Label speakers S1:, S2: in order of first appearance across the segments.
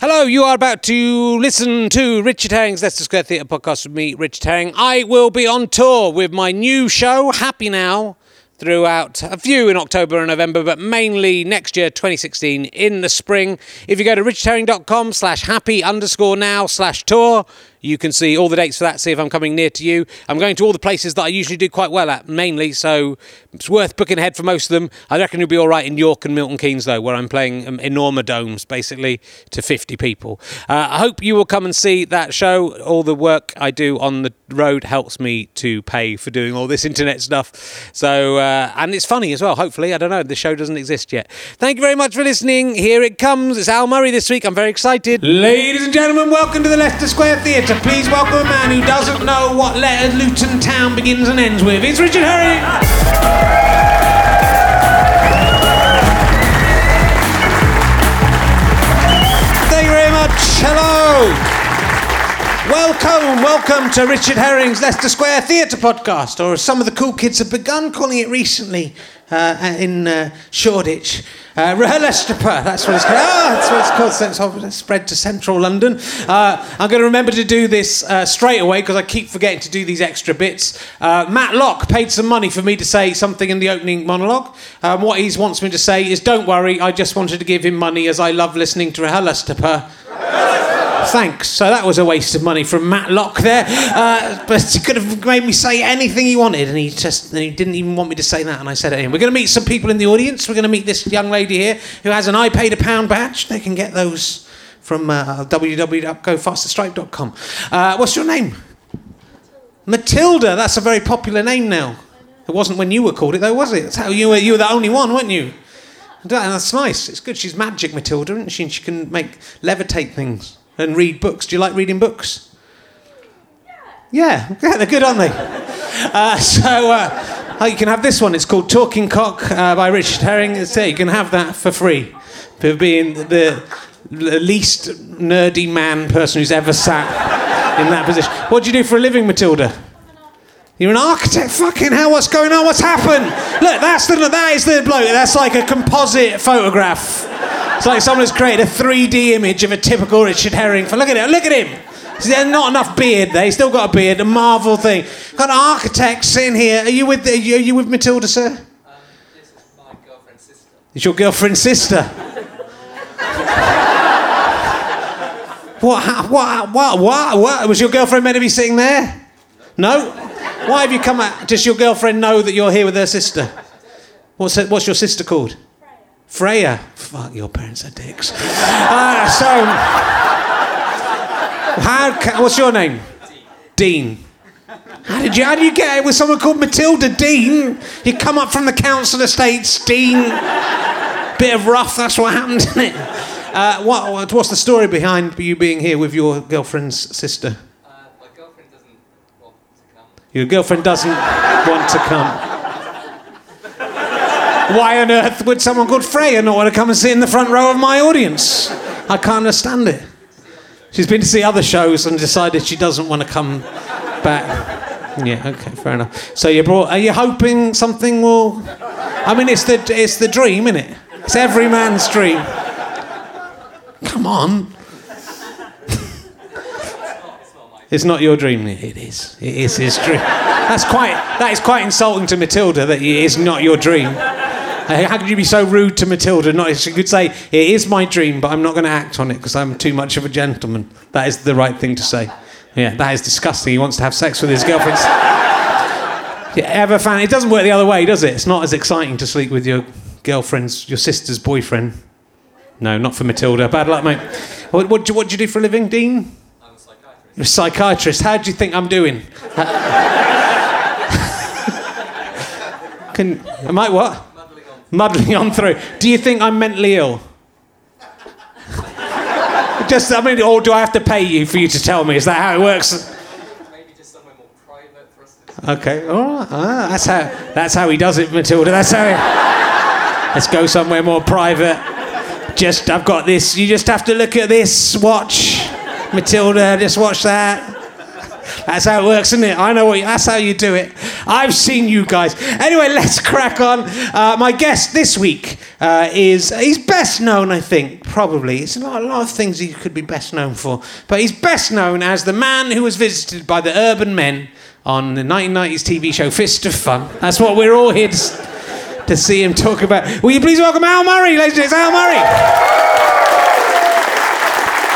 S1: Hello, you are about to listen to Richard Herring's Leicester Square Theatre podcast with me, Richard Herring. I will be on tour with my new show, Happy Now, throughout a few in October and November, but mainly next year, 2016, in the spring. If you go to richardherring.com slash happy underscore now slash tour, you can see all the dates for that, see if I'm coming near to you. I'm going to all the places that I usually do quite well at, mainly, so it's worth booking ahead for most of them. I reckon you'll be all right in York and Milton Keynes, though, where I'm playing um, enormous domes, basically, to 50 people. Uh, I hope you will come and see that show. All the work I do on the road helps me to pay for doing all this internet stuff. So, uh, and it's funny as well, hopefully. I don't know, the show doesn't exist yet. Thank you very much for listening. Here it comes. It's Al Murray this week. I'm very excited. Ladies and gentlemen, welcome to the Leicester Square Theatre. Please welcome a man who doesn't know what letter Luton Town begins and ends with. It's Richard Herring. Thank you very much. Hello. Welcome, welcome to Richard Herring's Leicester Square Theatre podcast, or as some of the cool kids have begun calling it recently uh, in uh, Shoreditch. Uh, Rehelestapa, that's what it's called. Ah, that's what it's called. Spread to central London. Uh, I'm going to remember to do this uh, straight away because I keep forgetting to do these extra bits. Uh, Matt Locke paid some money for me to say something in the opening monologue. Um, what he wants me to say is, "Don't worry, I just wanted to give him money as I love listening to Rehelestapa." Thanks. So that was a waste of money from Matt Locke there. Uh, but he could have made me say anything he wanted, and he just he didn't even want me to say that, and I said it anyway. We're going to meet some people in the audience. We're going to meet this young lady here who has an I paid a pound badge. They can get those from uh, www.gofasterstripe.com. Uh, what's your name? Matilda. That's a very popular name now. It wasn't when you were called it, though, was it? That's how you were. You were the only one, weren't you? That's nice. It's good. She's magic, Matilda, isn't she? And she can make levitate things and read books. Do you like reading books? Yeah, yeah, they're good, aren't they? Uh, so uh, oh, you can have this one. It's called Talking Cock uh, by Richard Herring. It's, uh, you can have that for free for being the least nerdy man person who's ever sat in that position. What do you do for a living, Matilda? You're an architect. Fucking hell! What's going on? What's happened? Look, that's the that is the bloke. That's like a composite photograph. It's like someone's created a 3D image of a typical Richard Herring. Look at it. Look at him. There's not enough beard there. He's still got a beard. A Marvel thing. Got an architect sitting here. Are you with? Are you, are you with Matilda, sir?
S2: Um, this is my girlfriend's sister.
S1: It's your girlfriend's sister. what, what? What? What? What? Was your girlfriend meant to be sitting there? No. Why have you come out? Does your girlfriend know that you're here with her sister? What's her, What's your sister called? Freya. Fuck, your parents are dicks. Uh, so, how? Ca- what's your name? Dean. How did you? How do you get it with someone called Matilda Dean? You come up from the council estates, Dean. Bit of rough. That's what happened, isn't it? Uh, what- What's the story behind you being here with your girlfriend's sister?
S2: Uh, my girlfriend doesn't want to come.
S1: Your girlfriend doesn't want to come. Why on earth would someone called Freya not want to come and sit in the front row of my audience? I can't understand it. She's been to see other shows and decided she doesn't want to come back. Yeah, okay, fair enough. So you brought. Are you hoping something will? I mean, it's the it's the dream, isn't it? It's every man's dream. Come on. It's not your dream. It is. It is his dream. That's quite. That is quite insulting to Matilda. That it is not your dream. Uh, How could you be so rude to Matilda? Not she could say it is my dream, but I'm not going to act on it because I'm too much of a gentleman. That is the right thing to say. Yeah, that is disgusting. He wants to have sex with his girlfriend. You ever found it doesn't work the other way, does it? It's not as exciting to sleep with your girlfriend's, your sister's boyfriend. No, not for Matilda. Bad luck, mate. What, what, what do you do for a living, Dean?
S2: A psychiatrist.
S1: Psychiatrist. How do you think I'm doing? Can am I what?
S2: Muddling on.
S1: Muddling on through. Do you think I'm mentally ill? Just, I mean, or do I have to pay you for you to tell me? Is that how it works?
S2: Maybe just somewhere more private for us to
S1: Okay, all right. Ah, that's how that's how he does it, Matilda. That's how. He, let's go somewhere more private. Just, I've got this. You just have to look at this. Watch, Matilda. Just watch that. That's how it works, isn't it? I know what. You, that's how you do it. I've seen you guys. Anyway, let's crack on. Uh, my guest this week uh, is he's best known, I think, probably. It's a lot, a lot of things he could be best known for, but he's best known as the man who was visited by the urban men on the 1990s TV show Fist of Fun. That's what we're all here to, to see him talk about. Will you please welcome Al Murray, ladies and gentlemen? Al Murray.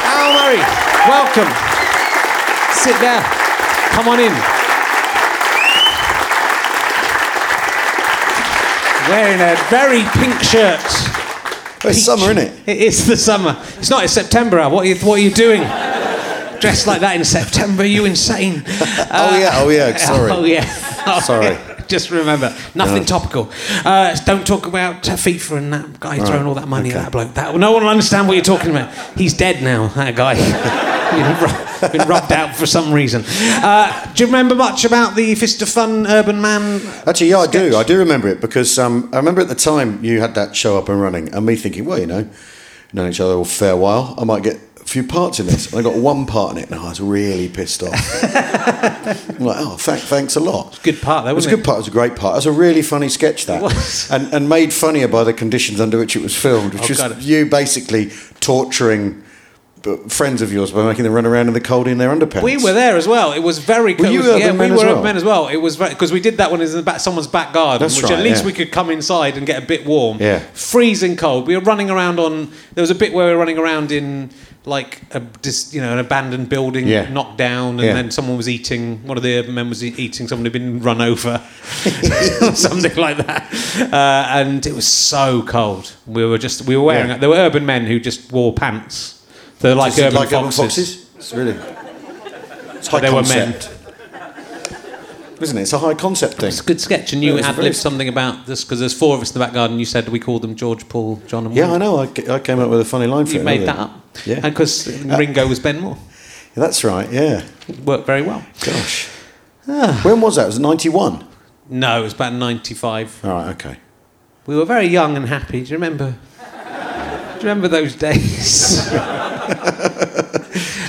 S1: Al Murray, welcome. Sit down. Come on in. Wearing a very pink shirt.
S3: It's summer, isn't it?
S1: It is the summer. It's not. It's September. What are you, what are you doing? Dressed like that in September? Are you insane?
S3: oh yeah, oh yeah. Uh, sorry.
S1: Oh yeah. Oh,
S3: Sorry.
S1: yeah. Just remember, nothing topical. Uh, don't talk about uh, FIFA and that guy throwing all that money at that bloke. That, no one will understand what you're talking about. He's dead now. That guy. been, ru- been rubbed out for some reason. Uh, do you remember much about the Fist of Fun Urban Man?
S3: Actually, yeah, I do. I do remember it because um, I remember at the time you had that show up and running, and me thinking, well, you know, known each other a fair while, I might get few parts in this. And I got one part in it, and I was really pissed off. I'm like, oh, thank, thanks a lot.
S1: Good part, though,
S3: It was a good part. It was a great part. It was a really funny sketch that,
S1: was.
S3: and and made funnier by the conditions under which it was filmed, which
S1: Oh,
S3: was you basically torturing uh, friends of yours by making them run around in the cold in their underpants.
S1: We were there as well. It was very.
S3: Were you
S1: was-
S3: urban
S1: yeah,
S3: men
S1: we
S3: as
S1: were
S3: well?
S1: men as well. It was because we did that one in the back, someone's back garden,
S3: That's
S1: which at least
S3: yeah.
S1: we could come inside and get a bit warm.
S3: Yeah.
S1: freezing cold. We were running around on. There was a bit where we were running around in like a dis, you know an abandoned building,
S3: Yeah.
S1: knocked down, and
S3: Yeah.
S1: then someone was eating. One of the urban men was eating someone who'd been run over, something like that. Uh, and it was so cold. We were just we were wearing.
S3: Yeah.
S1: There were urban men who just wore pants. They're like urban
S3: like urban
S1: foxes.
S3: foxes? It's really. It's high
S1: They were men.
S3: Isn't it? It's a high concept thing.
S1: It's a good sketch, and you
S3: a
S1: ad libbed something about this because there's four of us in the back garden. You said we called them George, Paul, John, and
S3: Yeah. I know. I, I came up with a funny line for
S1: You
S3: it.
S1: made that up.
S3: Yeah.
S1: And because Ringo was Ben Moor.
S3: Yeah, That's right. Yeah.
S1: It worked very well.
S3: Gosh.
S1: Ah.
S3: When was that? Was it ninety one?
S1: No, it was about 95.
S3: All right. Okay.
S1: We were very young and happy. Do you remember? Do you remember those days?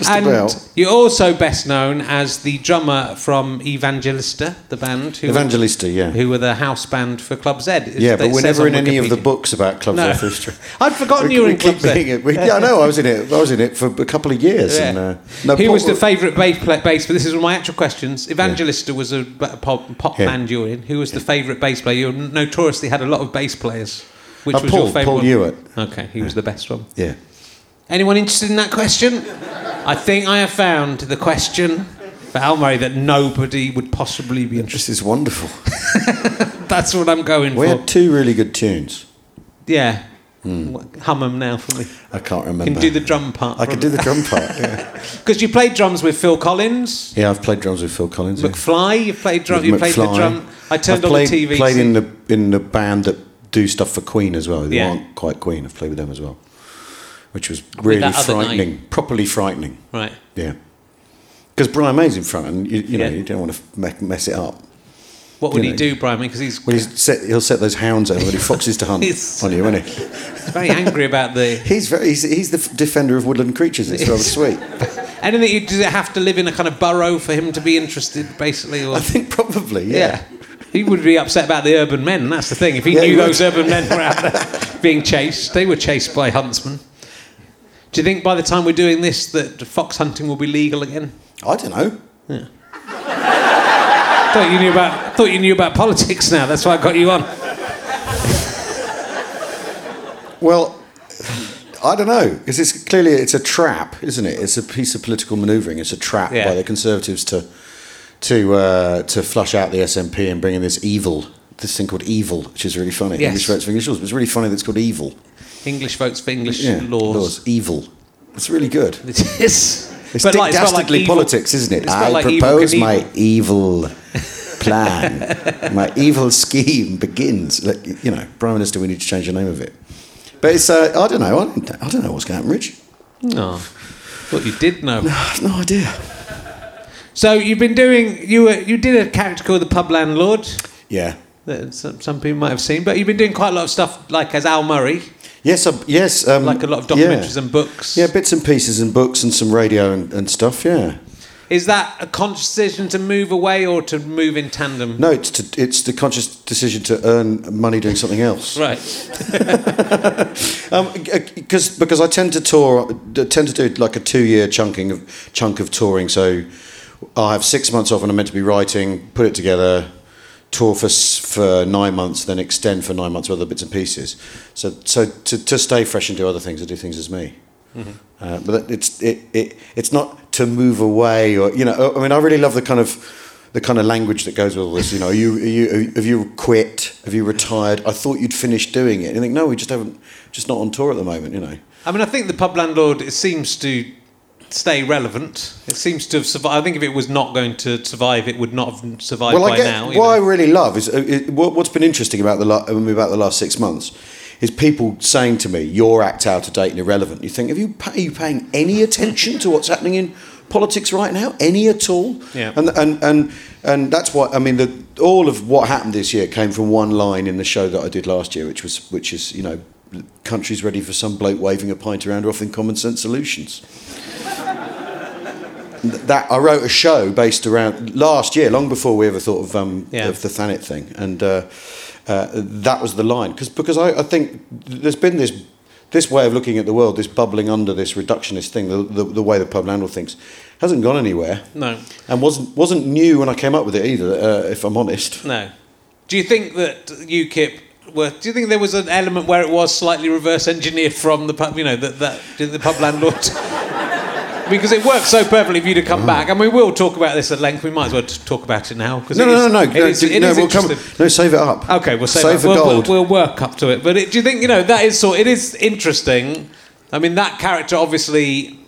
S1: And
S3: about.
S1: you're also best known as the drummer from Evangelista, the band. Who
S3: Evangelista. Yeah.
S1: Who were the house band for Club Z.
S3: Yeah, but we're never in any of the books about Club
S1: No.
S3: Earth history.
S1: I'd forgotten you were in Club Z.
S3: it. We- yeah, I know. I was in it. I was in it for a couple of years.
S1: Yeah.
S3: And, uh, no,
S1: Who
S3: Paul-
S1: was the favourite bass player? Bass, but this is one of my actual questions. Evangelista was a pop, pop
S3: Yeah.
S1: band you were in. Who was the favourite bass player? You notoriously had a lot of bass players. Which
S3: Uh,
S1: was
S3: Paul-
S1: your favourite
S3: Paul
S1: one?
S3: Hewitt.
S1: Okay, he was the best one.
S3: Yeah.
S1: Anyone interested in that question? I think I have found the question for Al Murray that nobody would possibly be interested.
S3: This is wonderful.
S1: That's what I'm going
S3: We
S1: for.
S3: We had two really good tunes.
S1: Yeah, hmm. hum them now for me.
S3: I can't remember.
S1: Can do the drum part?
S3: I could do the drum part. Yeah.
S1: because you played drums with Phil Collins,
S3: yeah, I've played drums with Phil Collins. yeah.
S1: McFly. You played drum.
S3: With
S1: You played the drum. I turned
S3: I've
S1: on the TV.
S3: I played in the in the band that do stuff for Queen as well. They
S1: Yeah.
S3: aren't quite Queen. I've played with them as well, which was really frightening, properly frightening.
S1: right.
S3: Yeah, because Brian May's in front, and you, you know
S1: Yeah.
S3: you don't want to mess it up.
S1: What would
S3: You
S1: he
S3: know.
S1: do, Brian? Because he's,
S3: Well, set, he'll set those hounds over when he foxes to hunt on you, won't he?
S1: he's very angry about the.
S3: He's very he's, he's the defender of woodland creatures. It's rather sweet.
S1: Anything you, does it have to live in a kind of burrow for him to be interested, basically? Or
S3: I think probably yeah.
S1: yeah. He would be upset about the urban men. That's the thing. If he
S3: Yeah,
S1: knew
S3: would.
S1: those urban men were out there being chased, they were chased by huntsmen. Do you think by the time we're doing this that fox hunting will be legal again?
S3: I don't know.
S1: Thought you knew about. Thought you knew about politics now. That's why I got you on.
S3: Well, I don't know because it's clearly it's a trap, isn't it? It's a piece of political manoeuvring. It's a trap
S1: Yeah.
S3: by the Conservatives to to uh, to flush out the SNP and bring in this evil, this thing called evil, which is really funny.
S1: Yes.
S3: English votes for English laws, but it's really funny that it's called evil.
S1: English votes for English
S3: Yeah,
S1: laws.
S3: evil. It's really good.
S1: It is.
S3: It's
S1: But like- it's like
S3: Dastardly
S1: evil-
S3: politics, isn't it? I
S1: like
S3: propose
S1: Knievel.
S3: my evil plan. my evil scheme begins. Like, you know, Prime Minister, we need to change the name of it. But it's, uh, I don't know. I don't, I don't know what's going to happen, Rich.
S1: No. Thought you did know.
S3: Have no idea.
S1: So you've been doing. You were. You did a character called the pub landlord.
S3: Yeah.
S1: That some, some people might have seen, but you've been doing quite a lot of stuff, like as Al Murray,
S3: Yes, uh, yes. Um,
S1: like a lot of
S3: yeah.
S1: documentaries and books.
S3: Yeah, bits and pieces and books and some radio and, and stuff, yeah.
S1: Is that a conscious decision to move away or to move in tandem?
S3: No, it's to, it's the conscious decision to earn money doing something else.
S1: Right.
S3: Um, because because I tend to tour, tend to do like a two year chunking of chunk of touring. So I have six months off, and I'm meant to be writing, put it together, tour for for nine months, then extend for nine months with other bits and pieces. So so to, to stay fresh and do other things, I do things as me. Uh, but it's it, it it's not to move away or you know. I mean, I really love the kind of the kind of language that goes with all this. You know, are you, are you have you quit? Have you retired? I thought you'd finished doing it. And you think, no, we just haven't, just not on tour at the moment. You know.
S1: I mean, I think the pub landlord it seems to stay relevant. It seems to have survived. I think if it was not going to survive, it would not have survived
S3: Well,
S1: by
S3: I get
S1: now.
S3: what I really love is uh, it, what, what's been interesting about the la- about the last six months is people saying to me, "Your act out of date and irrelevant." You think, have you pa- are you paying any attention to what's happening in politics right now? Any at all?
S1: Yeah.
S3: And and and and that's what I mean. The, all of what happened this year came from one line in the show that I did last year, which was which is you know, countries ready for some bloke waving a pint around offering common sense solutions that I wrote a show based around last year, long before we ever thought of um,
S1: Yeah.
S3: of the Thanet thing, and uh, uh, that was the line because because I, I think there's been this this way of looking at the world, this bubbling under this reductionist thing, the, the, the way the pub landlord thinks, hasn't gone anywhere,
S1: No,
S3: and wasn't wasn't new when I came up with it either. Uh, if I'm honest,
S1: no. Do you think that UKIP were? Do you think there was an element where it was slightly reverse engineered from the pub? You know that that did the pub landlord. Because it worked so perfectly for you to come mm-hmm. back, and we will talk about this at length. We might as well talk about it now.
S3: no, no,
S1: is-
S3: no, no, no,
S1: is-
S3: no, we'll come, no, save it up.
S1: Okay, we'll save,
S3: save
S1: it. We'll. We'll, we'll work up to it. But it, do you think you know that is sort? It is interesting. I mean, that character obviously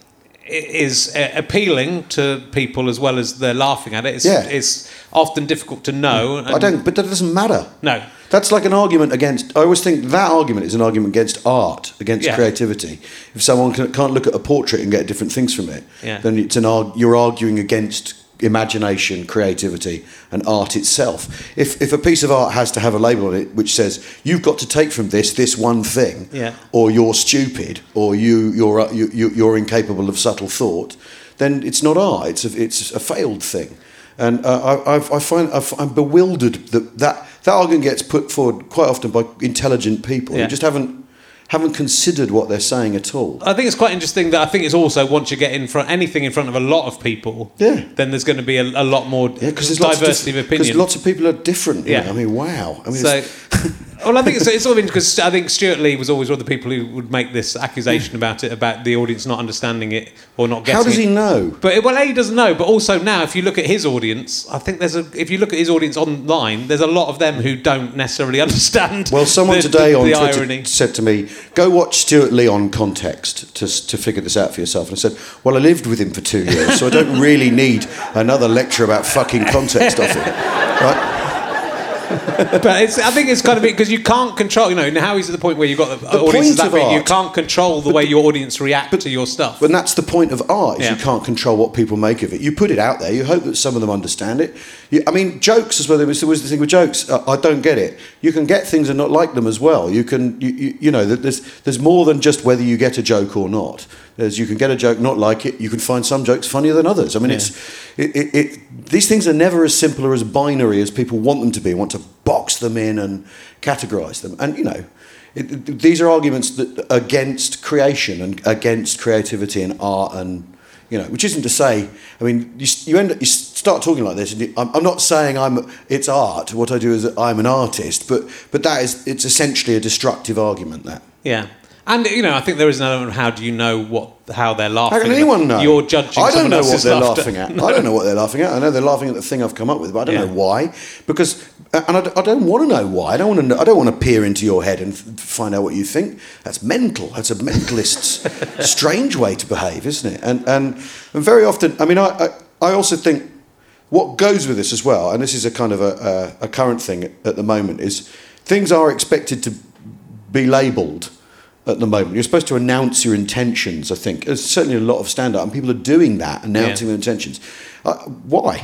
S1: is uh, appealing to people as well as they're laughing at it. It's,
S3: Yeah.
S1: it's often difficult to know.
S3: I don't, but that doesn't matter.
S1: No.
S3: That's like an argument against. I always think that argument is an argument against art, against
S1: Yeah.
S3: creativity. If someone can, can't look at a portrait and get different things from it,
S1: Yeah.
S3: then it's an you're arguing against imagination, creativity, and art itself. If if a piece of art has to have a label on it which says you've got to take from this this one thing,
S1: Yeah.
S3: or you're stupid, or you you're uh, you, you, you're incapable of subtle thought, then it's not art. It's a, it's a failed thing. And uh, I, I, I find I I'm bewildered that, that that argument gets put forward quite often by intelligent people
S1: Yeah.
S3: who just haven't haven't considered what they're saying at all.
S1: I think it's quite interesting that I think it's also once you get in front anything in front of a lot of people,
S3: Yeah.
S1: then there's going to be a, a lot more
S3: Yeah, because there's lots
S1: diversity
S3: of,
S1: of,
S3: diff- 'cause
S1: opinion.
S3: lots of people are different.
S1: Yeah.
S3: know. I mean, wow. I mean,
S1: So,
S3: it's-
S1: well, I think it's, it's sort of because I think Stewart Lee was always one of the people who would make this accusation about it, about the audience not understanding it or not getting
S3: how does
S1: it.
S3: he know?
S1: But well, A he doesn't know, but also now, if you look at his audience, I think there's a. If you look at his audience online, there's a lot of them who don't necessarily understand.
S3: Well, someone
S1: the,
S3: today
S1: the,
S3: on
S1: the
S3: Twitter
S1: irony.
S3: said to me, "Go watch Stewart Lee on Context to to figure this out for yourself." And I said, "Well, I lived with him for two years, so I don't really need another lecture about fucking context off him." Right?
S1: But it's, I think it's kind of because you can't control. You know, now he's at the point where you've got the,
S3: The
S1: audience that big, you can't control the way your audience react to your stuff.
S3: And that's the point of art: is
S1: Yeah.
S3: you can't control what people make of it. You put it out there. You hope that some of them understand it. You, I mean, jokes as well. There was, there was the thing with jokes. Uh, I don't get it. You can get things and not like them as well. You can, you, you, you know, that there's there's more than just whether you get a joke or not. There's you can get a joke, not like it. You can find some jokes funnier than others. I mean, it's it, it, it, these things are never as simple or as binary as people want them to be. Want to box them in and categorize them, and you know. These are arguments that against creation and against creativity and art and you know, which isn't to say. I mean, you, you end up, you start talking like this, and you, I'm, I'm not saying I'm it's art. What I do is I'm an artist, but but that is it's essentially a destructive argument. That
S1: Yeah. And you know, I think there is an element of how do you know what how they're laughing?
S3: how can anyone know?
S1: You're judging.
S3: I don't know what they're
S1: laughter.
S3: laughing at. I don't know what they're laughing at. I know they're laughing at the thing I've come up with, but I don't
S1: Yeah.
S3: know why. Because uh, and I, I don't want to know why. I don't want to. Know, I don't want to peer into your head and f- find out what you think. That's mental. That's a mentalist's strange way to behave, isn't it? And and, and very often, I mean, I, I I also think what goes with this as well, and this is a kind of a, a, a current thing at the moment, is things are expected to be labelled at the moment. You're supposed to announce your intentions, I think. There's certainly a lot of stand up, and people are doing that, announcing
S1: Yeah.
S3: their intentions. Uh, why?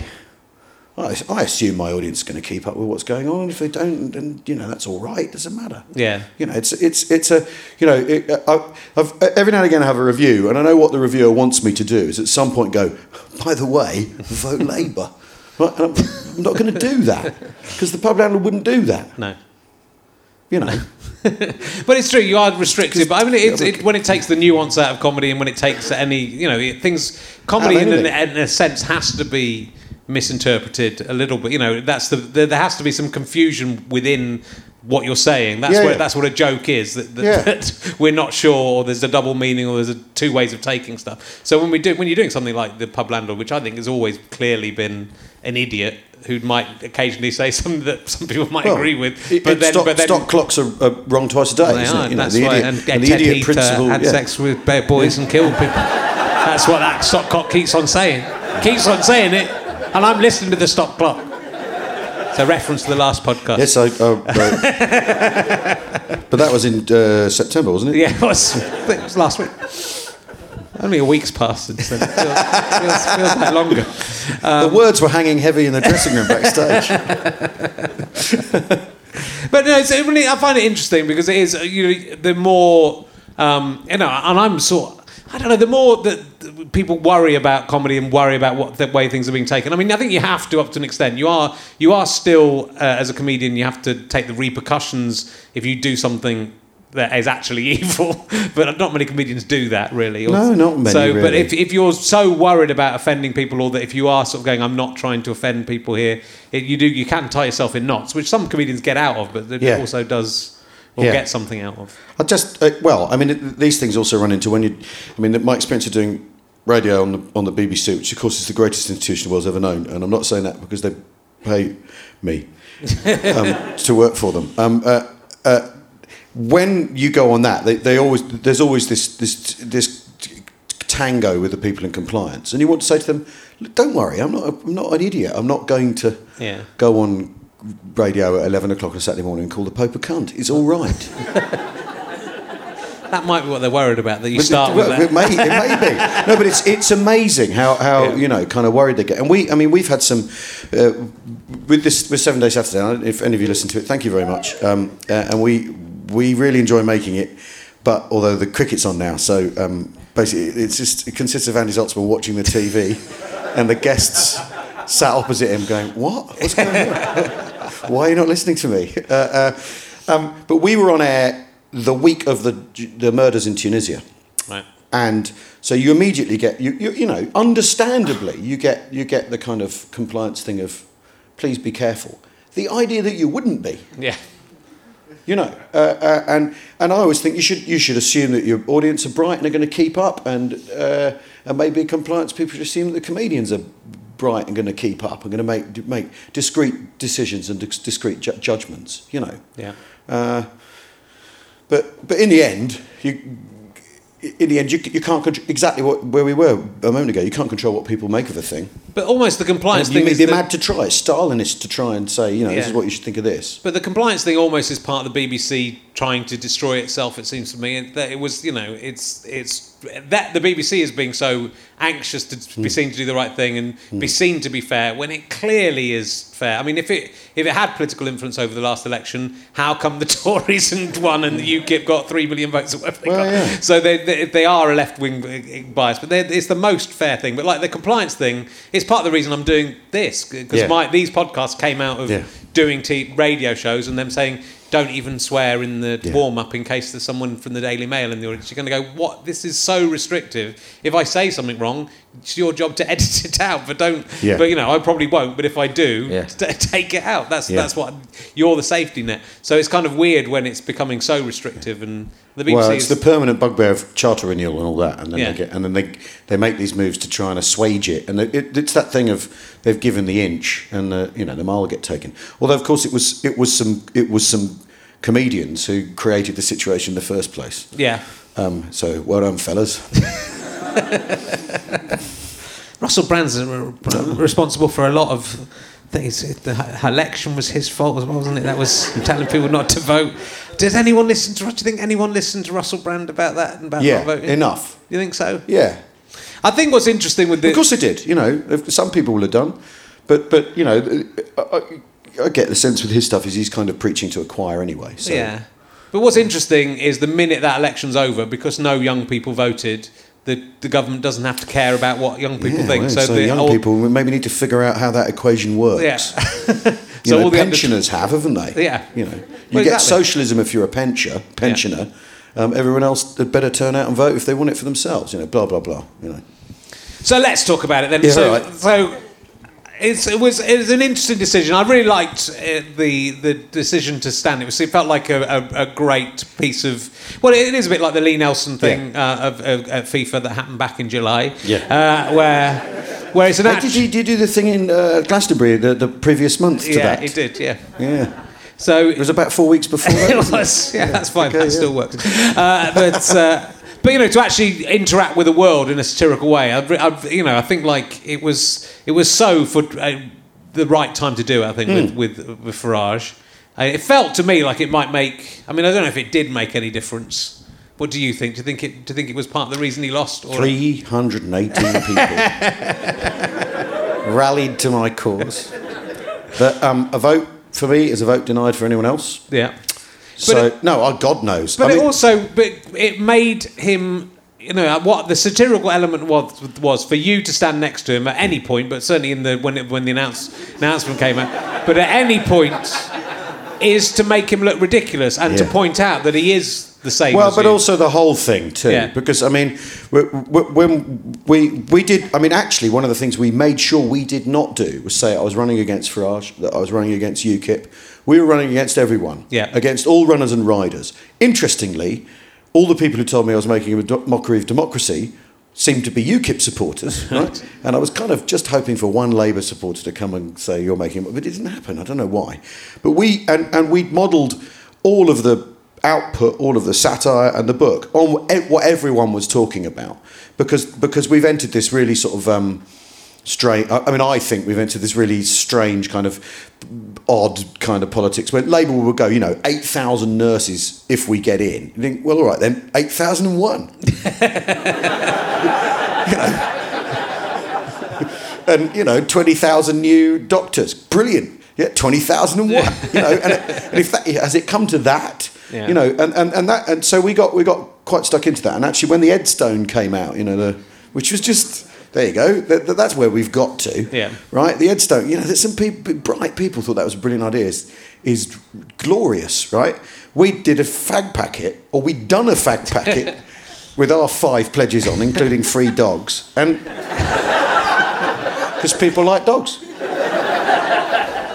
S3: I, I assume my audience is going to keep up with what's going on, and if they don't, then you know that's all right. It doesn't matter.
S1: Yeah.
S3: You know, it's it's it's a you know, it, I, I've, every now and again I have a review, and I know what the reviewer wants me to do is at some point go, by the way, vote Labour. Right, and I'm, I'm not going to do that because the pub landlord wouldn't do that.
S1: No.
S3: You know,
S1: But it's true, you are restricted. But I mean, it's, it, when it takes the nuance out of comedy and when it takes any, you know, it, things, comedy in, an, in a sense has to be misinterpreted a little bit. You know, that's the, there, there has to be some confusion within what you're saying. That's
S3: Yeah,
S1: what
S3: yeah.
S1: that's what a joke is. That, that,
S3: Yeah.
S1: that we're not sure, or there's a double meaning, or there's a, two ways of taking stuff. So when we do, when you're doing something like the pub landlord, which I think has always clearly been an idiot who might occasionally say something that some people might
S3: Well,
S1: agree with,
S3: it-
S1: but
S3: it-
S1: then,
S3: stock,
S1: but then
S3: stock clocks are, are wrong twice a day.
S1: well, they are,
S3: know,
S1: that's
S3: the idiot,
S1: and,
S3: and
S1: and
S3: the idiot
S1: Heath,
S3: principle.
S1: uh, had
S3: yeah.
S1: sex with bad boys and killed people. That's what that stock clock keeps on saying. Keeps on saying it, and I'm listening to the stock clock. It's a reference to the last podcast.
S3: Yes, I. Uh, but that was in uh, September, wasn't it?
S1: Yeah, it was, it was last week. Only a week's passed since then. It feels, feels, feels like longer.
S3: the words were hanging heavy in the dressing room backstage.
S1: But no, it's it really, I find it interesting because it is uh, you know the more um, you know, and I'm sort. I don't know. The more that people worry about comedy and worry about what the way things are being taken. I mean, I think you have to up to an extent. You are you are still uh, as a comedian. You have to take the repercussions if you do something that is actually evil. but not many comedians do that really. Or-
S3: No, not many,
S1: So, but if if you're so worried about offending people, or that if you are sort of going, I'm not trying to offend people here, it, you do you can tie yourself in knots, which some comedians get out of, but it
S3: Yeah.
S1: also does or
S3: Yeah.
S1: get something out of.
S3: I just uh, well, I mean, it, these things also run into when you. I mean, my experience of doing radio on the on the BBC, which of course is the greatest institution the world's ever known, and I'm not saying that because they pay me um, to work for them. Um, uh, uh, when you go on that, they, they always there's always this this this tango with the people in compliance, and you want to say to them, "Don't worry, I'm not I'm not an idiot. I'm not going to
S1: Yeah.
S3: go on." Radio at eleven o'clock on a Saturday morning and call the Pope a cunt. It's all right.
S1: That might be what they're worried about. That you
S3: But
S1: start
S3: it,
S1: with that.
S3: It may, it may be. No, but it's it's amazing how, how
S1: Yeah.
S3: you know kind of worried they get. And we, I mean, we've had some uh, with this with Seven Day Saturday. I don't know If any of you listen to it, thank you very much. Um, uh, and we we really enjoy making it. But although the cricket's on now, so um, basically it's just it consists of Andy Zaltzman watching the TV, and the guests sat opposite him going, "What? What's going on? Why are you not listening to me?" Uh, uh, um, but we were on air the week of the the murders in Tunisia.
S1: Right.
S3: And so you immediately get you, you you know understandably you get you get the kind of compliance thing of please be careful. The idea that you wouldn't be,
S1: Yeah.
S3: You know, uh, uh, and and I always think you should you should assume that your audience are bright and are going to keep up, and uh, and maybe compliance people should assume that the comedians are bright and going to keep up and going to make make discreet decisions and dis- discreet ju- judgments, you know.
S1: Yeah.
S3: Uh, but but in the end, you in the end you, you can't contr- exactly what, where we were a moment ago. You can't control what people make of a thing.
S1: But almost the compliance
S3: you
S1: thing
S3: may
S1: is
S3: be
S1: that-
S3: mad to try. It's Stalinist to try and say, you know, this is what you should think of this.
S1: But the compliance thing almost is part of the BBC trying to destroy itself. It seems to me and that it was, you know, it's it's that the BBC is being so anxious to
S3: Hmm.
S1: be seen to do the right thing and be seen to be fair when it clearly is fair. I mean, if it if it had political influence over the last election, how come the Tories and won and the UKIP got three million votes or whatever they
S3: Well,
S1: got?
S3: yeah.
S1: So they, they they are a left wing bias, but it's the most fair thing. But like the compliance thing, it's part of the reason I'm doing this because
S3: Yeah.
S1: my these podcasts came out of
S3: Yeah.
S1: doing t- radio shows and them saying don't even swear in the
S3: Yeah.
S1: warm up in case there's someone from the Daily Mail in the audience. You're going to go, what? This is so restrictive. If I say something wrong, it's your job to edit it out. But don't.
S3: Yeah.
S1: But you know, I probably won't. But if I do,
S3: Yeah.
S1: t- take it out. That's
S3: Yeah.
S1: that's what you're the safety net. So it's kind of weird when it's becoming so restrictive and the BBC
S3: Well, it's
S1: is
S3: the permanent bugbear of charter renewal and all that, and then they get, and then they they make these moves to try and assuage it, and it, it's that thing of they've given the inch, and the you know the mile get taken. Although of course it was it was some it was some comedians who created the situation in the first place.
S1: yeah.
S3: Um, so well done, fellas.
S1: Russell Brand's uh, responsible for a lot of things. The election was his fault, as well, wasn't it? That was telling people not to vote. Does anyone listen to? Do you think anyone listened to Russell Brand about that and about
S3: Yeah,
S1: not voting?
S3: enough.
S1: You think so?
S3: Yeah,
S1: I think what's interesting with the
S3: of course they did. You know, some people will have done, But but you know, I, I, I get the sense with his stuff is he's kind of preaching to a choir anyway. So.
S1: Yeah. But what's interesting is the minute that election's over, because no young people voted, the, the government doesn't have to care about what young people
S3: Yeah,
S1: think.
S3: well,
S1: so
S3: so
S1: the
S3: young
S1: old-
S3: people maybe need to figure out how that equation works.
S1: Yeah. So
S3: know,
S1: all the under-
S3: pensioners have, haven't they?
S1: Yeah.
S3: You know, you
S1: Well,
S3: get
S1: exactly.
S3: socialism if you're a pensioner. Pensioner. Um, everyone else had better turn out and vote if they want it for themselves. You know, blah blah blah. You know.
S1: So let's talk about it then.
S3: Yeah,
S1: so,
S3: right.
S1: so it's, it was it was an interesting decision. I really liked uh, the the decision to stand. It was it felt like a, a, a great piece of well, it is a bit like the Lee Nelson thing uh, of, of at FIFA that happened back in July.
S3: Yeah.
S1: uh, where where it's an act-
S3: did you did you do the thing in uh, Glastonbury the, the previous month to
S1: yeah,
S3: that?
S1: it did. Yeah.
S3: Yeah.
S1: So
S3: It was about four weeks before that.
S1: it was. Yeah, that's fine.
S3: Okay,
S1: that
S3: yeah.
S1: still works. Uh, but uh, but you know, to actually interact with the world in a satirical way, I, I, you know, I think like it was it was so for uh, the right time to do it. I think
S3: Hmm.
S1: with with with Farage, uh, it felt to me like it might make. I mean, I don't know if it did make any difference. What do you think? Do you think it? Do you think it was part of the reason he lost? Or
S3: Three hundred and eighteen people rallied to my cause. But um, a vote for me is a vote denied for anyone else.
S1: yeah.
S3: So
S1: it-
S3: no, oh, God knows.
S1: But
S3: I
S1: it
S3: mean-
S1: also, but it made him. You know what the satirical element was was for you to stand next to him at any point, but certainly in the when it, when the announce, announcement came out, but at any point is to make him look ridiculous and to point out that he is the same.
S3: Well, but
S1: you.
S3: also the whole thing too,
S1: Yeah.
S3: because I mean, when we we did, I mean, actually, one of the things we made sure we did not do was say I was running against Farage, that I was running against UKIP. We were running against everyone,
S1: Yeah.
S3: against all runners and riders. Interestingly, all the people who told me I was making a mockery of democracy seemed to be UKIP supporters, right? and I was kind of just hoping for one Labour supporter to come and say you're making, but it didn't happen. I don't know why, but we and and we modelled all of the output, all of the satire and the book on what everyone was talking about, because because we've entered this really sort of. Um, strange. I mean, I think we've entered this really strange kind of odd kind of politics where Labour will go, you know, 8,000 nurses if we get in. You think, well, all right then, 8,001. You know. and, you know, 20,000 new doctors. Brilliant. Yeah, 20,001. You know, and, and if that, has it come to that?
S1: Yeah.
S3: You know, and, and, and that, and so we got, we got quite stuck into that. And actually, when the Edstone came out, you know, the, which was just, there you go, that, that- that's where we've got to
S1: Yeah.
S3: right? The Edstone, you know, there's some people, bright people thought that was a brilliant idea. Is, is glorious, right? We did a fag packet, or we'd done a fag packet with our five pledges on, including free dogs, and because people like dogs.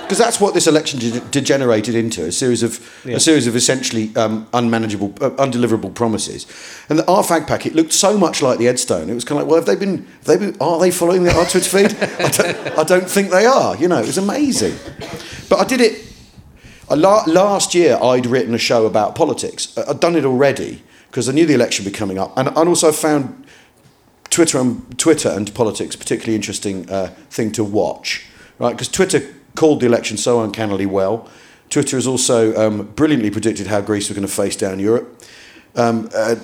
S3: Because that's what this election de- degenerated into a series of
S1: Yeah.
S3: a series of essentially um, unmanageable, uh, undeliverable promises, and the, our fag packet looked so much like the Edstone. It was kind of like, well, have they been? Have they been? Are they following the, our Twitter feed? I don't, I don't think they are. You know, it was amazing. But I did it. La- last year, I'd written a show about politics. I'd done it already because I knew the election would be coming up, and, I also found Twitter and Twitter and politics a particularly interesting uh, thing to watch, right? Because Twitter called the election so uncannily well. Twitter has also um, brilliantly predicted how Greece was going to face down Europe. Um, uh,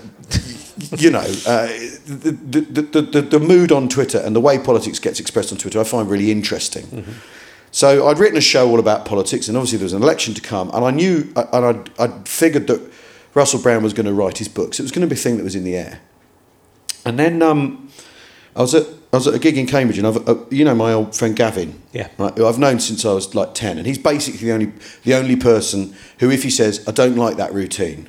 S3: you know, uh, the, the, the, the, the mood on Twitter and the way politics gets expressed on Twitter, I find really interesting. So I'd written a show all about politics, and obviously there was an election to come, and I knew, and I'd, I'd figured that Russell Brand was going to write his books. It was going to be a thing that was in the air. And then um, I was at I was at a gig in Cambridge, and I've, uh, you know my old friend Gavin,
S1: Yeah.
S3: right, who I've known since I was like ten, and he's basically the only the only person who, if he says I don't like that routine,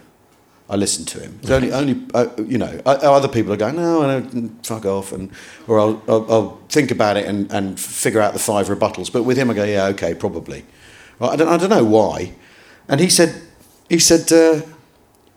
S3: I listen to him. It's only only uh, you know uh, other people are going no, I don't fuck off, and or I'll, I'll, I'll think about it and, and figure out the five rebuttals. But with him, I go yeah, okay, probably. Right, I don't I don't know why, and he said he said. Uh,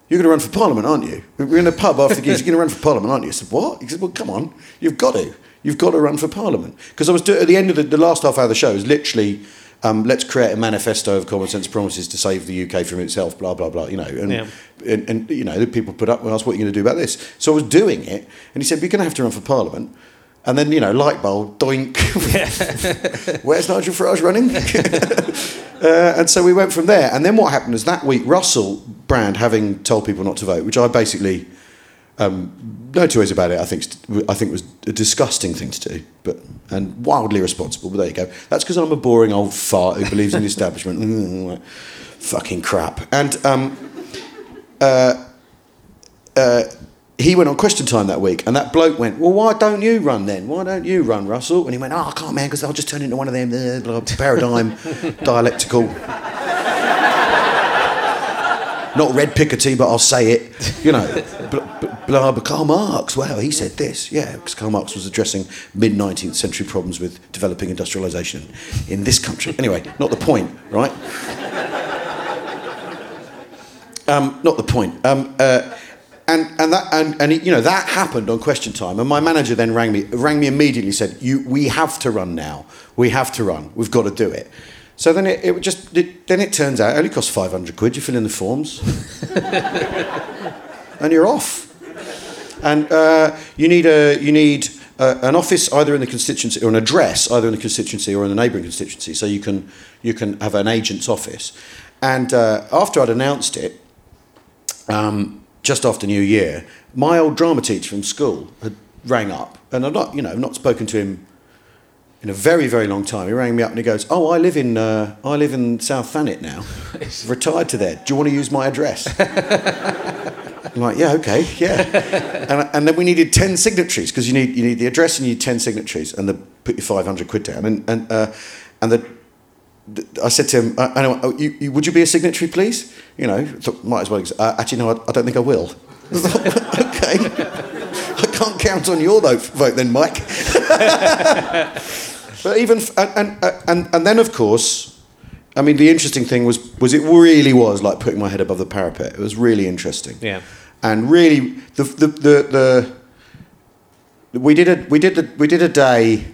S3: you're going to run for Parliament, aren't you? We're in a pub after the gigs. You're going to run for Parliament, aren't you? I said, what? He said, well, come on. You've got to. You've got to run for Parliament. Because I was do- at the end of the, the last half hour of the show, it was literally, um, let's create a manifesto of common sense promises to save the UK from itself, blah, blah, blah, you know. And,
S1: Yeah.
S3: and, and, you know, the people put up and asked, what are you going to do about this? So I was doing it. And he said, you're going to have to run for Parliament. And then, you know, light bulb, doink. Where's Nigel Farage running? Uh, and so we went from there. And then what happened is that week, Russell Brand, having told people not to vote, which I basically um, no two ways about it. I think I think was a disgusting thing to do, but and wildly responsible. But there you go. That's because I'm a boring old fart who believes in the establishment. Mm, Fucking crap. And um, uh, uh, he went on question time that week, and that bloke went, "Well, why don't you run then? Why don't you run, Russell?" And he went, "Oh, I can't, man, because I'll just turn into one of them uh, blah, paradigm dialectical." Not read Piketty, but I'll say it. You know, blah, blah, blah, Karl Marx. Well, he said this. Yeah, because Karl Marx was addressing mid 19th century problems with developing industrialisation in this country. Anyway, not the point, right? Um, not the point. Um, uh, and and that and, and it, you know that happened on question time. And my manager then rang me rang me immediately. Said, "You, we have to run now. We have to run. We've got to do it." So then it, it just it, then it turns out it only costs five hundred quid. You fill in the forms, and you're off. And uh, you need a you need uh, an office either in the constituency or an address either in the constituency or in the neighbouring constituency, so you can you can have an agent's office. And uh, after I'd announced it, um, just after New Year, my old drama teacher from school had rang up, and I've not, you know, not spoken to him in a very, very long time. He rang me up and he goes, "Oh, I live in, uh, I live in South Thanet now. Retired to there. Do you want to use my address?" I'm like, "Yeah, okay, yeah." and, and then we needed ten signatories because you need you need the address and you need ten signatories, and they put your five hundred quid down, and and uh, and the I said to him, I, I know, oh, you, you, would you be a signatory, please? You know, thought, might as well. Uh, actually, no, I, I, don't think I will. okay. I can't count on your vote, vote then, Mike. but even, and, and, and, and then, of course, I mean, the interesting thing was, was it really was like putting my head above the parapet. It was really interesting.
S1: Yeah.
S3: And really, the, the, the, the we did a, we did a, we did a day,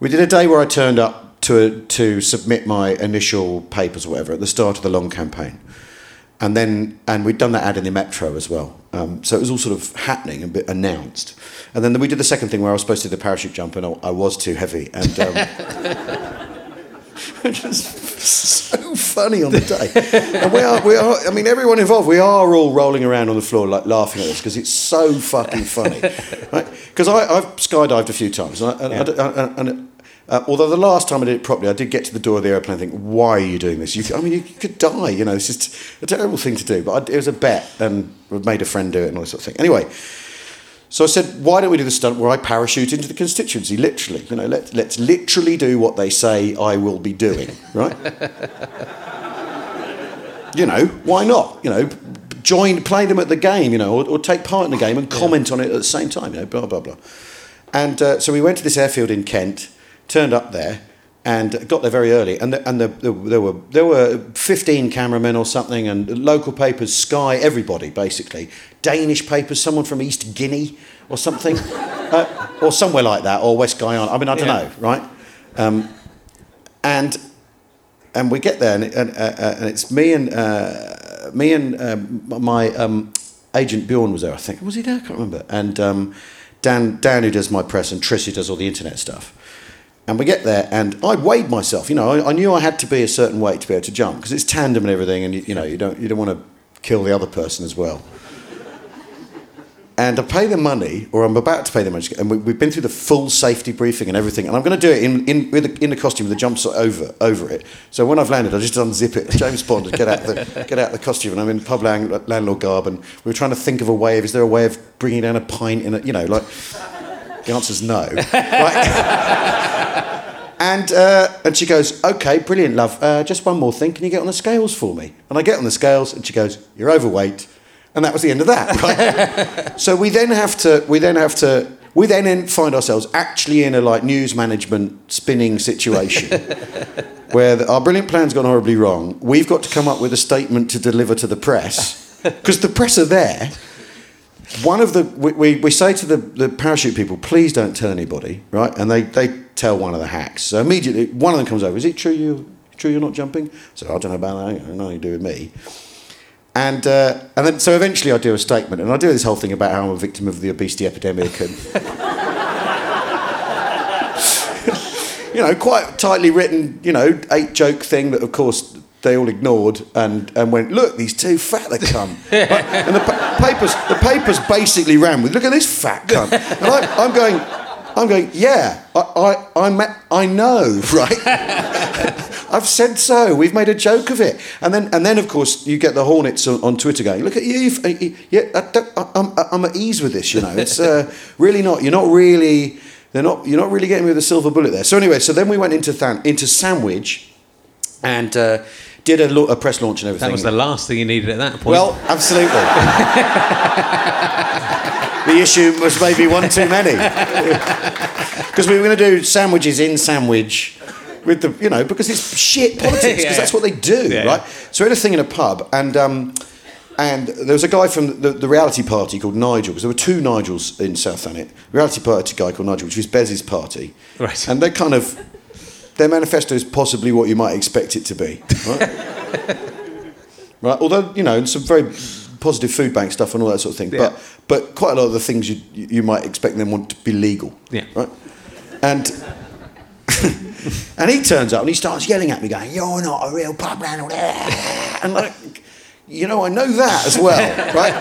S3: we did a day where I turned up to, to submit my initial papers or whatever at the start of the long campaign. And then, and we'd done that ad in the Metro as well. Um, so it was all sort of happening and announced. And then we did the second thing where I was supposed to do the parachute jump and I, I was too heavy. And um, it was so funny on the day. And we are, we are, I mean, everyone involved, we are all rolling around on the floor like laughing at this because it's so fucking funny. Because right? I've skydived a few times and, I, and, yeah. I, and uh, although the last time I did it properly, I did get to the door of the airplane and think, why are you doing this? You, I mean, you could die, you know, it's just a terrible thing to do. But I, it was a bet and I made a friend do it and all this sort of thing. Anyway, so I said, why don't we do the stunt where I parachute into the constituency, literally? You know, let, let's literally do what they say I will be doing, right? you know, why not? You know, join, play them at the game, you know, or, or take part in the game and comment yeah. on it at the same time, you know, blah, blah, blah. And uh, so we went to this airfield in Kent turned up there and got there very early. And, the, and the, the, there were there were 15 cameramen or something, and local papers, Sky, everybody basically, Danish papers, someone from East Guinea or something, uh, or somewhere like that, or West Guyana. I mean, I don't yeah. know, right? Um, and and we get there, and, and, uh, uh, and it's me and uh, me and um, my um, agent Bjorn was there. I think was he there? I can't remember. And um, Dan Dan who does my press, and Trish who does all the internet stuff. And we get there, and I weighed myself. You know, I, I knew I had to be a certain weight to be able to jump because it's tandem and everything, and you, you know, you don't you don't want to kill the other person as well. and I pay the money, or I'm about to pay the money, and we, have been through the full safety briefing and everything, and I'm going to do it in in the, in the costume with the jumpsuit over over it. So when I've landed, I just unzip it, James Bond, get out the get out the costume, and I'm in pub land, landlord garb, and we were trying to think of a way of is there a way of bringing down a pint in a you know like. The answer's no. right? And, uh, and she goes, okay, brilliant, love. Uh, just one more thing. Can you get on the scales for me? And I get on the scales, and she goes, you're overweight. And that was the end of that. Right? so we then have to, we then have to, we then find ourselves actually in a like news management spinning situation where the, our brilliant plan's gone horribly wrong. We've got to come up with a statement to deliver to the press because the press are there one of the we, we, we, say to the, the parachute people, please don't tell anybody, right? And they, they tell one of the hacks. So immediately one of them comes over. Is it true you true you're not jumping? So I don't know about that. Nothing to do with me. And uh, and then so eventually I do a statement, and I do this whole thing about how I'm a victim of the obesity epidemic, and you know, quite tightly written, you know, eight joke thing that of course they all ignored and, and went, look, these two fat that come. and the pa- papers the papers basically ran with, look at this fat cunt. And I, I'm going, I'm going, yeah, I, I, I, I know, right? I've said so. We've made a joke of it, and then and then of course you get the hornets on, on Twitter going, "Look at you! uh, Yeah, I I- I'm, I'm at ease with this. You know, it's uh, really not. You're not really. They're not. You're not really getting me with a silver bullet there. So anyway, so then we went into Than, into Sandwich, and uh, did a, lo- a press launch and everything.
S1: That was the last thing you needed at that point.
S3: Well, absolutely. the issue was maybe one too many. Because we were going to do sandwiches in sandwich with the, you know, because it's shit politics, because
S1: Yeah.
S3: that's what they do,
S1: Yeah.
S3: right? So we had a thing in a pub, and um, and there was a guy from the, the reality party called Nigel, because there were two Nigels in South Thanet. Reality party guy called Nigel, which was Bez's party.
S1: Right.
S3: And they kind of, their manifesto is possibly what you might expect it to be, right? right? Although you know, some very positive food bank stuff and all that sort of thing.
S1: Yeah.
S3: But but quite a lot of the things you you might expect them want to be legal.
S1: Yeah.
S3: Right. And and he turns up and he starts yelling at me, going, "You're not a real pub landlord," and like. You know, I know that as well, right?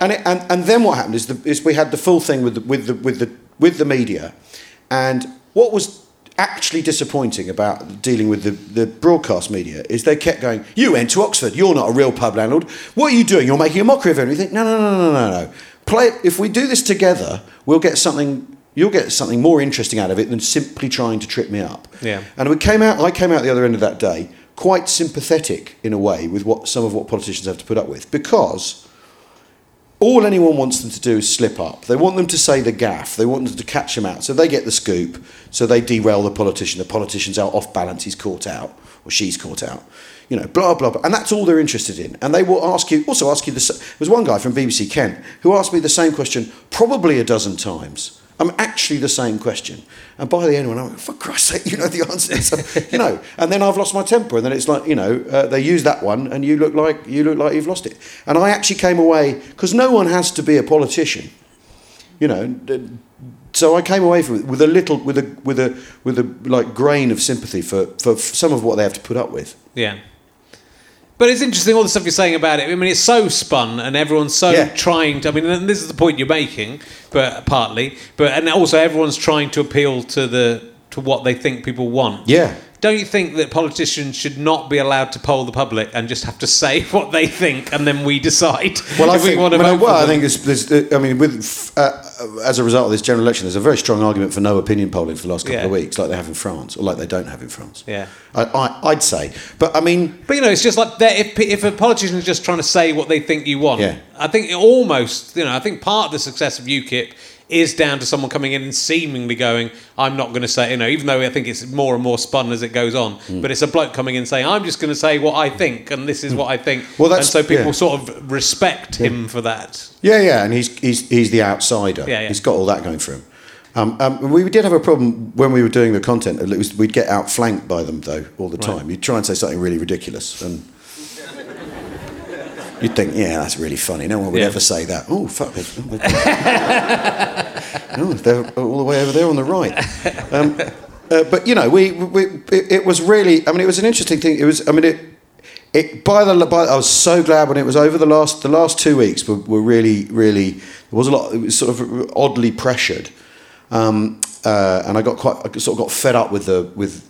S3: And, it, and and then what happened is, the, is we had the full thing with the, with the with the with the media, and what was actually disappointing about dealing with the, the broadcast media is they kept going, You went to Oxford, you're not a real pub landlord. What are you doing? You're making a mockery of everything. No, no, no, no, no, no. Play if we do this together, we'll get something you'll get something more interesting out of it than simply trying to trip me up.
S1: Yeah.
S3: And we came out I came out the other end of that day quite sympathetic in a way with what some of what politicians have to put up with because all anyone wants them to do is slip up. They want them to say the gaff. They want them to catch them out. So they get the scoop. So they derail the politician. The politician's out off balance. He's caught out or she's caught out. You know, blah blah blah. And that's all they're interested in. And they will ask you also ask you the. There was one guy from BBC Kent who asked me the same question probably a dozen times. I'm actually the same question. And by the end, when I'm like, for Christ's sake, you know the answer. this." you know, and then I've lost my temper, and then it's like, you know, uh, they use that one, and you look like you look like you've lost it. And I actually came away because no one has to be a politician, you know. So I came away from it with a little, with a, with a, with a like grain of sympathy for, for some of what they have to put up with.
S1: Yeah. But it's interesting all the stuff you're saying about it. I mean, it's so spun, and everyone's so
S3: Yeah.
S1: trying to. I mean, and this is the point you're making, but partly, but and also everyone's trying to appeal to the to what they think people want.
S3: Yeah.
S1: Don't you think that politicians should not be allowed to poll the public and just have to say what they think, and then we decide
S3: Well, I think,
S1: we want to
S3: well, I think there's, there's, I mean, with uh, as a result of this general election, there's a very strong argument for no opinion polling for the last couple
S1: Yeah.
S3: of weeks, like they have in France, or like they don't have in France.
S1: Yeah.
S3: I, I, I'd say, but I mean,
S1: But you know, it's just like that. If, if a politician is just trying to say what they think you want,
S3: Yeah.
S1: I think it almost, you know, I think part of the success of UKIP is down to someone coming in and seemingly going, "I'm not going to say," you know, even though I think it's more and more spun as it goes on.
S3: Hmm.
S1: But it's a bloke coming in saying, "I'm just going to say what I think, and this is what I think."
S3: Well, that's-
S1: and so people
S3: yeah.
S1: sort of respect him for that.
S3: yeah, yeah, and he's he's he's the outsider.
S1: Yeah, yeah.
S3: He's got all that going for him. Um, um, we did have a problem when we were doing the content. Was, we'd get outflanked by them though all the
S1: Right.
S3: time. You'd try and say something really ridiculous, and you'd think, "Yeah, that's really funny." No one would
S1: Yeah.
S3: ever say that. Oh, fuck! it. oh, they- they're all the way over there on the right. Um, uh, but you know, we, we it, it was really. I mean, it was an interesting thing. It was. I mean, it. It by the by, I was so glad when it was over. The last the last two weeks were, were really really. There was a lot. It was sort of oddly pressured, um, uh, and I got quite. I sort of got fed up with the with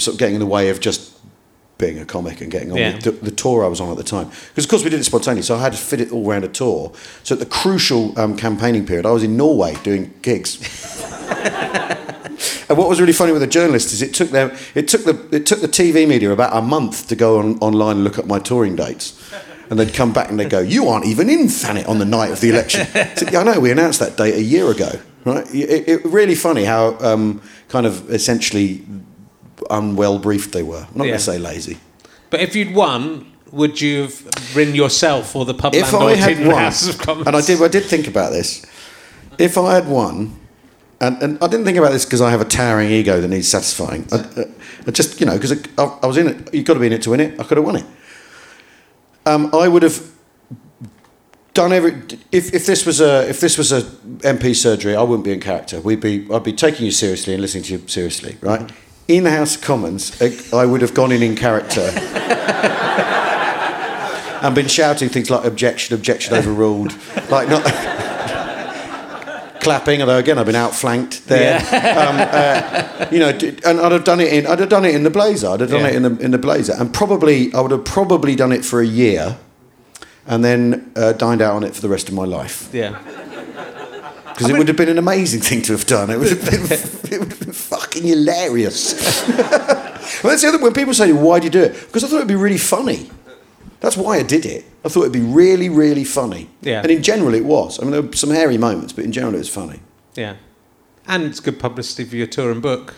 S3: sort of getting in the way of just being a comic and getting on
S1: Yeah.
S3: with the, the tour I was on at the time. Because of course we did it spontaneously, so I had to fit it all around a tour. So at the crucial um, campaigning period, I was in Norway doing gigs. And what was really funny with the journalists is it took them it took the it took the TV media about a month to go on, online and look at my touring dates. And they'd come back and they'd go, You aren't even in Thanet on the night of the election. I said, yeah, I know, we announced that date a year ago. Right? It, it really funny how um, kind of essentially unwell briefed they were. I'm not
S1: Yeah.
S3: going to say lazy.
S1: But if you'd won, would you have ridden yourself or the pub
S3: If I
S1: landlord
S3: had
S1: in the
S3: won,
S1: House of Commons?
S3: and I did, I did think about this. If I had won, and, and I didn't think about this because I have a towering ego that needs satisfying. I, I just, you know, because I, I was in it. You've got to be in it to win it. I could have won it. Um, I would have done every. If, if this was a if this was a MP surgery, I wouldn't be in character. We'd be I'd be taking you seriously and listening to you seriously, right? In House of Commons, uh, I would have gone in in character. and been shouting things like objection, objection overruled. Like not clapping, although again I've been outflanked there. Um, uh, you know, and I'd have done it in I'd have done it in the blazer. I'd have done
S1: Yeah.
S3: it in the in the blazer. And probably I would have probably done it for a year and then uh, dined out on it for the rest of my life.
S1: Yeah.
S3: Because it would have been an amazing thing to have done. It would have been, it would have been fucking hilarious. well, that's the other. When people say, "Why do you do it?" Because I thought it'd be really funny. That's why I did it. I thought it'd be really, really funny.
S1: Yeah.
S3: And in general, it was. I mean, there were some hairy moments, but in general, it was funny.
S1: Yeah. And it's good publicity for your tour and book.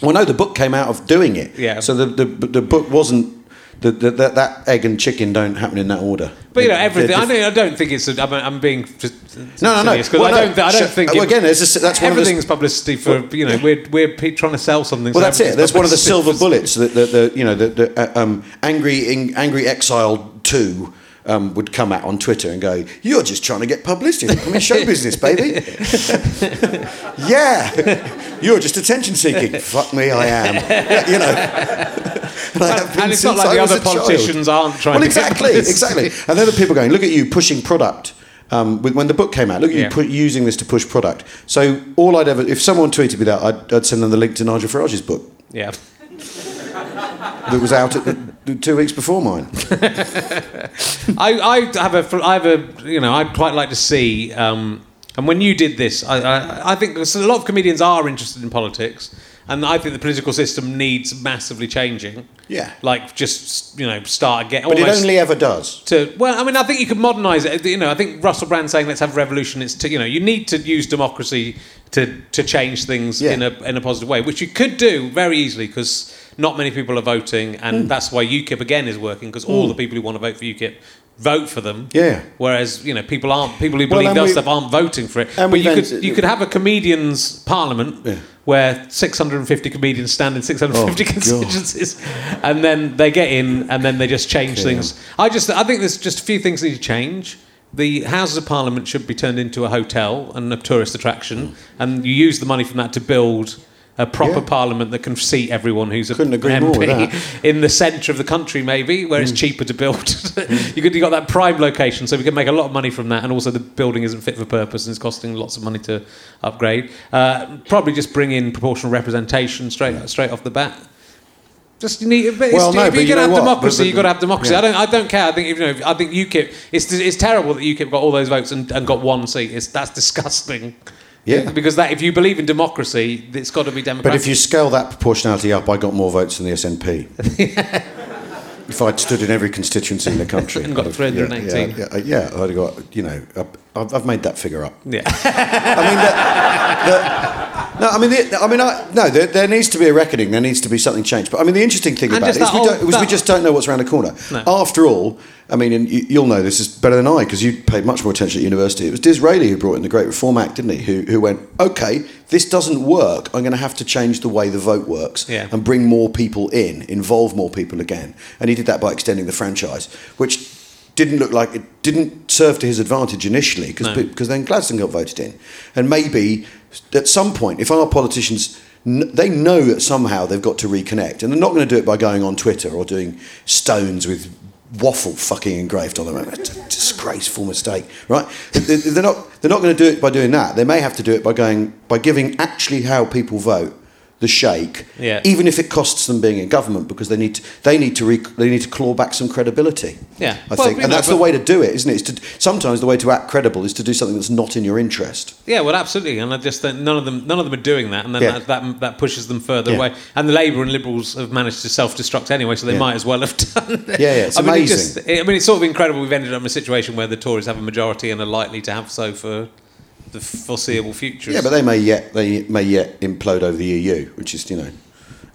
S3: Well, no, the book came out of doing it.
S1: Yeah.
S3: So the the, the book wasn't. The, the, that, that egg and chicken don't happen in that order.
S1: But you know everything. I, don't, I don't think it's. A, I'm, I'm being.
S3: No, no, no.
S1: Because
S3: Well,
S1: I don't. th- I don't think.
S3: Well, again, it's just- that's one of the-
S1: everything's publicity for you know. We're we're trying to sell something.
S3: Well,
S1: so
S3: that's it. That's one of the silver bullets that the, the you know the, the uh, um, angry in, angry exile two um, would come out on Twitter and go, "You're just trying to get publicity. I'm in show business, baby." yeah, you're just attention seeking. Fuck me, I am. Yeah, you know. And,
S1: And it's not like the
S3: I was
S1: other
S3: a child.
S1: politicians aren't trying
S3: Well, exactly, exactly. And then the people going, "Look at you pushing product." Um, when the book came out, look at
S1: Yeah.
S3: you put, using this to push product. So all I'd ever, if someone tweeted me that, I'd, I'd send them the link to Nigel Farage's book
S1: Yeah.
S3: That was out at the, two weeks before mine.
S1: I, I have a I have a you know I'd quite like to see um, and when you did this I, I, I think a lot of comedians are interested in politics and I think the political system needs massively changing
S3: Yeah.
S1: like just you know start again
S3: But it only ever does.
S1: to well I mean I think you could modernise it you know I think Russell Brand saying let's have revolution it's to you know you need to use democracy to to change things
S3: Yeah.
S1: in a in a positive way which you could do very easily because not many people are voting and
S3: Hmm.
S1: that's why UKIP again is working because all the people who want to vote for UKIP vote for them
S3: Yeah.
S1: whereas you know people aren't people who believe
S3: and
S1: that
S3: we-
S1: stuff aren't voting for it
S3: and
S1: but you could you could have a comedians parliament
S3: Yeah.
S1: where 650 comedians stand in 650
S3: Oh, God.
S1: constituencies and then they get in and then they just change things I just I think there's just a few things need to change the Houses of Parliament should be turned into a hotel and a tourist attraction and you use the money from that to build a proper
S3: Yeah.
S1: parliament that can seat everyone who's a
S3: Couldn't agree
S1: MP
S3: more with that.
S1: in the centre of the country, maybe, where
S3: Mm.
S1: it's cheaper to build. you could you got that prime location, so we can make a lot of money from that, and also the building isn't fit for purpose and it's costing lots of money to upgrade. Uh, probably just bring in proportional representation straight straight off the bat. Just you need, but
S3: Well, no,
S1: if you're
S3: you
S1: going to have
S3: what?
S1: democracy, you've got to have democracy.
S3: yeah.
S1: I don't, I don't care. I think you know, I think UKIP. It's it's terrible that UKIP got all those votes and, and got one seat. It's that's disgusting.
S3: Yeah.
S1: Because that if you believe in democracy, it's got to be democratic.
S3: But if you scale that proportionality up, I got more votes than the SNP. if I'd stood in every constituency in the country.
S1: And got
S3: I'd have-
S1: 318.
S3: Yeah, yeah, yeah, I'd have got, you know, I've, I've made that figure up.
S1: yeah.
S3: I mean, the, the, no, I mean, the, I mean, I, no. There, there needs to be a reckoning. There needs to be something changed. But I mean, the interesting thing
S1: And
S3: about it
S1: just
S3: we, don't, is we just don't know what's around the corner.
S1: No.
S3: After all, I mean, and you, you'll know this is better than I because you paid much more attention at university. It was Disraeli who brought in the Great Reform Act, didn't he? Who, who went, okay, this doesn't work. I'm going to have to change the way the vote works
S1: Yeah.
S3: and bring more people in, involve more people again. And he did that by extending the franchise, which didn't look like it didn't serve to his advantage initially because
S1: No.
S3: because then Gladstone got voted in, and maybe at some point, if our politicians they know that somehow they've got to reconnect, and they're not going to do it by going on Twitter or doing stones with waffle fucking engraved on them. It's a disgraceful mistake, right? They- they- They're not they're not going to do it by doing that. They may have to do it by going by giving actually how people vote the shake,
S1: Yeah.
S3: even if it costs them being in government, because they need to, they need to rec- they need to claw back some credibility.
S1: Yeah.
S3: I
S1: Well,
S3: think, and
S1: know,
S3: that's the way to do it, isn't it? It's to sometimes the way to act credible is to do something that's not in your interest.
S1: Yeah, well, absolutely, and I just think none of them, none of them are doing that, and then
S3: Yeah.
S1: that, that that pushes them further
S3: Yeah.
S1: away. And the Labour and Liberals have managed to self-destruct anyway, so they might as well have done. it.
S3: Yeah, yeah, it's
S1: I mean, it
S3: amazing.
S1: just- I mean, it's sort of incredible. We've ended up in a situation where the Tories have a majority and are likely to have so for the foreseeable future.
S3: Yeah, but they may yet they may yet implode over the EU, which is you know,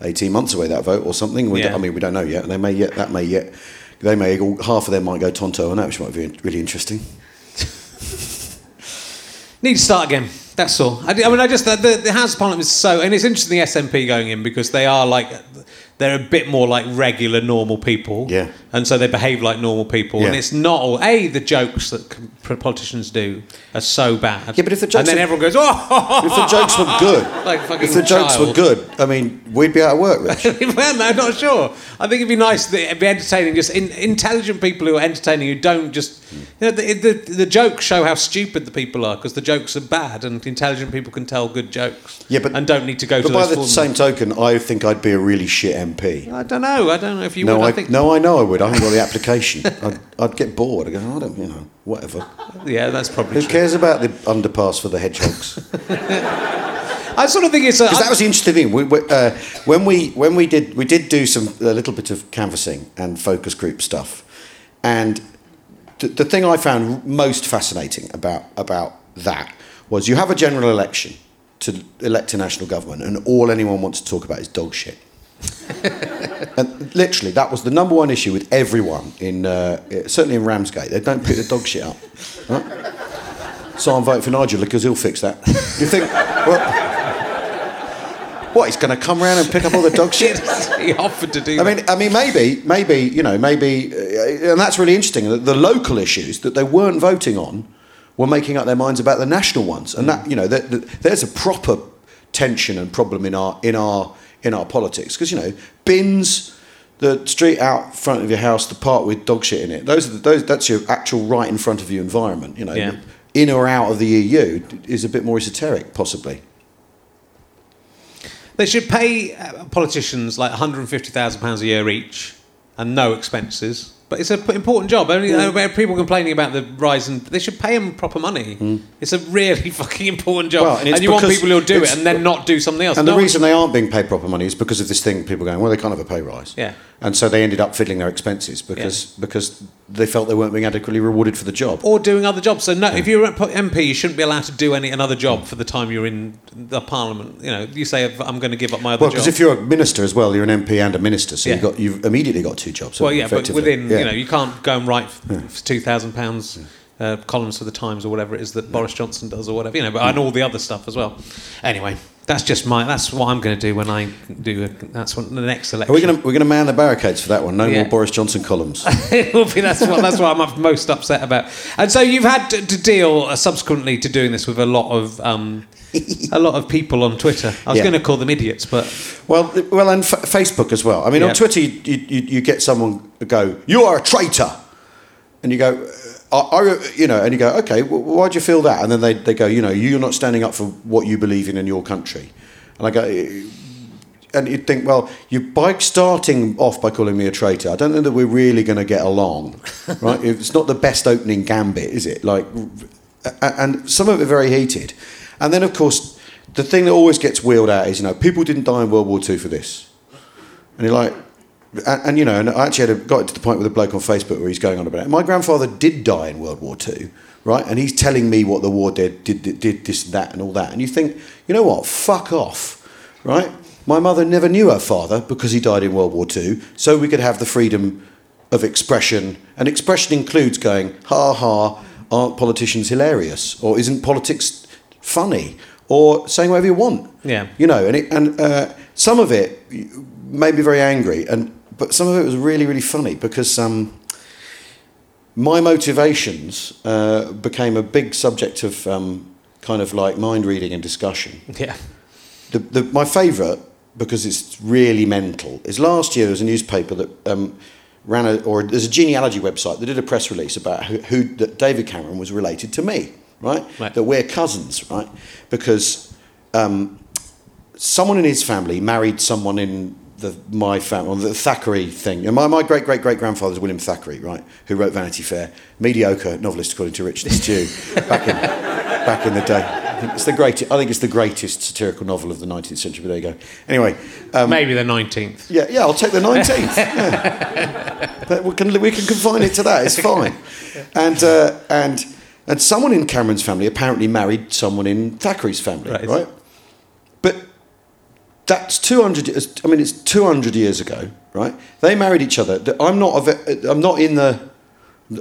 S3: eighteen months away that vote or something. We
S1: Yeah.
S3: I mean, we don't know yet. And they may yet that may yet they may all, half of them might go Tonto on that, which might be really interesting.
S1: Need to start again. That's all. I, I mean, I just the, the House of Parliament is so, and it's interesting the SNP going in because they are like they're a bit more like regular normal people.
S3: Yeah.
S1: and so they behave like normal people. And it's not all. A the jokes that politicians do are so bad.
S3: Yeah, but if the jokes
S1: and then everyone goes, oh,
S3: If the jokes were good,
S1: like fucking
S3: if the jokes were good, I mean, we'd be out of work, Rich.
S1: well, no, not sure. I think it'd be nice that it'd be entertaining. Just in, intelligent people who are entertaining, who don't just, you know, the, the, the jokes show how stupid the people are because the jokes are bad, and intelligent people can tell good jokes.
S3: Yeah, but-
S1: and don't need to go
S3: But
S1: to
S3: by the same token, I think I'd be a really shit MP.
S1: I don't know. I don't know if you
S3: No,
S1: would. I,
S3: I,
S1: think.
S3: no, I know I would. I haven't got the application. I'd, I'd get bored. I'd go, I don't, you know, whatever.
S1: Yeah, that's probably
S3: Who
S1: true.
S3: cares about the underpass for the hedgehogs?
S1: I sort of think it's. A,
S3: Because that was the interesting thing. We, we, uh, when we when we did we did do some a little bit of canvassing and focus group stuff, and the, the thing I found most fascinating about about that was you have a general election to elect a national government, and all anyone wants to talk about is dog shit. and literally, that was the number one issue with everyone in uh, certainly in Ramsgate. They don't pick the dog shit up. right? So I'm voting for Nigel because he'll fix that. You think, well, what? He's going to come around and pick up all the dog shit?
S1: he offered to do.
S3: I
S1: that.
S3: mean, I mean, maybe, maybe you know, maybe, uh, and that's really interesting. The, the local issues that they weren't voting on were making up their minds about the national ones, and that you know, there's a proper tension and problem in our in our in our politics because you know, bins. The street out front of your house, the part with dog shit in it. Those, are the, those that's your actual right in front of you environment. You know,
S1: Yeah.
S3: in or out of the EU is a bit more esoteric, possibly.
S1: They should pay uh, politicians like £150,000 a year each and no expenses. But it's an important job. Only uh, where people complaining about the rise, and they should pay them proper money. It's a really fucking important job.
S3: Well, and
S1: and, you want people who'll do it and then not do something else.
S3: And
S1: No
S3: the reason they aren't being paid proper money is because of this thing. People going, well, they can't have a pay rise.
S1: Yeah.
S3: And so they ended up fiddling their expenses because because they felt they weren't being adequately rewarded for the job.
S1: or doing other jobs. So no, if you're an MP, you shouldn't be allowed to do any another job for the time you're in the Parliament. You know, you say I'm going to give up my other
S3: Well,
S1: job.
S3: because if you're a minister as well, you're an MP and a minister, so
S1: Yeah.
S3: you've got you've immediately got two jobs.
S1: well, yeah, but within
S3: Yeah.
S1: You know, you can't go and write two thousand pounds. Uh, columns for the Times or whatever it is that Boris Johnson does or whatever you know, but and all the other stuff as well. Anyway, that's just my that's what I'm going to do when I do. A, that's what the next election.
S3: Are we going to we're going to man the barricades for that one? No
S1: Yeah.
S3: more Boris Johnson columns.
S1: it will be. That's what. That's what I'm most upset about. And so you've had to, to deal uh, subsequently to doing this with a lot of um, a lot of people on Twitter. I was
S3: Yeah.
S1: going to call them idiots, but
S3: Well, well, and f- Facebook as well. I mean,
S1: Yeah.
S3: on Twitter, you, you, you get someone go, "You are a traitor," and you go, I, I, you know, and you go, "Okay, well, why do you feel that?" And then they, they go, "You know, you're not standing up for what you believe in in your country," and I go. "Eh," And you'd think, well, you by starting off by calling me a traitor, I don't know that we're really going to get along, right? It's not the best opening gambit, is it? Like, and some of it very heated. And then, of course, the thing that always gets wheeled out is, you know, people didn't die in World War II for this. And you're like, and, and you know, and I actually had a, got to the point with a bloke on Facebook where he's going on about it. My grandfather did die in World War II, right? And he's telling me what the war did, did, did, this and that and all that. And you think, you know what? Fuck off, right? My mother never knew her father because he died in World War II, so we could have the freedom of expression. And expression includes going, ha ha, aren't politicians hilarious? Or isn't politics funny? Or saying whatever you want.
S1: Yeah.
S3: You know, and, it, and uh, some of it made me very angry, and but some of it was really, really funny because um, my motivations uh, became a big subject of um, kind of like mind reading and discussion.
S1: yeah,
S3: The, the, my favourite, because it's really mental, is last year there was a newspaper that um, ran a, or there's a genealogy website that did a press release about who, who that David Cameron was related to me, right?
S1: Right.
S3: That we're cousins, right? Because um, someone in his family married someone in the, my family, the Thackeray thing. And my, my great great great grandfather is William Thackeray, right? Who wrote Vanity Fair, mediocre novelist according to Richard Stew, back in back in the day. I think it's the greatest. I think it's the greatest satirical novel of the 19th century. But there you go. Anyway, um,
S1: maybe the nineteenth.
S3: yeah, yeah, I'll take the 19th. yeah. We can we can confine it to that. It's fine. And uh, and and someone in Cameron's family apparently married someone in Thackeray's family,
S1: Right.
S3: right? But that's 200 years- I mean it's 200 years ago, right? They married each other. I'm not a I'm not in the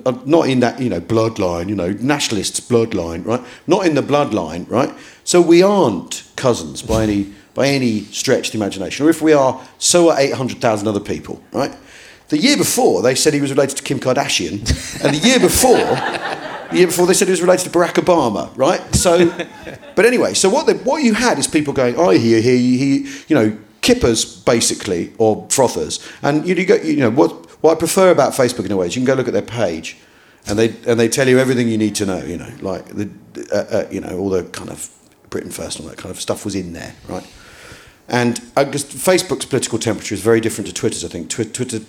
S3: I'm not in that you know bloodline, you know nationalists bloodline, right? Not in the bloodline, right? So we aren't cousins by any by any stretch of the imagination. Or if we are, so are eight hundred thousand other people, right? The year before, they said he was related to Kim Kardashian, and the year before, the year before they said he was related to Barack Obama, right? So, but anyway, so what the, what you had is people going, "I hear he, he, you know, kippers basically or frothers," and you, you go, you know, what what I prefer about Facebook in a way is you can go look at their page, and they and they tell you everything you need to know, you know, like the, uh, uh, you know, all the kind of Britain First and all that kind of stuff was in there, right? And I guess Facebook's political temperature is very different to Twitter's. I think Twi- Twitter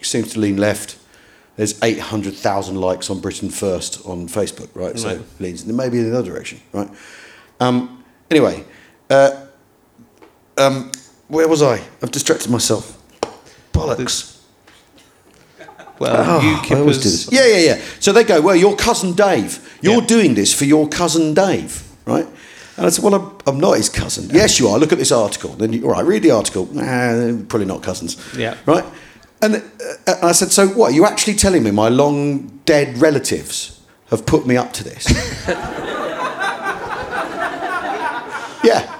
S3: seems to lean left. There's 800,000 likes on Britain First on Facebook, right? So
S1: Right.
S3: it leans maybe in the other direction, right? Um, anyway, uh, um, where was I? I've distracted myself. Bollocks.
S1: Well,
S3: Oh,
S1: you
S3: I always do
S1: kippers.
S3: this. Yeah, yeah, yeah. So they go, well, your cousin Dave. You're
S1: Yeah.
S3: doing this for your cousin Dave, right? And I said, well, I'm, I'm not his cousin. Yes, you are. Look at this article. Then, you, all right, read the article. Nah, probably not cousins.
S1: Yeah.
S3: Right? And, uh, and I said, so what? Are you actually telling me my long dead relatives have put me up to this? yeah.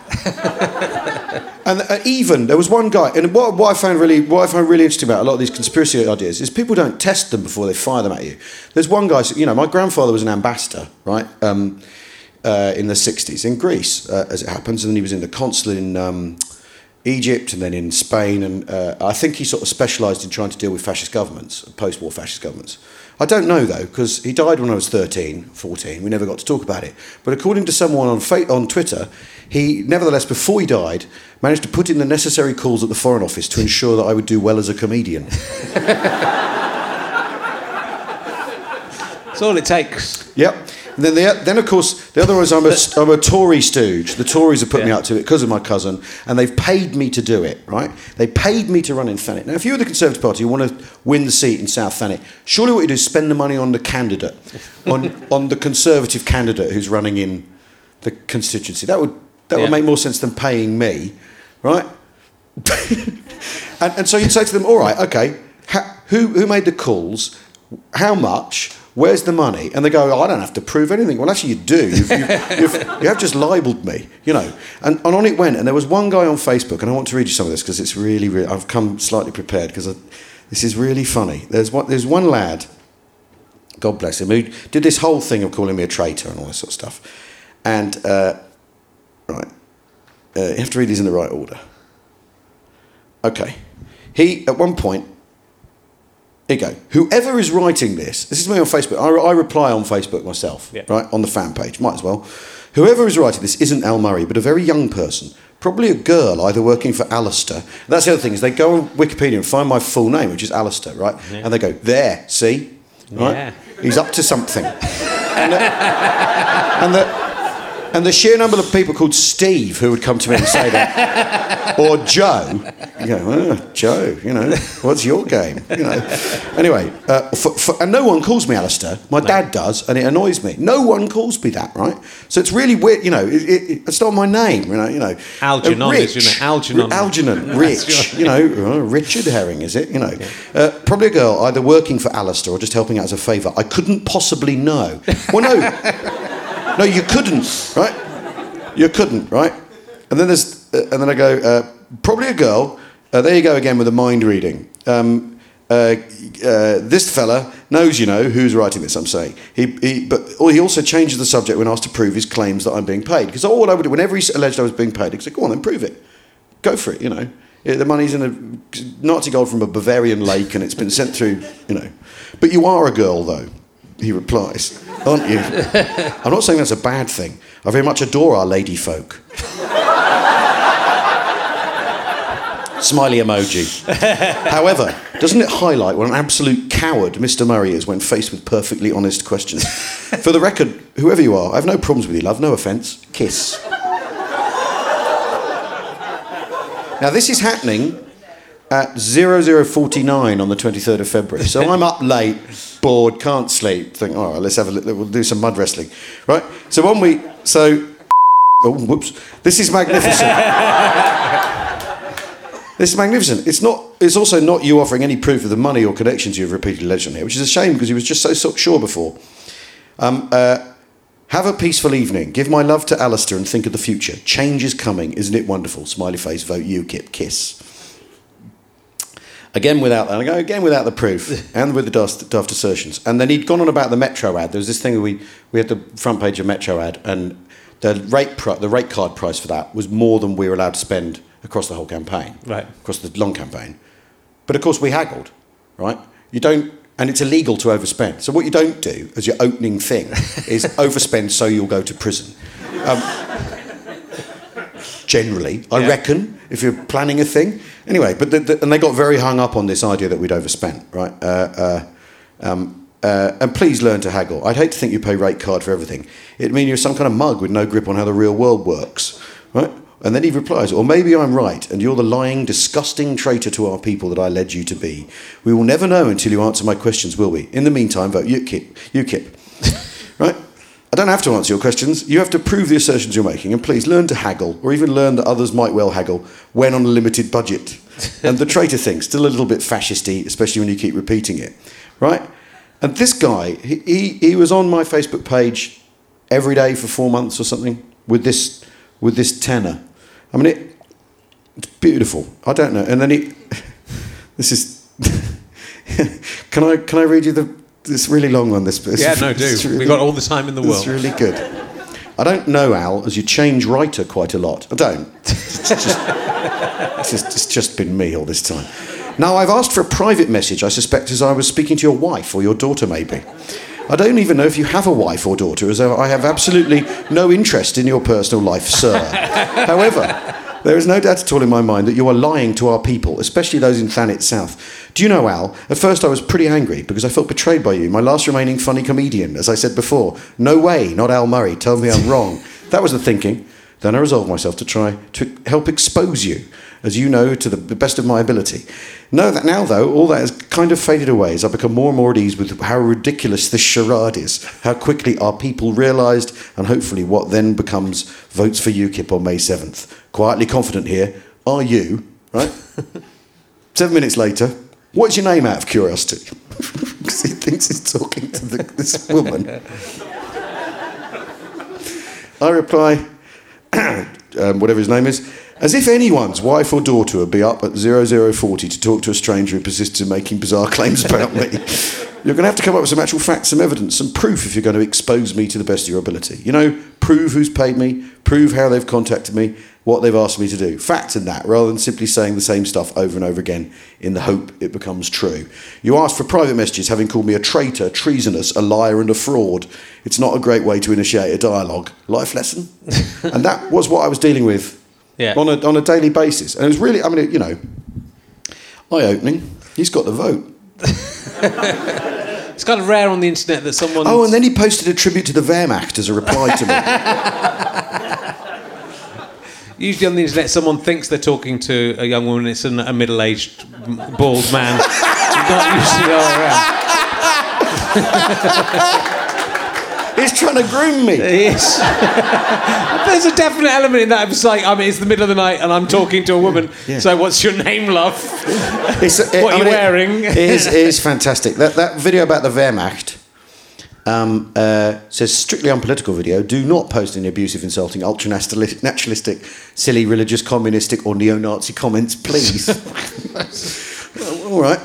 S3: And uh, even there was one guy, and what, what I found really, what I found really interesting about a lot of these conspiracy ideas is people don't test them before they fire them at you. There's one guy, you know, my grandfather was an ambassador, right, um, uh, in the '60s in Greece, uh, as it happens, and then he was in the consulate in um, Egypt and then in Spain, and uh, I think he sort of specialised in trying to deal with fascist governments, post-war fascist governments. I don't know though, because he died when I was 13, 14. We never got to talk about it. But according to someone on fa- on Twitter, he nevertheless, before he died, managed to put in the necessary calls at the Foreign Office to ensure that I would do well as a comedian.
S1: That's all it takes.
S3: Yep. And then, the, then of course, the other one is I'm a, I'm a Tory stooge. The Tories have put me up to it because of my cousin, and they've paid me to do it, right? They paid me to run in Thanet. Now, if you're the Conservative Party, you want to win the seat in South Thanet, surely what you do is spend the money on the candidate, on, on the Conservative candidate who's running in the constituency. That would, that
S1: Yeah.
S3: would make more sense than paying me, right? and, and so you'd say to them, all right, okay, ha, who, who made the calls? How much? Where's the money? And they go, I don't have to prove anything. Well, actually, you do. You've, you've, you've, you have just libelled me, you know. And, and on it went. And there was one guy on Facebook, and I want to read you some of this because it's really, really, I've come slightly prepared because this is really funny. There's one, there's one lad, God bless him, who did this whole thing of calling me a traitor and all this sort of stuff. And, uh, right, uh, you have to read these in the right order. Okay. He, at one point, here you go. Whoever is writing this, this is me on Facebook. I, I reply on Facebook myself,
S1: Yeah.
S3: right, on the fan page. Might as well. Whoever is writing this isn't Al Murray, but a very young person. Probably a girl, either working for Alistair. That's the other thing is they go on Wikipedia and find my full name, which is Alistair, right? And they go there, see, right?
S1: Yeah.
S3: He's up to something. and, the, and the and the sheer number of people called Steve who would come to me and say that, or Joe, you go, oh, Joe, you know, what's your game? You know. Anyway, uh, for, for, and no one calls me Alistair. My dad does, and it annoys me. No one calls me that, right? So it's really weird. You know, it, it, it's not my name. You know, you know.
S1: Algernon
S3: Uh,
S1: is
S3: Rich.
S1: your. Algernon.
S3: Algernon, Rich. You know, uh, Richard Herring, is it? You know, uh, probably a girl either working for Alistair or just helping out as a favour. I couldn't possibly know. Well, no, no, you couldn't, right? You couldn't, right? And then there's, uh, and then I go, uh, probably a girl. Uh, there you go again with the mind reading. Um, uh, uh, this fella knows, you know, who's writing this. I'm saying he, he, but he also changes the subject when asked to prove his claims that I'm being paid. Because all I would do, whenever he alleged I was being paid, he'd say, "Go on, then prove it. Go for it." You know, the money's in a Nazi gold from a Bavarian lake, and it's been sent through. You know, but you are a girl, though. He replies, "Aren't you?" I'm not saying that's a bad thing. I very much adore our lady folk. Smiley emoji. However, doesn't it highlight what an absolute coward Mr. Murray is when faced with perfectly honest questions? For the record, whoever you are, I have no problems with you, love, no offence. Kiss. Now, this is happening at 0049 on the 23rd of February. So I'm up late, bored, can't sleep. Think, all right, let's have a little, we'll do some mud wrestling. Right? So one week, so, oh, whoops. This is magnificent. This is magnificent. It's not. It's also not you offering any proof of the money or connections you've repeatedly alleged on here, which is a shame because he was just so, so sure before. Um, uh, have a peaceful evening. Give my love to Alistair and think of the future. Change is coming, isn't it wonderful? Smiley face. Vote UKIP. Kiss. Again without and go again without the proof and with the daft, daft assertions. And then he'd gone on about the Metro ad. There was this thing we we had the front page of Metro ad, and the rate the rate card price for that was more than we were allowed to spend across the whole campaign,
S1: Right.
S3: Across the long campaign. But of course we haggled, right? You don't. And it's illegal to overspend. So what you don't do as your opening thing is overspend so you'll go to prison. Um, generally, I
S1: Yeah.
S3: reckon, if you're planning a thing. Anyway, but the, the, and they got very hung up on this idea that we'd overspent, right? Uh, uh, um, uh, and please learn to haggle. I'd hate to think you pay rate card for everything. It'd mean you're some kind of mug with no grip on how the real world works, right? And then he replies, or maybe I'm right, and you're the lying, disgusting traitor to our people that I led you to be. We will never know until you answer my questions, will we? In the meantime, vote UKIP. UKIP. I don't have to answer your questions. You have to prove the assertions you're making, and please learn to haggle, or even learn that others might well haggle when on a limited budget. and the traitor thing, still a little bit fascisty, especially when you keep repeating it, right? And this guy, he, he, he was on my Facebook page every day for four months or something with this with this tenor. I mean, it, it's beautiful. I don't know. And then he, this is. can I can I read you the this really long one? This this-
S1: yeah, no, do.
S3: Really,
S1: We've got all the time in the world.
S3: it's really good. I don't know, Al, as you change writer quite a lot. I don't. It's just, it's just, it's just been me all this time. Now, I've asked for a private message, I suspect, as I was speaking to your wife or your daughter, maybe. I don't even know if you have a wife or daughter, as I have absolutely no interest in your personal life, sir. However, there is no doubt at all in my mind that you are lying to our people, especially those in Thanet South. Do you know, Al? At first I was pretty angry because I felt betrayed by you, my last remaining funny comedian, as I said before. No way, not Al Murray. Tell me I'm wrong. That was the thinking. Then I resolved myself to try to help expose you, as you know, to the best of my ability. Know that now, though, all that has kind of faded away as I become more and more at ease with how ridiculous this charade is, how quickly our people realised, and hopefully what then becomes votes for UKIP on May 7th. Quietly confident here, are you, right? Seven minutes later, what's your name out of curiosity? Because he thinks he's talking to the, this woman. I reply, um, whatever his name is, as if anyone's wife or daughter would be up at 0040 to talk to a stranger who persists in making bizarre claims about me. You're going to have to come up with some actual facts, some evidence, some proof if you're going to expose me to the best of your ability. You know, prove who's paid me, prove how they've contacted me, what they've asked me to do. Facts in that, rather than simply saying the same stuff over and over again in the hope it becomes true. You asked for private messages, having called me a traitor, treasonous, a liar, and a fraud. It's not a great way to initiate a dialogue. Life lesson? and that was what I was dealing with
S1: Yeah.
S3: on, a, on a daily basis. And it was really, I mean, you know, eye opening. He's got the vote.
S1: It's kind of rare on the internet that someone.
S3: Oh, and then he posted a tribute to the Wehrmacht as a reply to me.
S1: Usually on the internet, someone thinks they're talking to a young woman. It's an, a middle-aged, bald man. Not usually the other way around.
S3: He's trying to groom me.
S1: Yes. There's a definite element in that. It's like, I mean, it's the middle of the night and I'm talking to a woman.
S3: Yeah.
S1: So, what's your name, love?
S3: It's, it,
S1: What are you
S3: it-
S1: wearing?
S3: It is, it is fantastic. That, that video about the Wehrmacht um, uh, says strictly unpolitical video. Do not post any abusive, insulting, ultra naturalistic, silly, religious, communistic, or neo-Nazi comments, please. All right.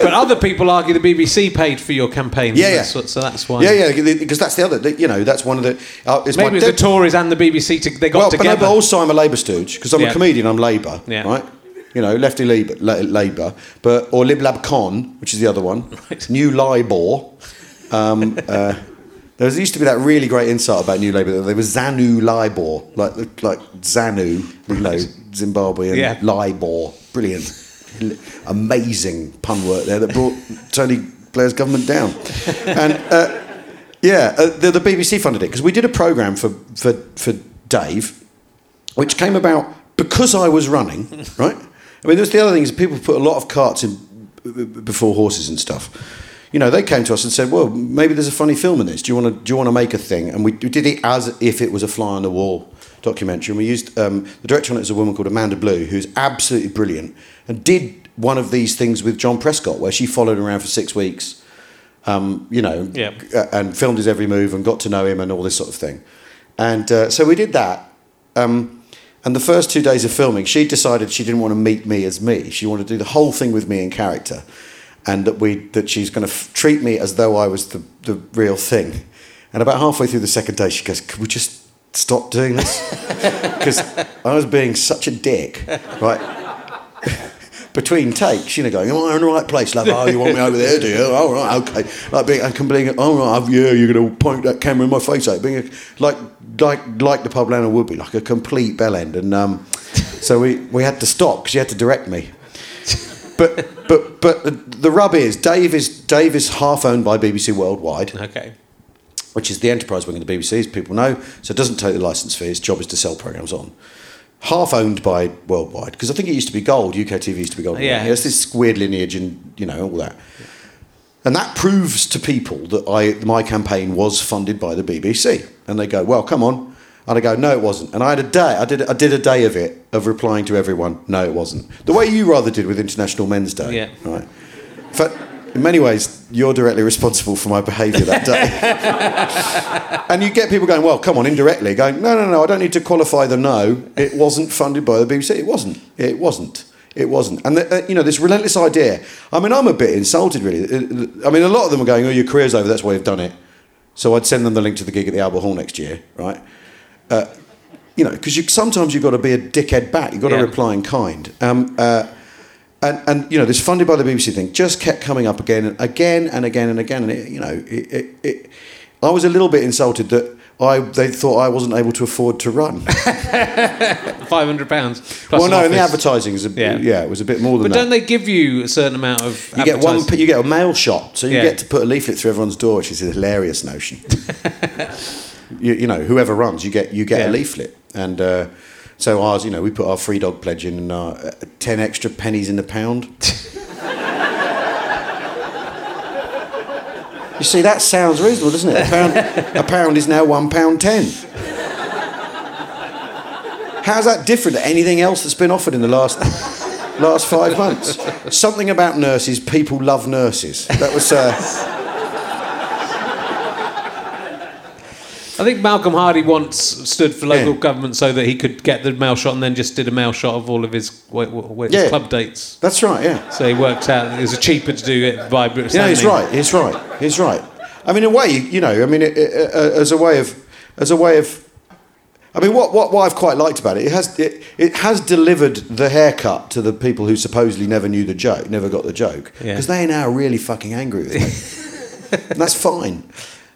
S1: But other people argue the BBC paid for your campaign.
S3: Yeah, yeah.
S1: What- so that's why.
S3: Yeah, yeah, because that's the other. the- You know, that's one of the. Uh, it's
S1: Maybe
S3: my
S1: it the Tories and the BBC. To, they got
S3: well, but, no, but also I'm a Labour stooge because I'm
S1: Yeah.
S3: a comedian. I'm Labour,
S1: Yeah.
S3: right? You know, lefty Labour, Labour, but or Lib Lab Con, which is the other one.
S1: Right.
S3: New Libor. Um, uh, there was, used to be that really great insight about New Labour. that There was Zanu Libor, like like Zanu, you know, Zimbabwean
S1: Yeah.
S3: Libor. Brilliant, amazing pun work there that brought Tony Blair's government down. And uh, yeah, uh, the, the BBC funded it because we did a program for for for Dave, which came about because I was running, right? I mean, there's the other thing is people put a lot of carts in before horses and stuff. You know, they came to us and said, "Well, maybe there's a funny film in this. Do you want to do you want to make a thing?" And we, we did it as if it was a fly on the wall documentary. And we used um, the director on it is a woman called Amanda Blue, who's absolutely brilliant, and did one of these things with John Prescott, where she followed him around for six weeks um, you know, and filmed his every move and got to know him and all this sort of thing. And uh, so we did that. Um, And the first two days of filming, she decided she didn't want to meet me as me. She wanted to do the whole thing with me in character, and that we that she's going to f- treat me as though I was the, the real thing. And about halfway through the second day, she goes, "Could we just stop doing this?" Because I was being such a dick, right? Between takes, you know, going, "Am I in the right place, love? Oh, you want me over there, do you? Oh, right, okay." Like being, I can being, "Oh, right, yeah, you're going to point that camera in my face," like being a, like, like, like the pub Lana would be, like a complete bell end. And um, so we, we had to stop because she had to direct me. But but but the, rub is Dave is Dave is half owned by BBC Worldwide
S1: Okay.
S3: which is the enterprise wing of the BBC, as people know. So it doesn't take the licence fee. Its job is to sell programmes on. Half owned by Worldwide, because I think it used to be Gold. UK TV used to be Gold.
S1: Yeah.
S3: It's this weird lineage and, you know, all that. And that proves to people that I, my campaign was funded by the BBC. And they go, well, come on. And I go, no, it wasn't. And I had a day, I did, I did a day of it, of replying to everyone, no, it wasn't. The way you rather did with International Men's Day.
S1: Yeah.
S3: Right. In in many ways, you're directly responsible for my behaviour that day. and you get people going, well, come on, indirectly, going, no, no, no, I don't need to qualify the no. It wasn't funded by the BBC. It wasn't. It wasn't. It wasn't. And, the, uh, you know, this relentless idea. I mean, I'm a bit insulted, really. Uh, I mean, a lot of them are going, oh, your career's over, that's why you've done it. So I'd send them the link to the gig at the Albert Hall next year, right? Uh, you know, because you, sometimes you've got to be a dickhead back. You've got
S1: Yeah.
S3: to reply in kind. Um, uh, and, and you know this funded by the BBC thing just kept coming up again and again and again and again and it, you know it, it, it, I was a little bit insulted that I they thought I wasn't able to afford to run.
S1: Five hundred pounds.
S3: well, no, in the advertising is a,
S1: Yeah.
S3: yeah. it was a bit more than
S1: But
S3: that.
S1: don't they give you a certain amount of?
S3: you get one, you get a mail shot, so you
S1: Yeah.
S3: get to put a leaflet through everyone's door, which is a hilarious notion. you, you know, whoever runs, you get you get
S1: Yeah.
S3: a leaflet, and uh, so ours, you know, we put our free dog pledge in and our uh, ten extra pennies in the pound. you see, that sounds reasonable, doesn't it? A pound, a pound is now one pound ten. How's that different to anything else that's been offered in the last last five months? Something about nurses. People love nurses. That was. Uh,
S1: I think Malcolm Hardee once stood for local
S3: Yeah.
S1: government so that he could get the mail shot and then just did a mail shot of all of his, w- w- his
S3: Yeah.
S1: club dates.
S3: that's right. Yeah.
S1: So he worked out it was cheaper to do it by
S3: Yeah, he's right. He's right. He's right. I mean, in a way, you know, I mean, it, it, uh, as a way of, as a way of, I mean, what, what, what I've quite liked about it, it has, it, it has delivered the haircut to the people who supposedly never knew the joke, never got the joke,
S1: Yeah.
S3: because they are now really fucking angry with me. and that's fine.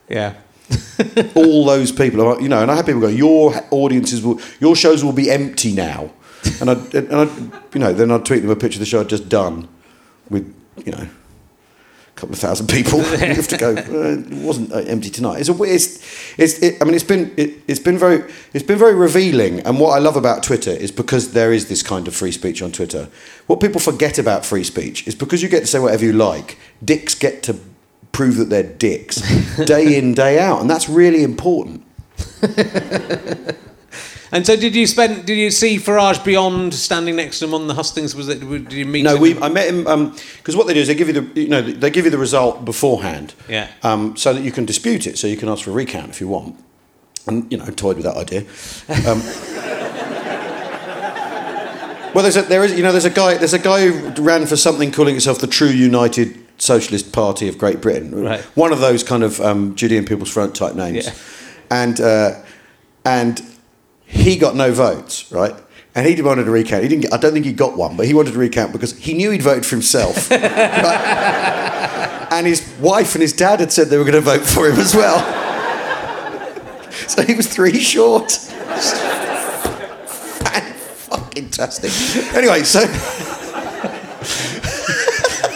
S1: Yeah.
S3: All those people, you know, and I had people go, your audiences will, your shows will be empty now, and I, and I, you know, then I'd tweet them a picture of the show I'd just done, with, you know, a couple of thousand people. you have to go. Uh, it wasn't uh, empty tonight. It's a it's, it's it, I mean, it's been it, it's been very it's been very revealing. And what I love about Twitter is because there is this kind of free speech on Twitter. What people forget about free speech is because you get to say whatever you like. Dicks get to prove that they're dicks day in day out, and that's really important.
S1: And so did you spend? Did you see Farage beyond standing next to him on the hustings? Was it? Did you meet?
S3: No,
S1: him?
S3: we. I met him because what they do is they give you the you know they give you the result beforehand.
S1: Yeah.
S3: Um, so that you can dispute it, so you can ask for a recount if you want. And you know, toyed with that idea. Um, well, there's a there is you know there's a guy there's a guy who ran for something calling himself the True United Socialist Party of Great Britain.
S1: Right.
S3: One of those kind of um, Judean People's Front type names.
S1: Yeah.
S3: And uh, and he got no votes, right? And he demanded a recount. He didn't. Get, I don't think he got one, but he wanted a recount because he knew he'd voted for himself. right? And his wife and his dad had said they were going to vote for him as well. so he was three short. Fucking tastic. Anyway, so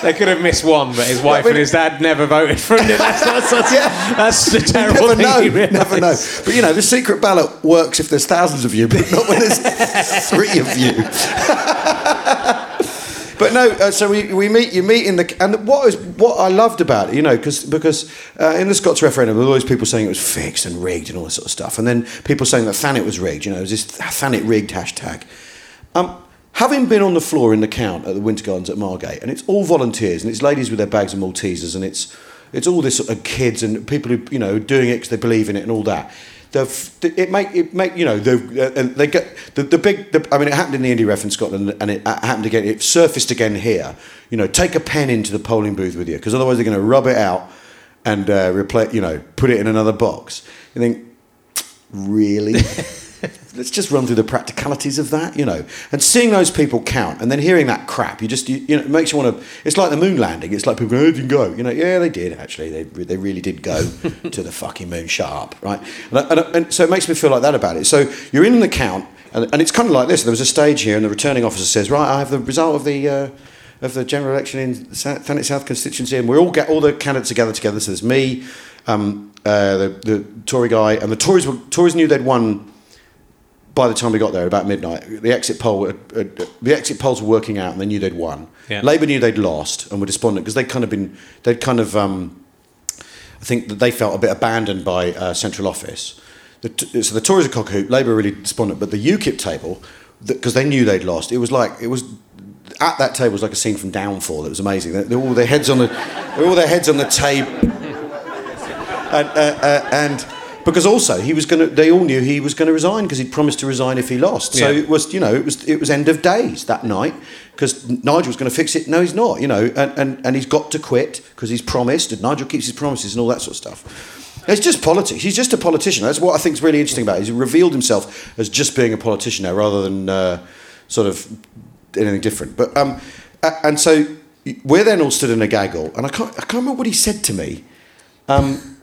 S1: They could have missed one, but his wife
S3: mean-
S1: and his dad never voted for him. That's, that's, that's,
S3: Yeah.
S1: that's the
S3: you
S1: terrible
S3: never
S1: thing.
S3: know.
S1: you.
S3: Never know. But you know, the secret ballot works if there's thousands of you, but not when there's three of you. But no, uh, so we, we meet. You meet in the and what was what I loved about it, you know, cause, because uh, in the Scots referendum, there were always people saying it was fixed and rigged and all this sort of stuff, and then people saying that Thanet was rigged. You know, it was this Thanet rigged hashtag. Um, having been on the floor in the count at the Winter Gardens at Margate, and it's all volunteers, and it's ladies with their bags of Maltesers, and it's it's all this of kids and people who you know doing it because they believe in it and all that. the it make it make you know the uh, they get the, the big the, I mean it happened in the indie ref in Scotland and it happened again it surfaced again here. You know take a pen into the polling booth with you because otherwise they're going to rub it out and uh, replace you know put it in another box. You think really let's just run through the practicalities of that you know. And seeing those people count and then hearing that crap you just you, you know it makes you want to it's like the moon landing. It's like people go oh, didn't go. You know yeah they did actually. They, they really did go to the fucking moon sharp right? And, I- and, I- and so it makes me feel like that about it. So you're in the count and, and it's kind of like this. There was a stage here and the returning officer says right I have the result of the uh, of the general election in South, Thanet South constituency, and we all get all the candidates together together. So there's me, um, uh, the, the Tory guy, and the Tories were, Tories knew they'd won by the time we got there, about midnight. The exit poll, uh, uh, the exit polls were working out, and they knew they'd won.
S1: Yeah.
S3: Labour knew they'd lost and were despondent because they'd kind of been, they'd kind of, um, I think that they felt a bit abandoned by uh, central office. The t- so the Tories are cockhoot, Labour are really despondent, but the UKIP table, because they knew they'd lost, it was like it was at that table was like a scene from Downfall. It was amazing. They, they all their heads on the, all their heads on the table, and, uh, uh, and because also he was going to. They all knew he was going to resign because he'd promised to resign if he lost. So
S1: Yeah.
S3: it was, you know, it was it was end of days that night because Nigel was going to fix it. No, he's not. You know, and and, and he's got to quit because he's promised. And Nigel keeps his promises and all that sort of stuff. It's just politics. He's just a politician. That's what I think is really interesting about it. He's revealed himself as just being a politician now rather than uh, sort of anything different. But um, and so we're then all stood in a gaggle, and I can't I can't remember what he said to me. Um,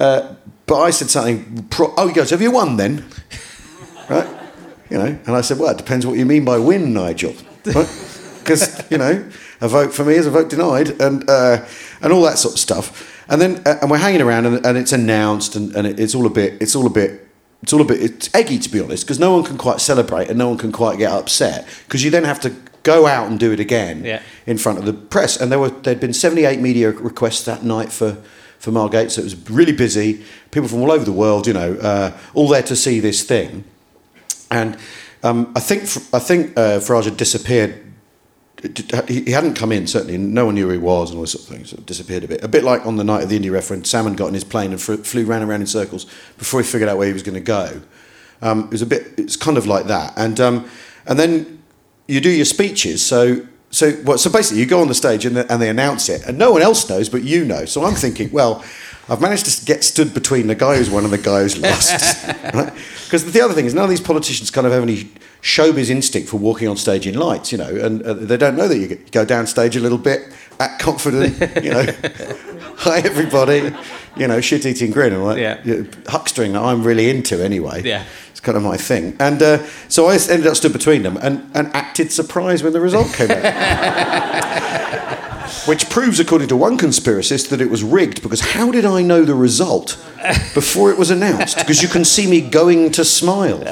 S3: uh, but I said something. Pro- oh, he goes, "Have you won then?" right? You know, and I said, "Well, it depends what you mean by win, Nigel." Because you know, a vote for me is a vote denied, and uh, and all that sort of stuff. And then uh, and we're hanging around, and, and it's announced, and, and it, it's all a bit, it's all a bit. It's all a bit it's eggy to be honest because no one can quite celebrate and no one can quite get upset because you then have to go out and do it again
S1: Yeah.
S3: in front of the press. And there were there'd been 78 media requests that night for for Margate, so it was really busy. People from all over the world, you know, uh, all there to see this thing. And um, I think I think uh, Farage had disappeared. He hadn't come in certainly. No one knew who he was, and all this sort of thing. So disappeared a bit. A bit like on the night of the Indie Ref when Salmond got in his plane and flew, flew round and round in circles before he figured out where he was going to go. Um, it was a bit. It's kind of like that. And um, and then you do your speeches. So so what? So basically, you go on the stage and, and they announce it, and no one else knows, but you know. So I'm thinking, well, I've managed to get stood between the guy who's won and the guy who's lost. Because the other thing is, none of these politicians kind of have any showbiz instinct for walking on stage in lights, you know, and uh, they don't know that you go down stage a little bit, act confident, you know, hi everybody, you know, shit eating grin, and like
S1: yeah,
S3: huckstering that I'm really into anyway.
S1: Yeah.
S3: Kind of my thing. And uh, so I ended up stood between them and, and acted surprised when the result came out. Which proves, according to one conspiracist, that it was rigged because how did I know the result before it was announced? Because you can see me going to smile.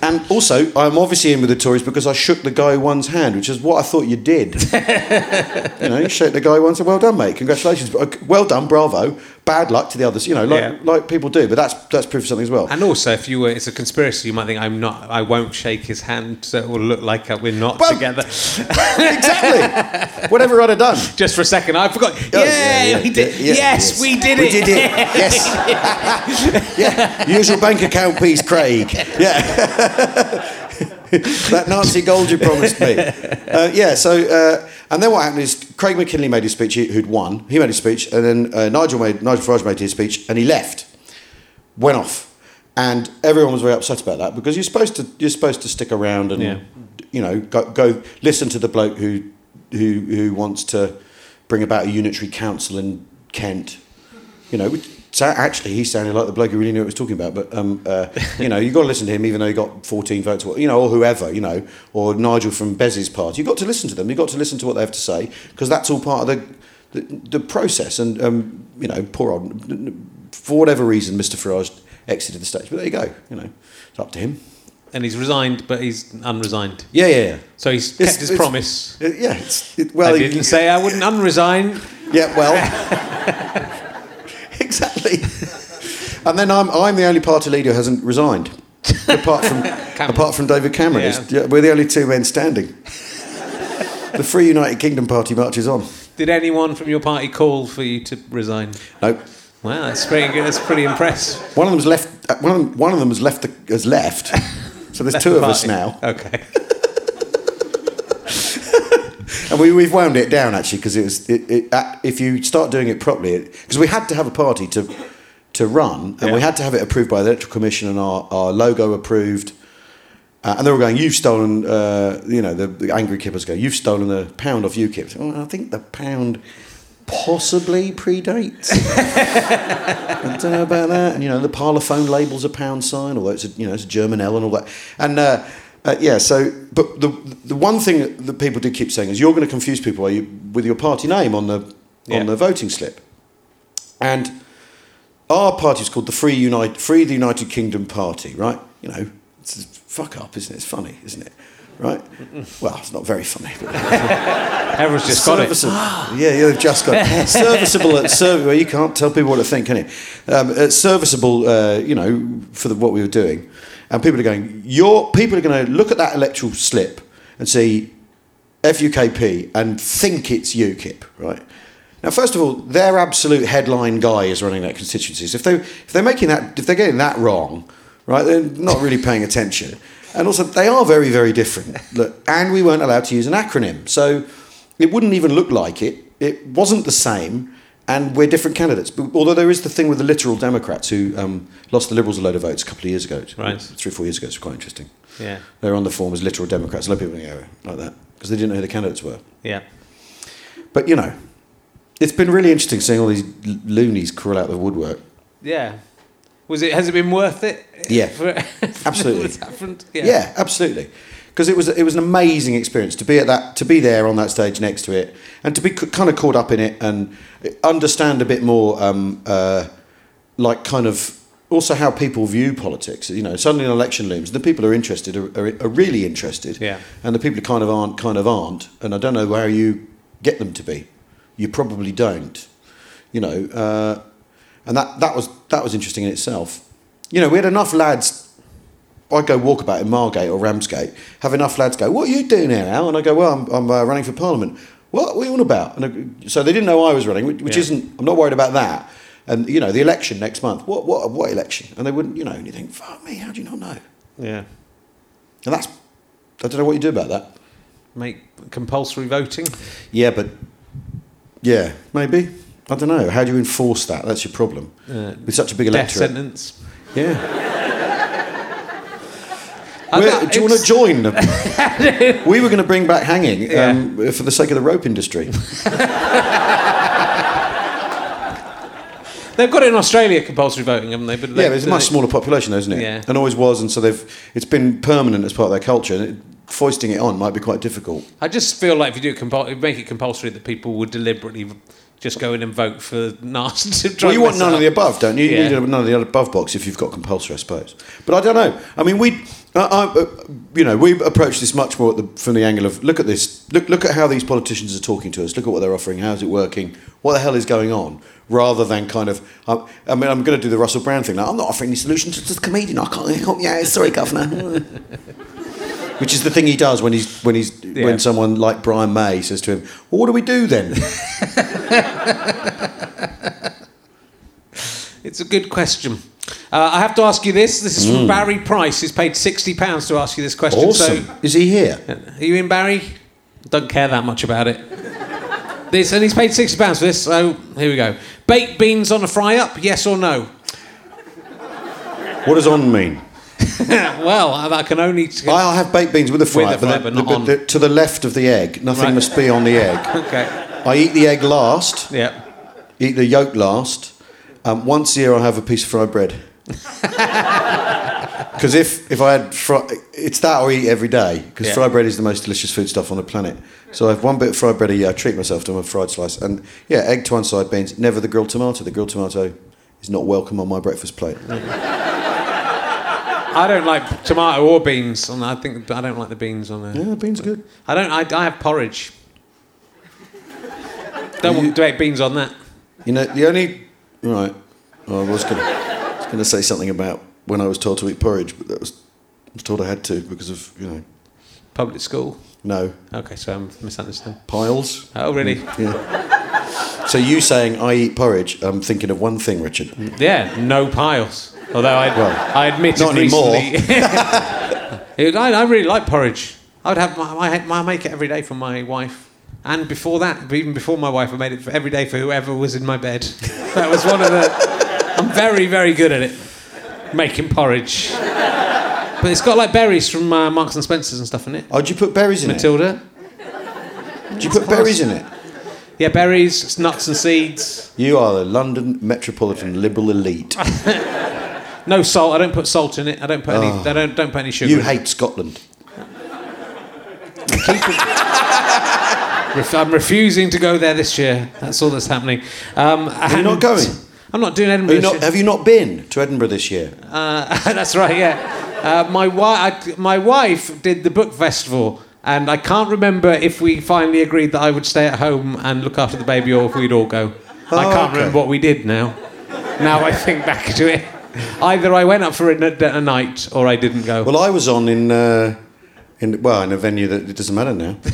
S3: And also, I'm obviously in with the Tories because I shook the guy one's hand, which is what I thought you did. you know, you shake the guy won, say, "Well done, mate, congratulations, well done, bravo." Bad luck to the others, you know, like
S1: Yeah.
S3: like people do. But that's that's proof of something as well.
S1: And also, if you were, it's a conspiracy. You might think I'm not. I won't shake his hand, so it will look like uh, we're not
S3: Well-
S1: together.
S3: exactly. Whatever I'd have done.
S1: Just for a second, I forgot.
S3: Oh,
S1: yeah, we did.
S3: yeah,
S1: yes, we did
S3: We did it. Yes. yeah. Use your bank account, please, Craig. Yeah. that Nazi gold you promised me. Uh, yeah. So, uh, and then what happened is Craig Mackinlay made his speech. Who'd won? He made his speech, and then uh, Nigel made Nigel Farage made his speech, and he left. Went off, and everyone was very upset about that because you're supposed to you're supposed to stick around and
S1: Yeah.
S3: you know go, go listen to the bloke who who who wants to bring about a unitary council in Kent. You know, which, so actually he sounded like the bloke who really knew what he was talking about. But um, uh, you know, you got to listen to him, even though he got 14 votes, or, you know, or whoever, you know, or Nigel from Bez's party. You have got to listen to them. You have got to listen to what they have to say because that's all part of the the, the process. And um, you know, poor old for whatever reason, Mr. Farage exited the stage. But there you go. You know, it's up to him.
S1: And he's resigned, but he's unresigned.
S3: Yeah, yeah, yeah.
S1: So he's
S3: It's-
S1: kept his
S3: it's-
S1: promise.
S3: Uh, Yeah, it's, it, well,
S1: I
S3: he-
S1: didn't say I wouldn't unresign.
S3: Yeah, well, exactly. And then I'm, I'm the only party leader who hasn't resigned, apart from apart from David Cameron.
S1: Yeah.
S3: Yeah, we're the only two men standing. the Free United Kingdom Party marches on.
S1: Did anyone from your party call for you to resign?
S3: No,
S1: Wow, that's pretty good. That's pretty impressive.
S3: One of them's left. uh, One of them, one of them has left. The, has left. So there's two of us now,
S1: Okay.
S3: And we, we've wound it down actually because it was. It, it, uh, if you start doing it properly, because we had to have a party to to run, and we had to have it approved by the electoral commission and our, our logo approved. Uh, and they were going, you've stolen, uh, you know, the, the angry kippers go, you've stolen a pound off UKIP. Well, I think the pound possibly predates. I don't know about that. And, you know, the parlophone label's a pound sign, although it's a, you know, it's a German L and all that. And, uh, yeah, so, but the, the one thing that people do keep saying is you're going to confuse people are you, with your party name on the,
S1: Yeah.
S3: on the voting slip. And our party is called the Free, Unite, Free the United Kingdom Party, right? You know, it's a fuck up, isn't it? It's funny, isn't it? Right? Well, it's not very funny.
S1: Everyone's just got it.
S3: Yeah, yeah, they've just got it. serviceable. At serv- well, you can't tell people what to think, can you? Um, serviceable, uh, you know, for the, what we were doing, and people are going. Your people are going to look at that electoral slip and see FUKP and think it's UKIP, right? Now, first of all, their absolute headline guy is running that constituencies. If they if they're making that if they're getting that wrong, right, they're not really paying attention. And also, they are very very different. Look, and we weren't allowed to use an acronym, so it wouldn't even look like it. It wasn't the same, and we're different candidates. But although there is the thing with the literal Democrats who um, lost the Liberals a load of votes a couple of years ago,
S1: Right.
S3: three or four years ago, it's quite interesting.
S1: Yeah.
S3: They're on the form as literal Democrats. A lot of people go like that because they didn't know who the candidates were.
S1: Yeah.
S3: But you know, it's been really interesting seeing all these loonies crawl out of the woodwork.
S1: Yeah. Was it? Has it been worth it?
S3: Yeah. Absolutely.
S1: happened?
S3: Yeah, absolutely. Because it was it was an amazing experience to be at that to be there on that stage next to it and to be c- kind of caught up in it and understand a bit more um, uh, like kind of also how people view politics. You know, suddenly an election looms. The people who are interested are, are, are really interested,
S1: Yeah.
S3: and the people who kind of aren't kind of aren't. And I don't know how you get them to be. You probably don't. You know, uh, and that that was that was interesting in itself. You know, we had enough lads. I go walkabout in Margate or Ramsgate. Have enough lads go, "What are you doing here, Al?" And I go, "Well, I'm, I'm uh, running for Parliament." What? What are you on about? And I, so they didn't know I was running, which, which
S1: Yeah.
S3: isn't. I'm not worried about that. And you know, the election next month. What? What? What election? And they wouldn't. You know, and you think, "Fuck me, how do you not know?"
S1: Yeah.
S3: And that's. I don't know what you do about that.
S1: Make compulsory voting.
S3: Yeah, but yeah, maybe. I don't know. How do you enforce that? That's your problem.
S1: Uh,
S3: With such a big electorate.
S1: Death sentence.
S3: Yeah. Do you want to join? we were going to bring back hanging
S1: Yeah.
S3: um, for the sake of the rope industry.
S1: They've got it in Australia, compulsory voting, haven't they? But they,
S3: yeah, it's a much smaller population, though, isn't it?
S1: Yeah.
S3: And always was, and so they've it's been permanent as part of their culture. Foisting it on might be quite difficult.
S1: I just feel like if you do it make it compulsory, that people would deliberately just go in and vote for nasty.
S3: Well, you want none of the above, don't you? You
S1: Yeah.
S3: need none of the above box if you've got compulsory, I suppose. But I don't know. I mean, we, uh, I, uh, you know, we approach this much more at the, from the angle of look at this, look, look at how these politicians are talking to us, look at what they're offering, how's it working, what the hell is going on, rather than kind of. I, I mean, I'm going to do the Russell Brand thing now. I'm not offering any solutions. It's just a comedian. I can't help you. out. Sorry, governor. Which is the thing he does when he's when he's
S1: Yeah.
S3: when someone like Brian May says to him, "Well, what do we do then?"
S1: It's a good question. Uh, I have to ask you this. This is from Barry Price. He's paid sixty pounds to ask you this question.
S3: Awesome.
S1: So,
S3: is he here?
S1: are you in, Barry? Don't care that much about it. This and he's paid sixty pounds for this. So here we go. Baked beans on a fry up? Yes or no?
S3: What does on mean?
S1: well, I can only.
S3: I'll have baked beans with a fry,
S1: With a fry,
S3: but,
S1: but
S3: the,
S1: not
S3: the-
S1: on.
S3: the- to the left of the egg. Nothing
S1: Right.
S3: must be on the egg.
S1: okay.
S3: I eat the egg last,
S1: Yeah.
S3: eat the yolk last. Um, once a year, I'll have a piece of fried bread. Because if, if I had fri- it's that I eat every day. Because
S1: Yeah.
S3: fried bread is the most delicious food stuff on the planet. So I have one bit of fried bread a year. I treat myself to a fried slice, and yeah, egg to one side, beans. Never the grilled tomato. The grilled tomato is not welcome on my breakfast plate.
S1: I don't like tomato or beans. And I think I don't like the beans on there.
S3: Yeah, the beans are good.
S1: I don't. I, I have porridge. Don't want to make beans on that.
S3: You know, the only right. I was going to say something about when I was told to eat porridge, but that was I was told I had to because of you know
S1: Public school.
S3: no
S1: Okay, so I'm misunderstood.
S3: piles.
S1: Oh, really?
S3: Yeah. So you saying I eat porridge? I'm thinking of one thing, Richard.
S1: Yeah, no piles. Although I,
S3: Well,
S1: I admitted
S3: not anymore.
S1: It- I, I really like porridge. I would have my, my, I make it every day for my wife, and before that, even before my wife, I made it for every day for whoever was in my bed. That was one of the. I'm very very good at it, making porridge. But it's got like berries from uh, Marks and Spencers and stuff in it.
S3: Oh, do you put berries in
S1: Matilda.
S3: it? Matilda. Do you put berries in it?
S1: Yeah, berries, nuts and seeds.
S3: You are the London metropolitan liberal elite.
S1: No salt. I don't put salt in it. I don't put any. I don't don't put any sugar.
S3: Oh. You
S1: in
S3: hate Scotland.
S1: I'm refusing to go there this year. That's all that's happening. Um,
S3: Are not going?
S1: I'm not doing
S3: Are
S1: Edinburgh.
S3: you
S1: this
S3: not,
S1: year.
S3: have you not been to Edinburgh this year?
S1: Uh, that's right. Yeah, uh, my wife. My wife did the book festival, and I can't remember if we finally agreed that I would stay at home and look after the baby, or if we'd all go. I
S3: Oh,
S1: can't
S3: okay.
S1: remember what we did now. Now I think back to it. Either I went up for a, a night, or I didn't go.
S3: Well, I was on in, uh, in well, in a venue that it doesn't matter now.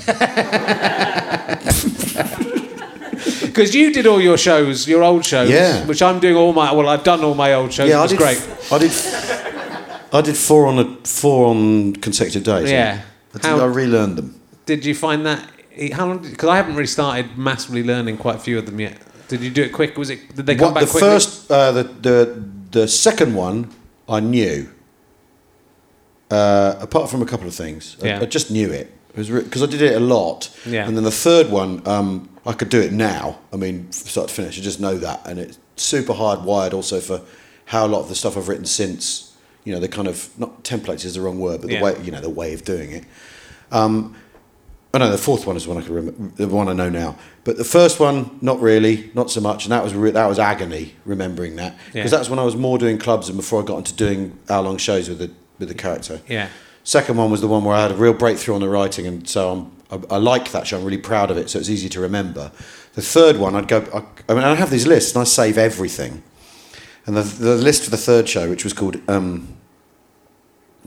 S1: Because you did all your shows, your old shows,
S3: Yeah.
S1: which I'm doing all my. Well, I've done all my old shows.
S3: Yeah,
S1: it
S3: I did.
S1: great.
S3: I did. I did four on a four on consecutive days.
S1: Yeah.
S3: I, did,
S1: How-
S3: I relearned them.
S1: Did you find that? How long? Because I haven't really started massively learning quite a few of them yet. Did you do it quick? Was it? Did they come
S3: What,
S1: back
S3: the
S1: quickly?
S3: first, uh, the the the second one, I knew. Uh, apart from a couple of things, I-
S1: Yeah.
S3: I, just knew it. Because I did it a lot.
S1: Yeah.
S3: And then the third one, um, I could do it now. I mean, start to finish, I just know that, and it's super hardwired also for how a lot of the stuff I've written since. You know, the kind of not templates is the wrong word, but
S1: Yeah.
S3: the way you know the way of doing it. Um, Oh no, the fourth one is the one I can remember, the one I know now. But the first one, not really, not so much, and that was re- that was agony remembering that because
S1: Yeah.
S3: that's when I was more doing clubs and before I got into doing hour long shows with the with the character.
S1: Yeah.
S3: Second one was the one where I had a real breakthrough on the writing, and so I'm, I, I like that show. I'm really proud of it, so it's easy to remember. The third one, I'd go. I, I mean, I have these lists, and I save everything. And the, the list for the third show, which was called, um,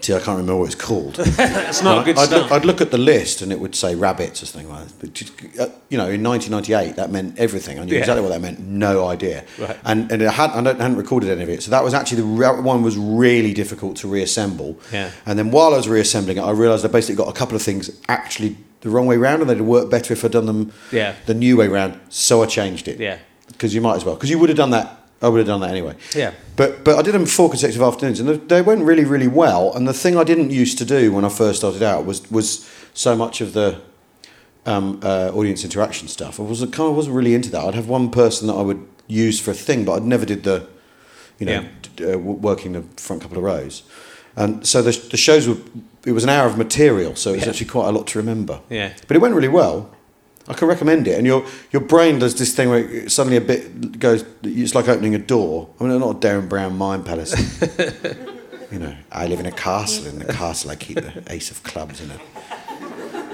S3: see, I can't remember what it's called.
S1: It's not
S3: I'd,
S1: good
S3: I'd. Look, I'd look at the list and it would say rabbits or something like that. But just, uh, you know, in 1998, that meant everything. I knew
S1: Yeah.
S3: exactly what that meant. No idea.
S1: Right.
S3: And and it had, I hadn't recorded any of it, so that was actually the one was really difficult to reassemble.
S1: Yeah.
S3: And then while I was reassembling it, I realised I basically got a couple of things actually the wrong way round, and they'd work better if I'd done them
S1: Yeah.
S3: the new way round. So I changed it.
S1: Yeah.
S3: Because you might as well. Because you would have done that. I would have done that anyway.
S1: Yeah.
S3: But but I did them four consecutive afternoons, and they- went really really well. And the thing I didn't used to do when I first started out was was so much of the um, uh, audience interaction stuff. I wasn't kind of wasn't really into that. I'd have one person that I would use for a thing, but I'd never did the, you know,
S1: Yeah.
S3: d- uh, w- working the front couple of rows. And so the, the shows were it was an hour of material, so it was
S1: Yeah.
S3: actually quite a lot to remember.
S1: Yeah.
S3: But it went really well. I can recommend it. And your your brain does this thing where it suddenly a bit goes. It's like opening a door. I mean, not a Derren Brown mind palace. you know, I live in a castle. In the castle, I keep the ace of clubs in a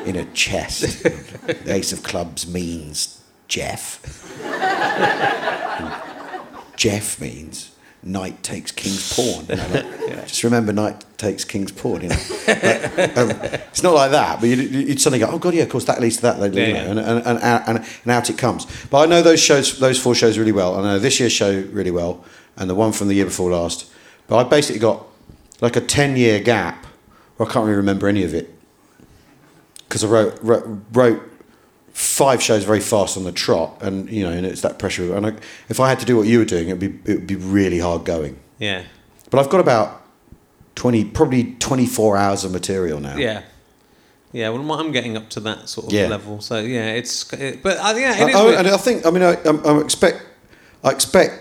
S3: in a chest. the ace of clubs means Jeff. Jeff means knight takes king's pawn. You know, like, Just remember, knight takes king's pawn. You know, Like, um, it's not like that, but you'd, you'd suddenly go, "Oh God, yeah, of course that leads to that." you
S1: Yeah,
S3: know,
S1: yeah.
S3: And, and, and, out- and, and out it comes. But I know those shows, those four shows really well. I know this year's show really well, and the one from the year before last. But I basically got like a ten-year gap where I can't really remember any of it because I wrote, wrote wrote five shows very fast on the trot, and you know, and it's that pressure. And I, if I had to do what you were doing, it'd be it would be really hard going.
S1: Yeah.
S3: But I've got about twenty, probably twenty-four hours of material now.
S1: Yeah. Yeah, well, I'm getting up to that sort of
S3: Yeah.
S1: level. So yeah, it's. It, but uh, yeah, it
S3: I,
S1: is.
S3: I- and I think, I mean, I, I, I expect, I expect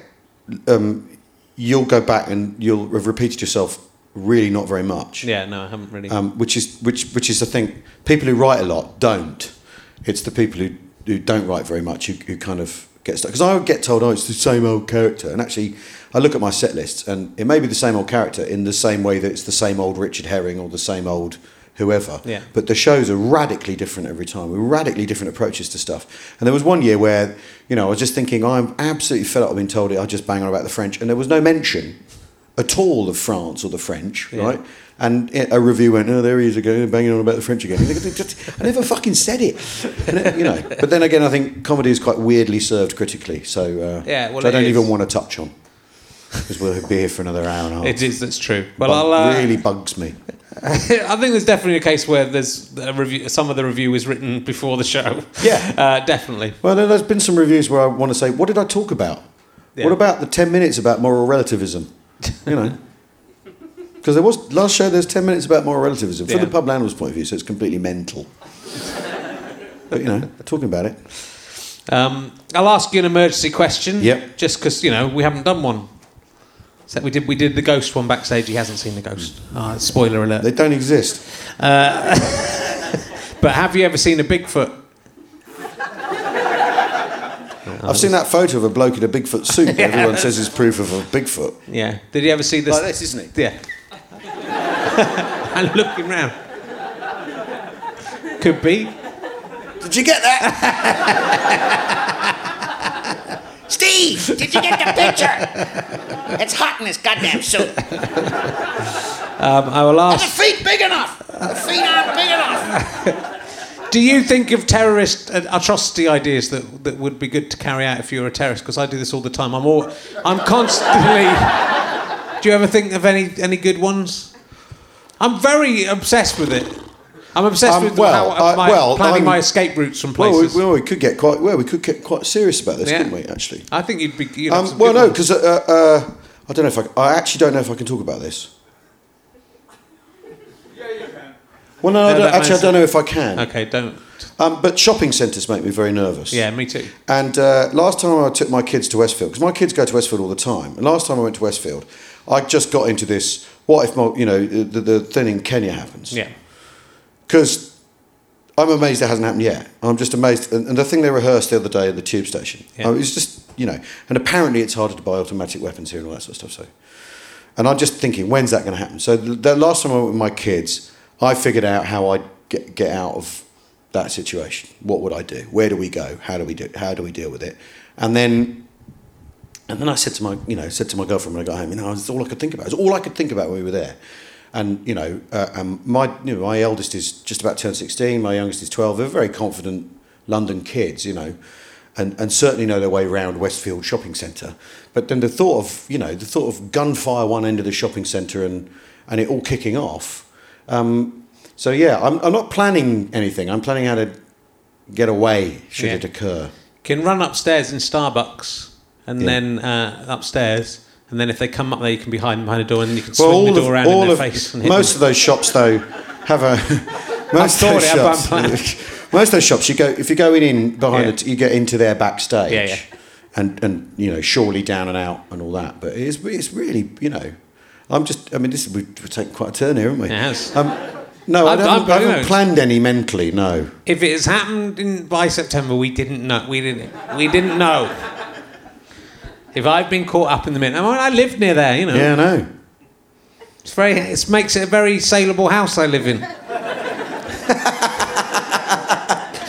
S3: um, you'll go back and you'll have repeated yourself really not very much.
S1: yeah, no, I haven't really.
S3: um, which is which which is the thing. People who write a lot don't. It's the people who, who don't write very much who, who kind of get stuck. Because I would get told, "Oh, it's the same old character," and actually, I look at my set lists, and it may be the same old character in the same way that it's the same old Richard Herring or the same old whoever.
S1: Yeah.
S3: But the shows are radically different every time. With radically different approaches to stuff. And there was one year where, you know, I was just thinking, I'm absolutely fed up of being told it. I just bang on about the French, and there was no mention at all of France or the French,
S1: Yeah.
S3: right? And a review went, oh, there he is again, banging on about the French again. You think, "Just- I never fucking said it. It- you know. But then again, I think comedy is quite weirdly served critically. So uh,
S1: Yeah, well,
S3: I don't
S1: is.
S3: even want to touch on. Because we'll be here for another hour and a half.
S1: It is. That's true. Well, Uh,
S3: really bugs me.
S1: I think there's definitely a case where there's a review. Some of the review was written before the show.
S3: Yeah.
S1: Uh, definitely.
S3: Well, there's been some reviews where I want to say, what did I talk about?
S1: Yeah.
S3: What about the 10 minutes about moral relativism? You know? Because there was, last show, there's 10 minutes about moral relativism from
S1: Yeah.
S3: the pub landlord's point of view, so it's completely mental. but, you know, talking about it.
S1: Um, I'll ask you an emergency question.
S3: Yep.
S1: Just because you know we haven't done one. So we did. We did the ghost one backstage. He hasn't seen the ghost. Ah, spoiler alert.
S3: They don't exist.
S1: But have you ever seen a Bigfoot?
S3: I've seen that photo of a bloke in a Bigfoot suit. that Everyone says is proof of a Bigfoot.
S1: Yeah. Did you ever see this?
S3: Like this, isn't he?
S1: Yeah. and looking round. Could be.
S3: Did you get that?
S4: Steve, did you get the picture? It's hot in this goddamn suit.
S1: Um, I will ask.
S4: Are The
S1: ask.
S4: feet big enough. The feet aren't big enough.
S1: Do you think of terrorist uh, atrocity ideas that, that would be good to carry out if you were a terrorist? Because I do this all the time. I'm all, I'm constantly. do you ever think of any any good ones? I'm very obsessed with it. I'm obsessed
S3: Um,
S1: with
S3: well,
S1: how,
S3: I-
S1: my,
S3: well,
S1: planning
S3: I'm-
S1: my escape routes from
S3: Well, we,
S1: places.
S3: well, we could get quite well. We could get quite serious about this,
S1: Yeah.
S3: couldn't we? Actually.
S1: I think you'd be. You'd
S3: Um, well, no, because uh, uh, I don't know if I, I actually don't know if I can talk about this. Well, no, I don't, actually, I don't know if I can.
S1: Okay, don't.
S3: Um, but shopping centres make me very nervous.
S1: Yeah, me too.
S3: And uh, last time I took my kids to Westfield, because my kids go to Westfield all the time. And last time I went to Westfield, I just got into this. What if my, you know, the, the thing in Kenya happens?
S1: Yeah.
S3: Because I'm amazed it hasn't happened yet. I'm just amazed. And, and the thing they rehearsed the other day at the tube station,
S1: Yeah.
S3: uh, it's just, you know, and apparently it's harder to buy automatic weapons here and all that sort of stuff. So, and I'm just thinking, when's that going to happen? So the, the last time I went with my kids, I figured out how I'd get, get out of that situation. What would I do? Where do we go? How do we do? How do we deal with it? And then, and then I said to my, you know, said to my girlfriend when I got home, you know, it's all I could think about. It's all I could think about when we were there. And you know, uh, um, my, you know, my eldest is just about turned sixteen. My youngest is twelve. They're very confident London kids, you know, and, and certainly know their way around Westfield shopping centre. But then the thought of, you know, the thought of gunfire one end of the shopping centre and and it all kicking off. Um, so yeah, I'm, I'm not planning anything. I'm planning how to get away should
S1: Yeah.
S3: it occur.
S1: Can run upstairs in Starbucks and
S3: Yeah.
S1: then uh, upstairs, and then if they come up there, you can be hiding behind a door, and then you can
S3: Well,
S1: swing the
S3: of,
S1: door around in their
S3: of
S1: face. And hit
S3: most
S1: them.
S3: of those shops though have a most of those shops. most of those shops you go if you're going in behind
S1: Yeah.
S3: it, you get into their backstage.
S1: Yeah, yeah.
S3: And and you know surely down and out and all that. But it's it's really you know I'm just I mean this we've, we've taken quite a turn here, haven't we?
S1: It has.
S3: Um, no, I
S1: I'm-
S3: haven't, I haven't
S1: you
S3: planned any mentally. No.
S1: If it has happened in, by September, we didn't know. We didn't. We didn't know. If I've been caught up in the middle, I, mean, I lived near there. You know,
S3: Yeah, no.
S1: it's very. It makes it a very saleable house I live in.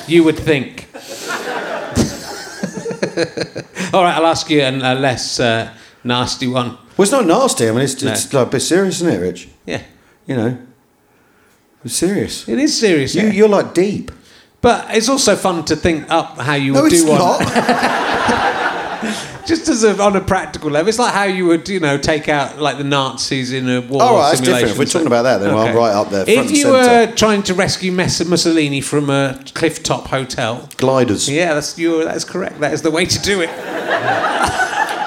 S1: you would think. All right, I'll ask you a, a less uh, nasty one.
S3: Well, it's not nasty. I mean, it's,
S1: No.
S3: it's like a bit serious, isn't it, Rich?
S1: Yeah,
S3: You know, it's serious.
S1: it is serious.
S3: You,
S1: yeah.
S3: you're like deep.
S1: But it's also fun to think up how you
S3: No,
S1: would
S3: it's
S1: do one.
S3: not.
S1: Just as a, on a practical level, it's like how you would, you know, take out like the Nazis in a war
S3: All right, that's
S1: simulation.
S3: different. If we're talking about that, then I'm right up there, front
S1: If
S3: and
S1: you
S3: centre.
S1: were trying to rescue Mess- Mussolini from a cliff top hotel,
S3: Gliders.
S1: yeah, that's you. That's correct. That is the way to do it.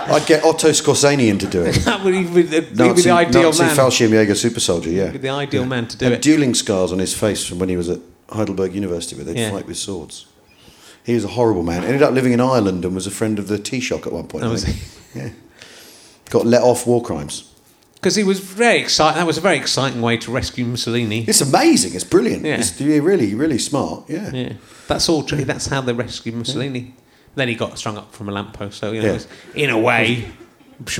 S3: I'd get Otto Skorzeny in to do it.
S1: That would be the, be
S3: Nazi,
S1: the ideal
S3: Nazi
S1: man.
S3: Fallschirmjäger super soldier, yeah.
S1: Be the ideal man to do
S3: Had
S1: it.
S3: dueling scars on his face from when he was at Heidelberg University where they'd
S1: Yeah.
S3: fight with swords. He was a horrible man. Ended up living in Ireland and was a friend of the Taoiseach at one point.
S1: Oh, was
S3: think. Yeah. Got let off war crimes.
S1: Because he was very exciting. That was a very exciting way to rescue Mussolini.
S3: It's amazing. It's brilliant.
S1: Yeah.
S3: It's really, really smart. Yeah.
S1: Yeah, that's all true. That's how they rescued Mussolini. Then he got strung up from a lamppost. So you know,
S3: Yeah.
S1: it's- in a way,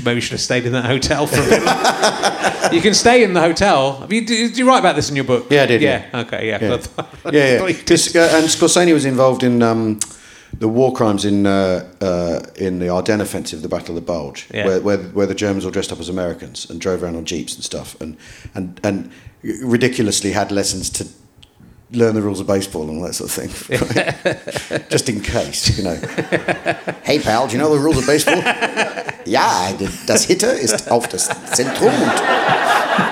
S1: maybe should have stayed in that hotel for a bit. you can stay in the hotel. Have you, did you write about this in your book?
S3: Yeah, I did,
S1: Yeah. Okay. Yeah.
S3: Yeah, yeah. yeah.
S1: I thought you did.
S3: 'Cause, uh, and Skorzeny was involved in um, the war crimes in uh, uh, in the Ardennes offensive, the Battle of the Bulge,
S1: Yeah.
S3: where, where where the Germans all dressed up as Americans and drove around on jeeps and stuff, and and and ridiculously had lessons to learn the rules of baseball and all that sort of thing, just in case, you know. hey pal, do you know the rules of baseball? ja, das Hitter ist auf das Zentrum.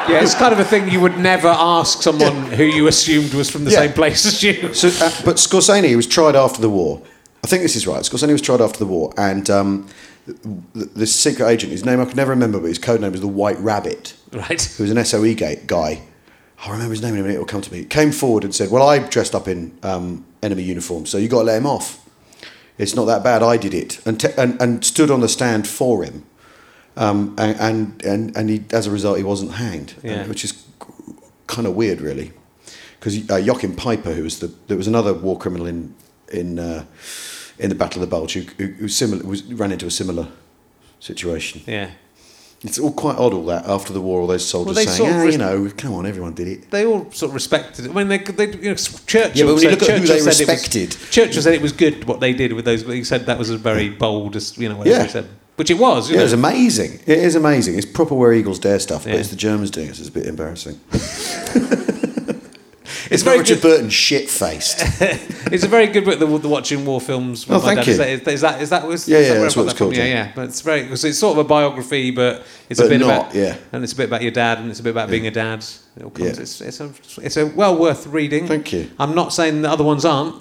S1: Yeah, it's kind of a thing you would never ask someone who you assumed was from the
S3: Yeah.
S1: same place as you.
S3: So, uh, but Skorzeny he was tried after the war. I think this is right. Skorzeny was tried after the war, and um, th- this secret agent, his name I could never remember, but his code name was the White Rabbit,
S1: Right.
S3: who was an SOE ga- guy. I'll remember his name in a minute. It will come to me. Came forward and said, "Well, I dressed up in um, enemy uniform, so you got to let him off. It's not that bad. I did it, and te- and, and stood on the stand for him." Um, and, and and and he, as a result, he wasn't hanged,
S1: Yeah.
S3: which is kind of weird, really because uh, Joachim Peiper, who was the there was another war criminal in in uh, in the Battle of the Bulge, who, who, who similar was ran into a similar situation.
S1: Yeah.
S3: It's all quite odd, all that after the war, all those soldiers
S1: they
S3: saying,
S1: sort of
S3: "Yeah,
S1: res-
S3: you know, come on, everyone did it."
S1: They all sort of respected it. I mean, they, they you know, Churchill
S3: Yeah, but when you
S1: said,
S3: look at who they
S1: it was-
S3: respected-
S1: Churchill said it was good what they did with those. He said that was a very bold, you know,
S3: Yeah.
S1: he said. Which it was.
S3: Yeah,
S1: You
S3: it's
S1: know?
S3: amazing. It is amazing. It's proper where Eagles dare stuff, but
S1: Yeah.
S3: it's the Germans doing it. So it's a bit embarrassing.
S1: It's very
S3: Richard
S1: good.
S3: Burton shit faced.
S1: It's a very good book. The, the watching war films. with
S3: Oh,
S1: my
S3: thank
S1: dad. Is
S3: you.
S1: that, is that is that was?
S3: Yeah, yeah,
S1: where
S3: that's what it's called,
S1: Yeah,
S3: yeah.
S1: yeah. But it's very. Cause it's sort of a biography, but it's a
S3: But
S1: bit
S3: not,
S1: about.
S3: yeah.
S1: And it's a bit about your dad, and it's a bit about being a dad. It all comes,
S3: Yeah.
S1: it's, it's a it's a well worth reading.
S3: Thank you.
S1: I'm not saying the other ones aren't,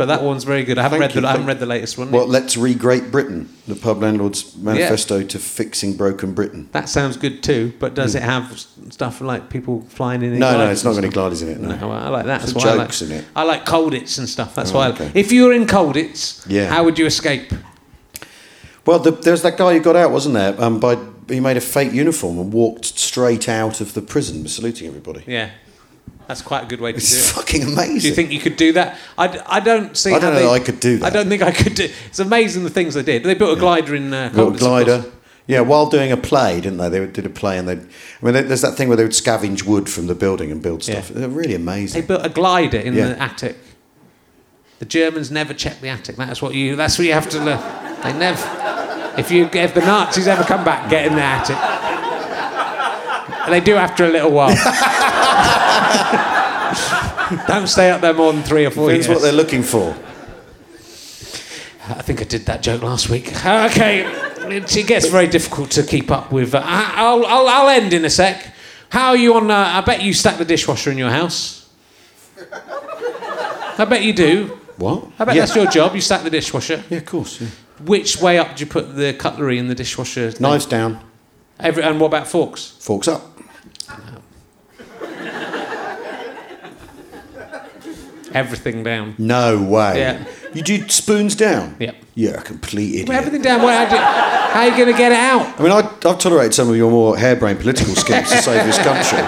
S1: but that one's very good. I haven't read the I haven't read the latest one.
S3: Well, let's re Great Britain, the pub landlord's manifesto to fixing broken Britain.
S1: that sounds good too, but does it have stuff like people flying in?
S3: No, no, it's not got any
S1: stuff?
S3: gliders in it. No.
S1: No, I like that. That's why
S3: jokes
S1: I like,
S3: in it.
S1: I like Colditz and stuff. That's
S3: Oh,
S1: why. I
S3: okay.
S1: like. If you were in Colditz,
S3: Yeah.
S1: how would you escape?
S3: Well, the, there's that guy who got out, wasn't there? Um, by he made a fake uniform and walked straight out of the prison, saluting everybody.
S1: Yeah, that's quite a good way to do it.
S3: It's fucking amazing.
S1: Do you think you could do that? I, I don't see.
S3: I don't know
S1: they-
S3: that I could do that.
S1: I don't think I could do. It's amazing the things they did. They built a glider in uh,
S3: Got a glider? Yeah, while doing a play, didn't they? They did a play, and they. I mean, there's that thing where they would scavenge wood from the building and build stuff.
S1: Yeah.
S3: They're really amazing.
S1: They built a glider in
S3: Yeah.
S1: the attic. The Germans never check the attic. That's what you. That's what you have to learn. They never. If you if the Nazis ever come back, get in the attic. And they do after a little while. Don't stay up there more than three or four
S3: Depends
S1: years.
S3: what they're looking for.
S1: I think I did that joke last week. Okay, it, it gets very difficult to keep up with. Uh, I'll, I'll, I'll end in a sec. How are you on? Uh, I bet you stack the dishwasher in your house. I bet you do.
S3: What?
S1: I bet
S3: yeah.
S1: that's your job. You stack the dishwasher.
S3: Yeah, of course. Yeah.
S1: Which way up do you put the cutlery in the dishwasher?
S3: Knives down,
S1: Every, and what about forks?
S3: forks up.
S1: Everything down.
S3: No way.
S1: Yeah.
S3: You do spoons down.
S1: Yep.
S3: You're a complete idiot.
S1: Everything down. What, how, do how are you going to get it out?
S3: I mean, I, I've tolerated some of your more harebrained political schemes to save this country.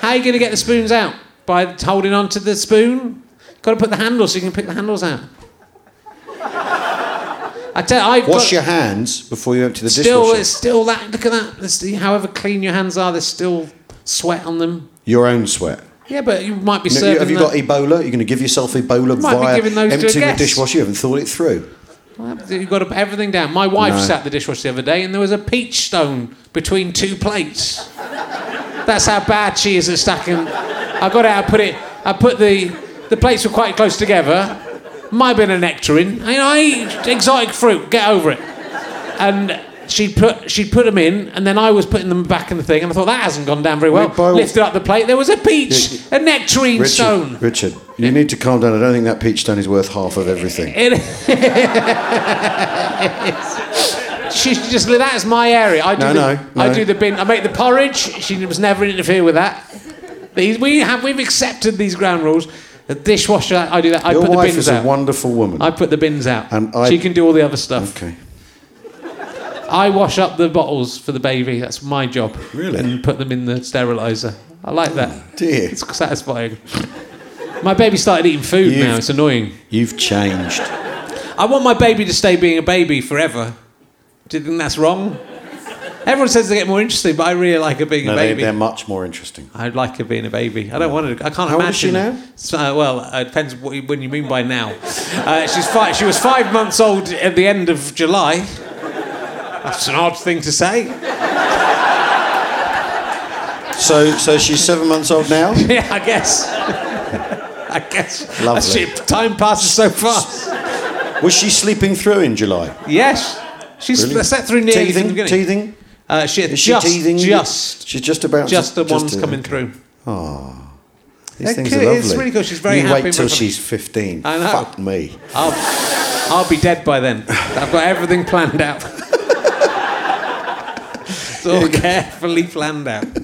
S1: How are you going to get the spoons out? By holding on to the spoon? Got to put the handles so you can pick the handles out. I tell you,
S3: Wash
S1: got,
S3: your hands before you empty the
S1: still,
S3: dishwasher.
S1: it's still that. Look at that. There's, however clean your hands are, there's still sweat on them.
S3: Your own sweat.
S1: Yeah, but you might be serving.
S3: have you got Ebola? You're going to give yourself Ebola via
S1: giving those to
S3: emptying the dishwasher. You haven't thought it through.
S1: You've got to put everything down. My wife
S3: No.
S1: sat the dishwasher the other day, and there was a peach stone between two plates. That's how bad she is at stacking. I got out, I put it. I put the the plates were quite close together. Might have been a nectarine. I, I eat exotic fruit. Get over it. And she put she'd put them in, and then I was putting them back in the thing, and I thought that hasn't gone down very well.
S3: By
S1: Lifted up the plate. There was a peach, a nectarine
S3: Richard,
S1: stone.
S3: Richard, you need to calm down. I don't think that peach stone is worth half of everything.
S1: It- she just that is my area. I do
S3: No,
S1: the,
S3: no,
S1: I do the bin. I make the porridge. She was never interfere with that. These we have we've accepted these ground rules. The dishwasher, I do that. I
S3: Your
S1: put the
S3: wife
S1: bins
S3: is a
S1: out.
S3: wonderful woman.
S1: I put the bins out.
S3: And I-
S1: she can do all the other stuff.
S3: okay.
S1: I wash up the bottles for the baby. That's my job.
S3: Really?
S1: And put them in the sterilizer. I like that.
S3: Dear,
S1: It's satisfying. My baby started eating food
S3: You've-
S1: now. It's annoying.
S3: you've changed.
S1: I want my baby to stay being a baby forever. Do you think that's wrong? Everyone says they get more interesting, but I really like her being
S3: No,
S1: a
S3: they,
S1: baby.
S3: they're much more interesting.
S1: I like her being a baby. I don't want to. I can't
S3: How old
S1: imagine.
S3: is she now?
S1: Uh, well, uh, it depends what you, when you mean by now. Uh, she's five, She was five months old at the end of July. That's an odd thing to say.
S3: So, so she's seven months old now.
S1: yeah, I guess. I guess.
S3: Lovely.
S1: Time passes so fast.
S3: Was she sleeping through in July?
S1: Yes. She's
S3: Brilliant.
S1: slept through nearly from the
S3: Teething,
S1: beginning.
S3: teething.
S1: Uh, she,
S3: Is she
S1: just,
S3: teething?
S1: just,
S3: She's just about.
S1: just the ones coming through.
S3: These things are
S1: it's
S3: lovely.
S1: really good. She's very
S3: you
S1: happy
S3: wait till
S1: with-
S3: she's fifteen.
S1: I know.
S3: Fuck me.
S1: I'll, I'll be dead by then. I've got everything planned out. all carefully planned out.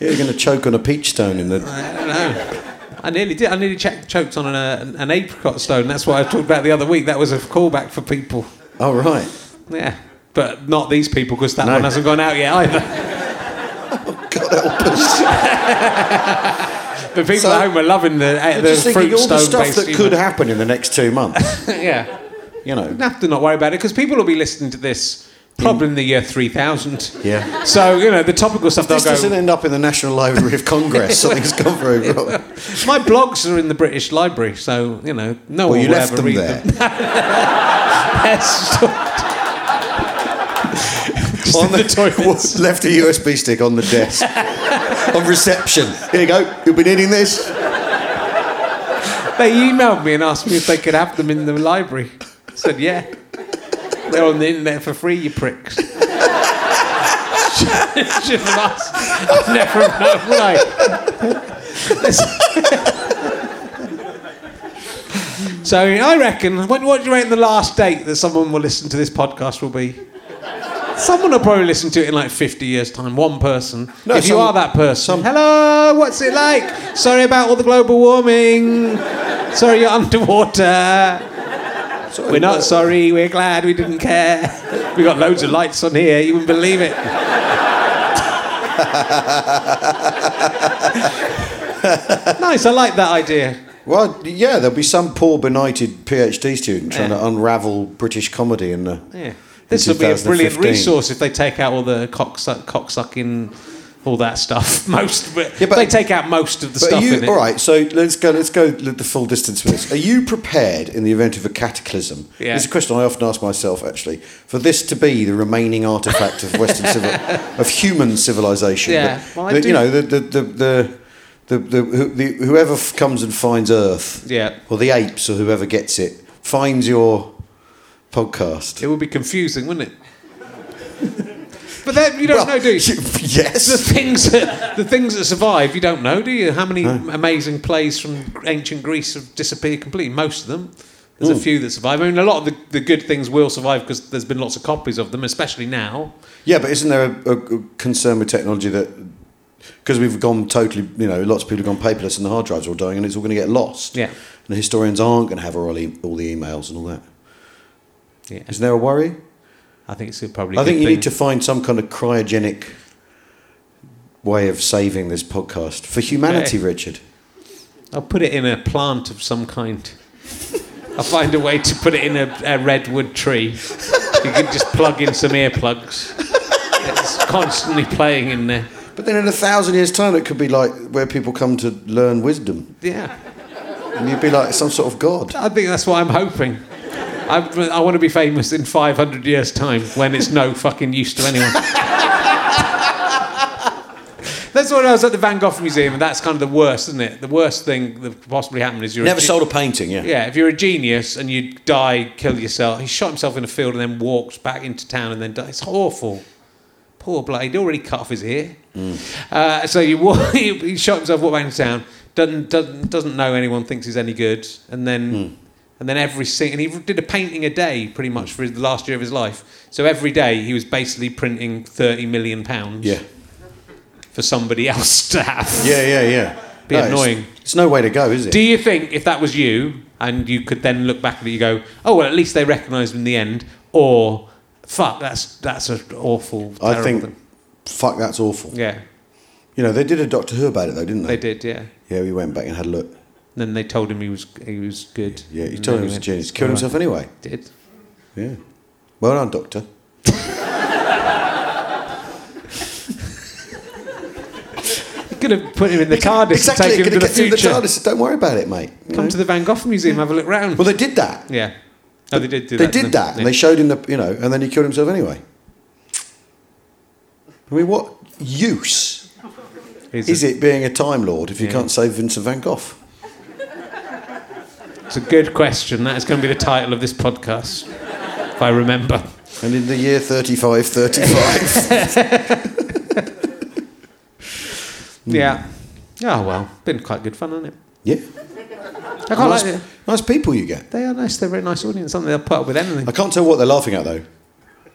S3: You're going to choke on a peach stone in the.
S1: I don't know. I nearly did. I nearly ch- choked on an, uh, an apricot stone. That's what I talked about the other week. That was a callback for people.
S3: Oh right.
S1: Yeah. But not these people because that
S3: No.
S1: one hasn't gone out yet either.
S3: God help us.
S1: But people
S3: So-
S1: at home are loving the, uh,
S3: I'm
S1: the
S3: just
S1: fruit
S3: thinking all the
S1: stone
S3: stuff
S1: based
S3: that
S1: humour.
S3: could happen in the next two months.
S1: yeah.
S3: You know.
S1: You have to not worry about it because people will be listening to this probably in the year 3000.
S3: Yeah.
S1: So, you know, the topical stuff
S3: This
S1: they'll
S3: doesn't end up in the National Library of Congress. Something's gone very wrong.
S1: My blogs are in the British Library, so, you know, no
S3: Well,
S1: one
S3: you
S1: will
S3: left
S1: ever
S3: them
S1: read
S3: there.
S1: them. Just
S3: on
S1: the toilets.
S3: left a USB stick on the desk on reception. Here you go. You'll be needing this.
S1: They emailed me and asked me if they could have them in the library. I said, yeah. They're on the internet for free, you pricks. Should asked. I've never known, right. so I reckon, what, what do you reckon the last date that someone will listen to this podcast will be? Someone will probably listen to it in like 50 years' time. One person.
S3: No,
S1: if you are that person.
S3: some-
S1: Hello, what's it like? Sorry about all the global warming. Sorry you're underwater. We're not sorry, we're glad we didn't care. We got loads of lights on here, you wouldn't believe it. nice, I like that idea.
S3: Well, yeah, there'll be some poor benighted PhD student trying
S1: Yeah.
S3: to unravel British comedy in the.
S1: Yeah. This would be a brilliant resource if they take out all the cocksuck, cocksucking, all that stuff. Most, but,
S3: Yeah, but-
S1: they take out most of the stuff
S3: you
S1: in it.
S3: all right? So let's go. Let's go the full distance with this. Are you prepared in the event of a cataclysm?
S1: Yeah.
S3: It's a question I often ask myself. Actually, for this to be the remaining artifact of Western civil, of human civilization.
S1: Yeah,
S3: that-
S1: well, do-
S3: you know the the the. the the, the, the, whoever comes and finds Earth,
S1: Yeah.
S3: or the apes, or whoever gets it, finds your podcast.
S1: It would be confusing, wouldn't it? but then you don't know, do you?
S3: Yes.
S1: The things that the things that survive, you don't know, do you? How many amazing plays from ancient Greece have disappeared completely? Most of them. There's a hmm. few that survive. I mean, a lot of the, the good things will survive because there's been lots of copies of them, especially now.
S3: Yeah, but isn't there a, a, a concern with technology that because we've gone totally, you know, lots of people have gone paperless and the hard drives are all dying and it's all going to get lost.
S1: Yeah.
S3: And the historians aren't going to have all, e- all the emails and all that.
S1: Yeah,
S3: Isn't there a worry?
S1: I think it's probably.
S3: I think you
S1: thing.
S3: need to find some kind of cryogenic way of saving this podcast for humanity. Richard.
S1: I'll put it in a plant of some kind. I'll find a way to put it in a, a redwood tree. You can just plug in some earplugs. It's constantly playing in there.
S3: But then in a thousand years' time, it could be like where people come to learn wisdom.
S1: Yeah.
S3: And you'd be like some sort of god.
S1: I think that's what I'm hoping. I, I want to be famous in 500 years' time when it's no fucking use to anyone. that's what I was at the Van Gogh Museum, and that's kind of the worst, isn't it? The worst thing that could possibly happen is you're a
S3: Never
S1: ge-
S3: sold a painting, yeah.
S1: Yeah, if you're a genius and you die, kill yourself. He shot himself in a field and then walked back into town and then died. It's awful. Poor bloke. He'd already cut off his ear. Uh, so you walk, he shot himself, walked back into town. Doesn't, doesn't doesn't know anyone thinks he's any good, and then and then every sing and he did a painting a day pretty much for his, the last year of his life. So every day he was basically printing thirty million pounds
S3: Yeah.
S1: for somebody else to have.
S3: Yeah, yeah, yeah.
S1: Be
S3: it's-
S1: annoying.
S3: It's, no way to go, is it?
S1: Do you think if that was you and you could then look back at it, you go, oh well, at least they recognised him in the end, or fuck, that's that's an awful.
S3: I think,
S1: thing.
S3: fuck, that's awful.
S1: yeah,
S3: You know, they did a Doctor Who about it, though, didn't
S1: they
S3: they?
S1: did, yeah.
S3: Yeah, we went back and had a look.
S1: Then they told him he was he was good.
S3: Yeah, he told him he was a genius. Killed himself anyway.
S1: Did.
S3: Yeah. Well done, Doctor.
S1: Could have put him in the TARDIS
S3: exactly,
S1: and take him to the
S3: future. To the TARDIS. Don't worry about it, mate.
S1: Come
S3: know?
S1: to the Van Gogh Museum, have a look round.
S3: Well, they did that.
S1: Yeah. No, they did do
S3: they
S1: that.
S3: They
S1: did
S3: that, and they showed him the, you know, and then he killed himself anyway. I mean, what use
S1: is,
S3: is it, being a Time Lord if you can't save Vincent van Gogh?
S1: It's a good question. That is going to be the title of this podcast, if I remember.
S3: And in the year 35, 35.
S1: Yeah. Oh well, been quite good fun, hasn't it?
S3: yeah.
S1: I quite
S3: Nice,
S1: like it.
S3: nice people you get.
S1: They are nice. They're a very nice audience. Something they'll put up with anything.
S3: I can't tell what they're laughing at, though.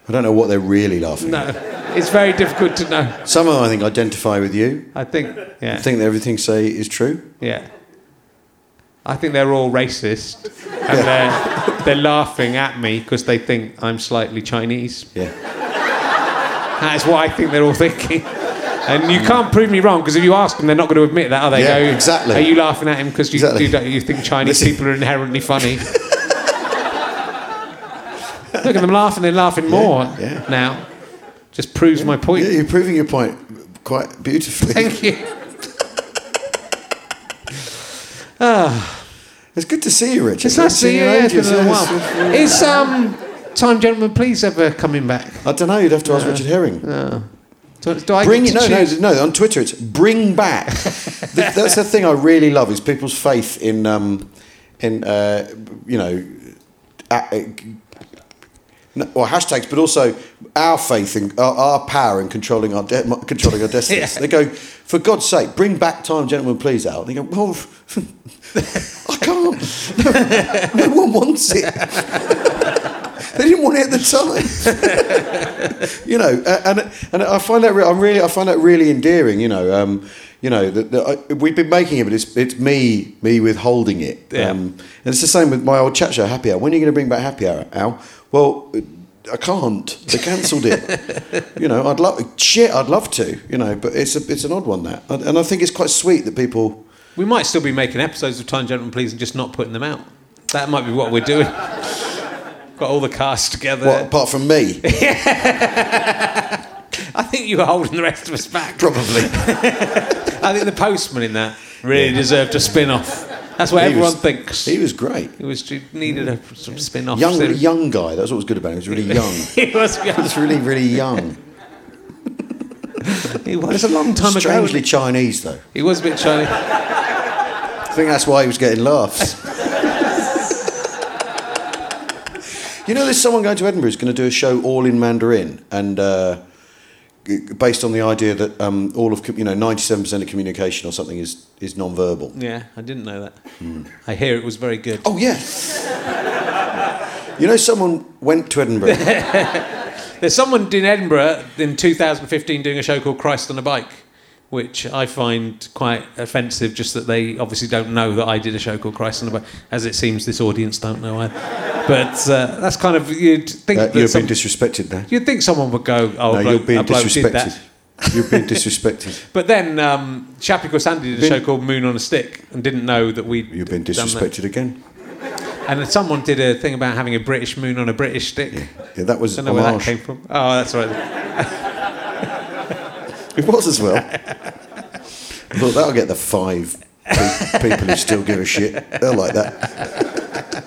S3: I don't know what they're really laughing at.
S1: No, it's very difficult to know.
S3: Some of them, I think, identify with you.
S1: I think. Yeah.
S3: I think that everything say is true.
S1: Yeah. I think they're all racist, and they're they're laughing at me because they think I'm slightly Chinese.
S3: Yeah.
S1: That's what I think they're all thinking. And you mm. can't prove me wrong because if you ask them, they're not going to admit that, are they?
S3: Yeah,
S1: Go,
S3: exactly.
S1: Are you laughing at him because you,
S3: Exactly.
S1: you, think Chinese people are inherently funny? Look at them laughing; they're laughing more
S3: yeah.
S1: now. Just proves my point.
S3: Yeah, you're proving your point quite beautifully.
S1: Thank you.
S3: It's good to see you, Richard.
S1: It's nice to see you. Yeah, it's been a
S3: in
S1: little
S3: ages.
S1: while. Is um, Time Gentlemen Please ever coming back?
S3: I don't know. You'd have to ask Richard Herring.
S1: Do, do I
S3: Bring
S1: get
S3: No, no, no. On Twitter, it's bring back. Th- That's the thing I really love is people's faith in, um, in uh, you know, uh, well, hashtags, but also our faith in our, our power in controlling our de- controlling our destinies.
S1: Yeah.
S3: They go, for God's sake, bring back time, gentlemen, please out. They go, well, I can't. No, no one wants it. they didn't want it at the time. you know, and and I find that re- I'm really I find that really endearing. You know, um, you know that, that we've been making it, but it's it's me me withholding it.
S1: Yeah.
S3: Um, and it's the same with my old chat show, Happy Hour. When are you going to bring back Happy Hour, Al? Well. I can't. They cancelled it. you know, I'd love shit. I'd love to. You know, but it's a it's an odd one that, and I think it's quite sweet that people.
S1: We might still be making episodes of Time Gentlemen Please and just not putting them out. That might be what we're doing. Got all the cast together.
S3: What, apart from me,
S1: I think you were holding the rest of us back.
S3: probably.
S1: I think the postman in that really deserved a spin off. That's what
S3: He
S1: everyone
S3: was-
S1: thinks.
S3: He was great.
S1: It was he needed a of spin off.
S3: Young, really young guy. That's what was good about him. He was really young.
S1: he was.
S3: He was really, really young.
S1: He was a long time
S3: Strangely
S1: ago.
S3: Chinese, though.
S1: He was a bit Chinese.
S3: I think that's why he was getting laughs. you know, there's someone going to Edinburgh who's going to do a show all in Mandarin, and uh, based on the idea that um, all of you know, 97% of communication or something is is non-verbal.
S1: Yeah, I didn't know that. I hear it was very good.
S3: Oh yeah. you know, someone went to Edinburgh.
S1: There's someone in Edinburgh in 2015 doing a show called Christ on a Bike, which I find quite offensive. Just that they obviously don't know that I did a show called Christ on a Bike, as it seems this audience don't know either. But uh, that's kind of you'd think
S3: Uh, you're
S1: some-
S3: being disrespected there.
S1: you'd think someone would go, "Oh,
S3: No, you're being
S1: a bloke did that."
S3: disrespected. You're being disrespected.
S1: But then um, Chappie Sandy did a
S3: Been-
S1: show called Moon on a Stick and didn't know that we.
S3: You've been disrespected again.
S1: And then someone did a thing about having a British moon on a British stick.
S3: Yeah, that was
S1: don't know where that came from. Oh, that's right.
S3: It was as well. I thought that'll get the five pe- people who still give a shit. They'll like that.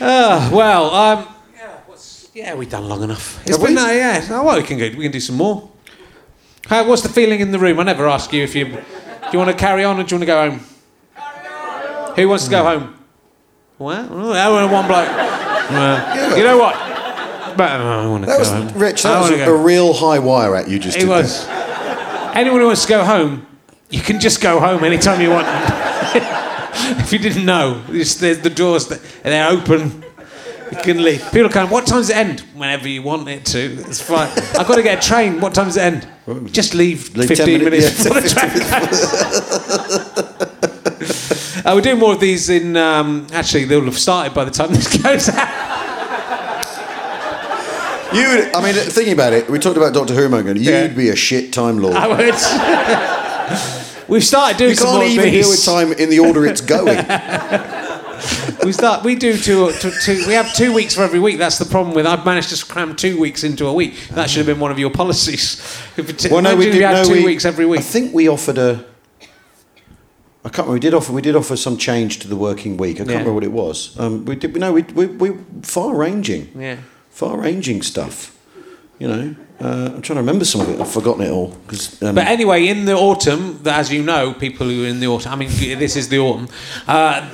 S1: Uh, well, um, yeah, yeah, we've done long enough. It's
S3: Have
S1: been,
S3: we?
S1: uh, yeah. Oh, well, we can go. We can do some more. How, what's the feeling in the room? I never ask you if you. Do you want to carry on or do you want to go home? Who wants to go home? Well, oh, that was one bloke. Well, you know what? But, uh, I want to
S3: That
S1: go
S3: was
S1: home.
S3: Rich. That was a, a real high wire at you just.
S1: It
S3: did
S1: was.
S3: there.
S1: Anyone who wants to go home, you can just go home anytime you want. if you didn't know, the doors, they're open. You can leave. People come, what time does it end? Whenever you want it to. It's fine. I've got to get a train. What time does it end? Just leave,
S3: Leave
S1: 15
S3: 10
S1: minutes
S3: minutes-
S1: before
S3: yeah,
S1: the train goes. uh, we're doing more of these in. Um, actually, they'll have started by the time this goes out.
S3: You, would, I mean, thinking about it, we talked about Doctor Who a moment ago. You'd
S1: Yeah.
S3: be a shit time lord.
S1: I would. We've started doing
S3: you
S1: some
S3: can't even deal with time in the order it's going.
S1: We start. We do two, two, two. We have two weeks for every week. That's the problem with. I've managed to cram two weeks into a week. That should have been one of your policies. If
S3: Well, no, we did.
S1: you had
S3: no,
S1: two
S3: we-
S1: weeks every week.
S3: I think we offered a. I can't remember. We did offer. We did offer some change to the working week. I can't
S1: Yeah.
S3: remember what it was. Um, we did. No, we we, we far ranging.
S1: yeah.
S3: Far ranging stuff. You know, uh, I'm trying to remember some of it. I've forgotten it all. um,
S1: But anyway, in the autumn, as you know, people who are in the autumn. I mean, this is the autumn. Uh,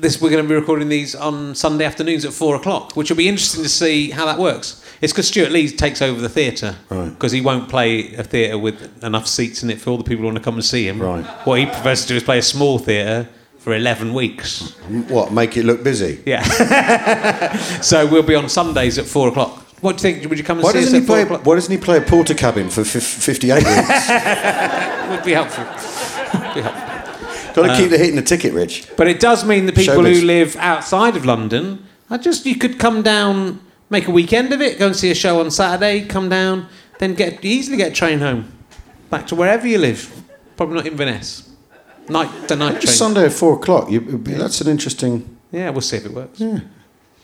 S1: this we're going to be recording these on Sunday afternoons at four o'clock, which will be interesting to see how that works. It's because Stewart Lee takes over the theatre
S3: Right.
S1: because he won't play a theatre with enough seats in it for all the people who want to come and see him.
S3: Right.
S1: What he prefers to do is play a small theatre for eleven weeks.
S3: what make it look busy?
S1: Yeah. so we'll be on Sundays at four o'clock. What do you think? Would you come and
S3: Why
S1: see us at
S3: he
S1: four
S3: play?
S1: o'clock?
S3: Why doesn't he play a Portakabin for fif- 58 weeks?
S1: Would be helpful. be helpful.
S3: Got to keep um, the heat in the ticket, Rich.
S1: But it does mean the people
S3: Showbiz.
S1: who live outside of London, I just you could come down, make a weekend of it, go and see a show on Saturday, come down, then get easily get a train home, back to wherever you live. Probably not Inverness. Night the night train.
S3: Just Sunday at four o'clock. You, that's an interesting.
S1: yeah, we'll see if it works. Yeah.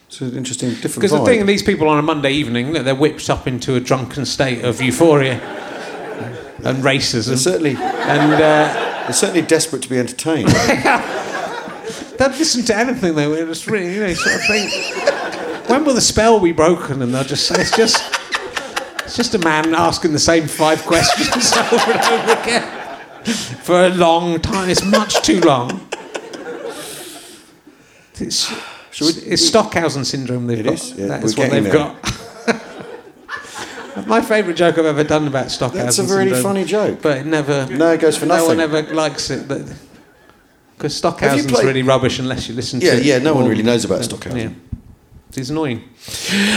S3: It's an interesting, different.
S1: Because the thing, these people on a Monday evening, they're whipped up into a drunken state of euphoria and
S3: they're
S1: racism,
S3: certainly,
S1: and uh,
S3: they're certainly desperate to be entertained.
S1: they'll listen to anything. They will just really, you know, sort of think, when will the spell be broken? And they'll just say, it's just, it's just a man asking the same five questions over and over again for a long time. It's much too long. It's, it's Stockhausen syndrome they've
S3: It
S1: got.
S3: is, yeah.
S1: That what they've
S3: there.
S1: got. My favourite joke I've ever done about Stockhausen
S3: That's a really
S1: syndrome,
S3: funny joke.
S1: but it never.
S3: No, it goes for
S1: No one ever likes it. Because Stockhausen's
S3: played-
S1: really rubbish unless you listen
S3: Yeah,
S1: to.
S3: yeah. No one really knows about Stockhausen.
S1: Yeah. It's annoying.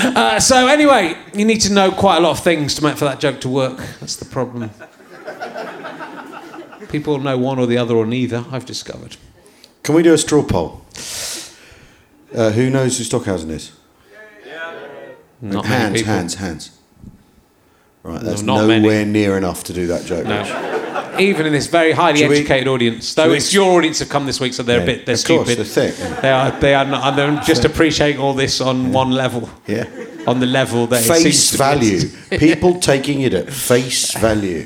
S1: Uh, so anyway, you need to know quite a lot of things to make for that joke to work. That's the problem. People know one or the other or neither. I've discovered.
S3: Can we do a straw poll? Uh, who knows who Stockhausen is?
S1: Not
S3: hands, hands, hands. Right, that's nowhere
S1: many.
S3: near enough to do that joke.
S1: No. Even in this very highly
S3: Should we-
S1: educated audience, though
S3: we-
S1: it's your audience have come this week, so they're
S3: Yeah,
S1: a bit they're
S3: of course,
S1: stupid.
S3: they're thick.
S1: They are they are not. They're just appreciating all this on one level.
S3: Yeah.
S1: On the level that
S3: Face value. People taking it at face value.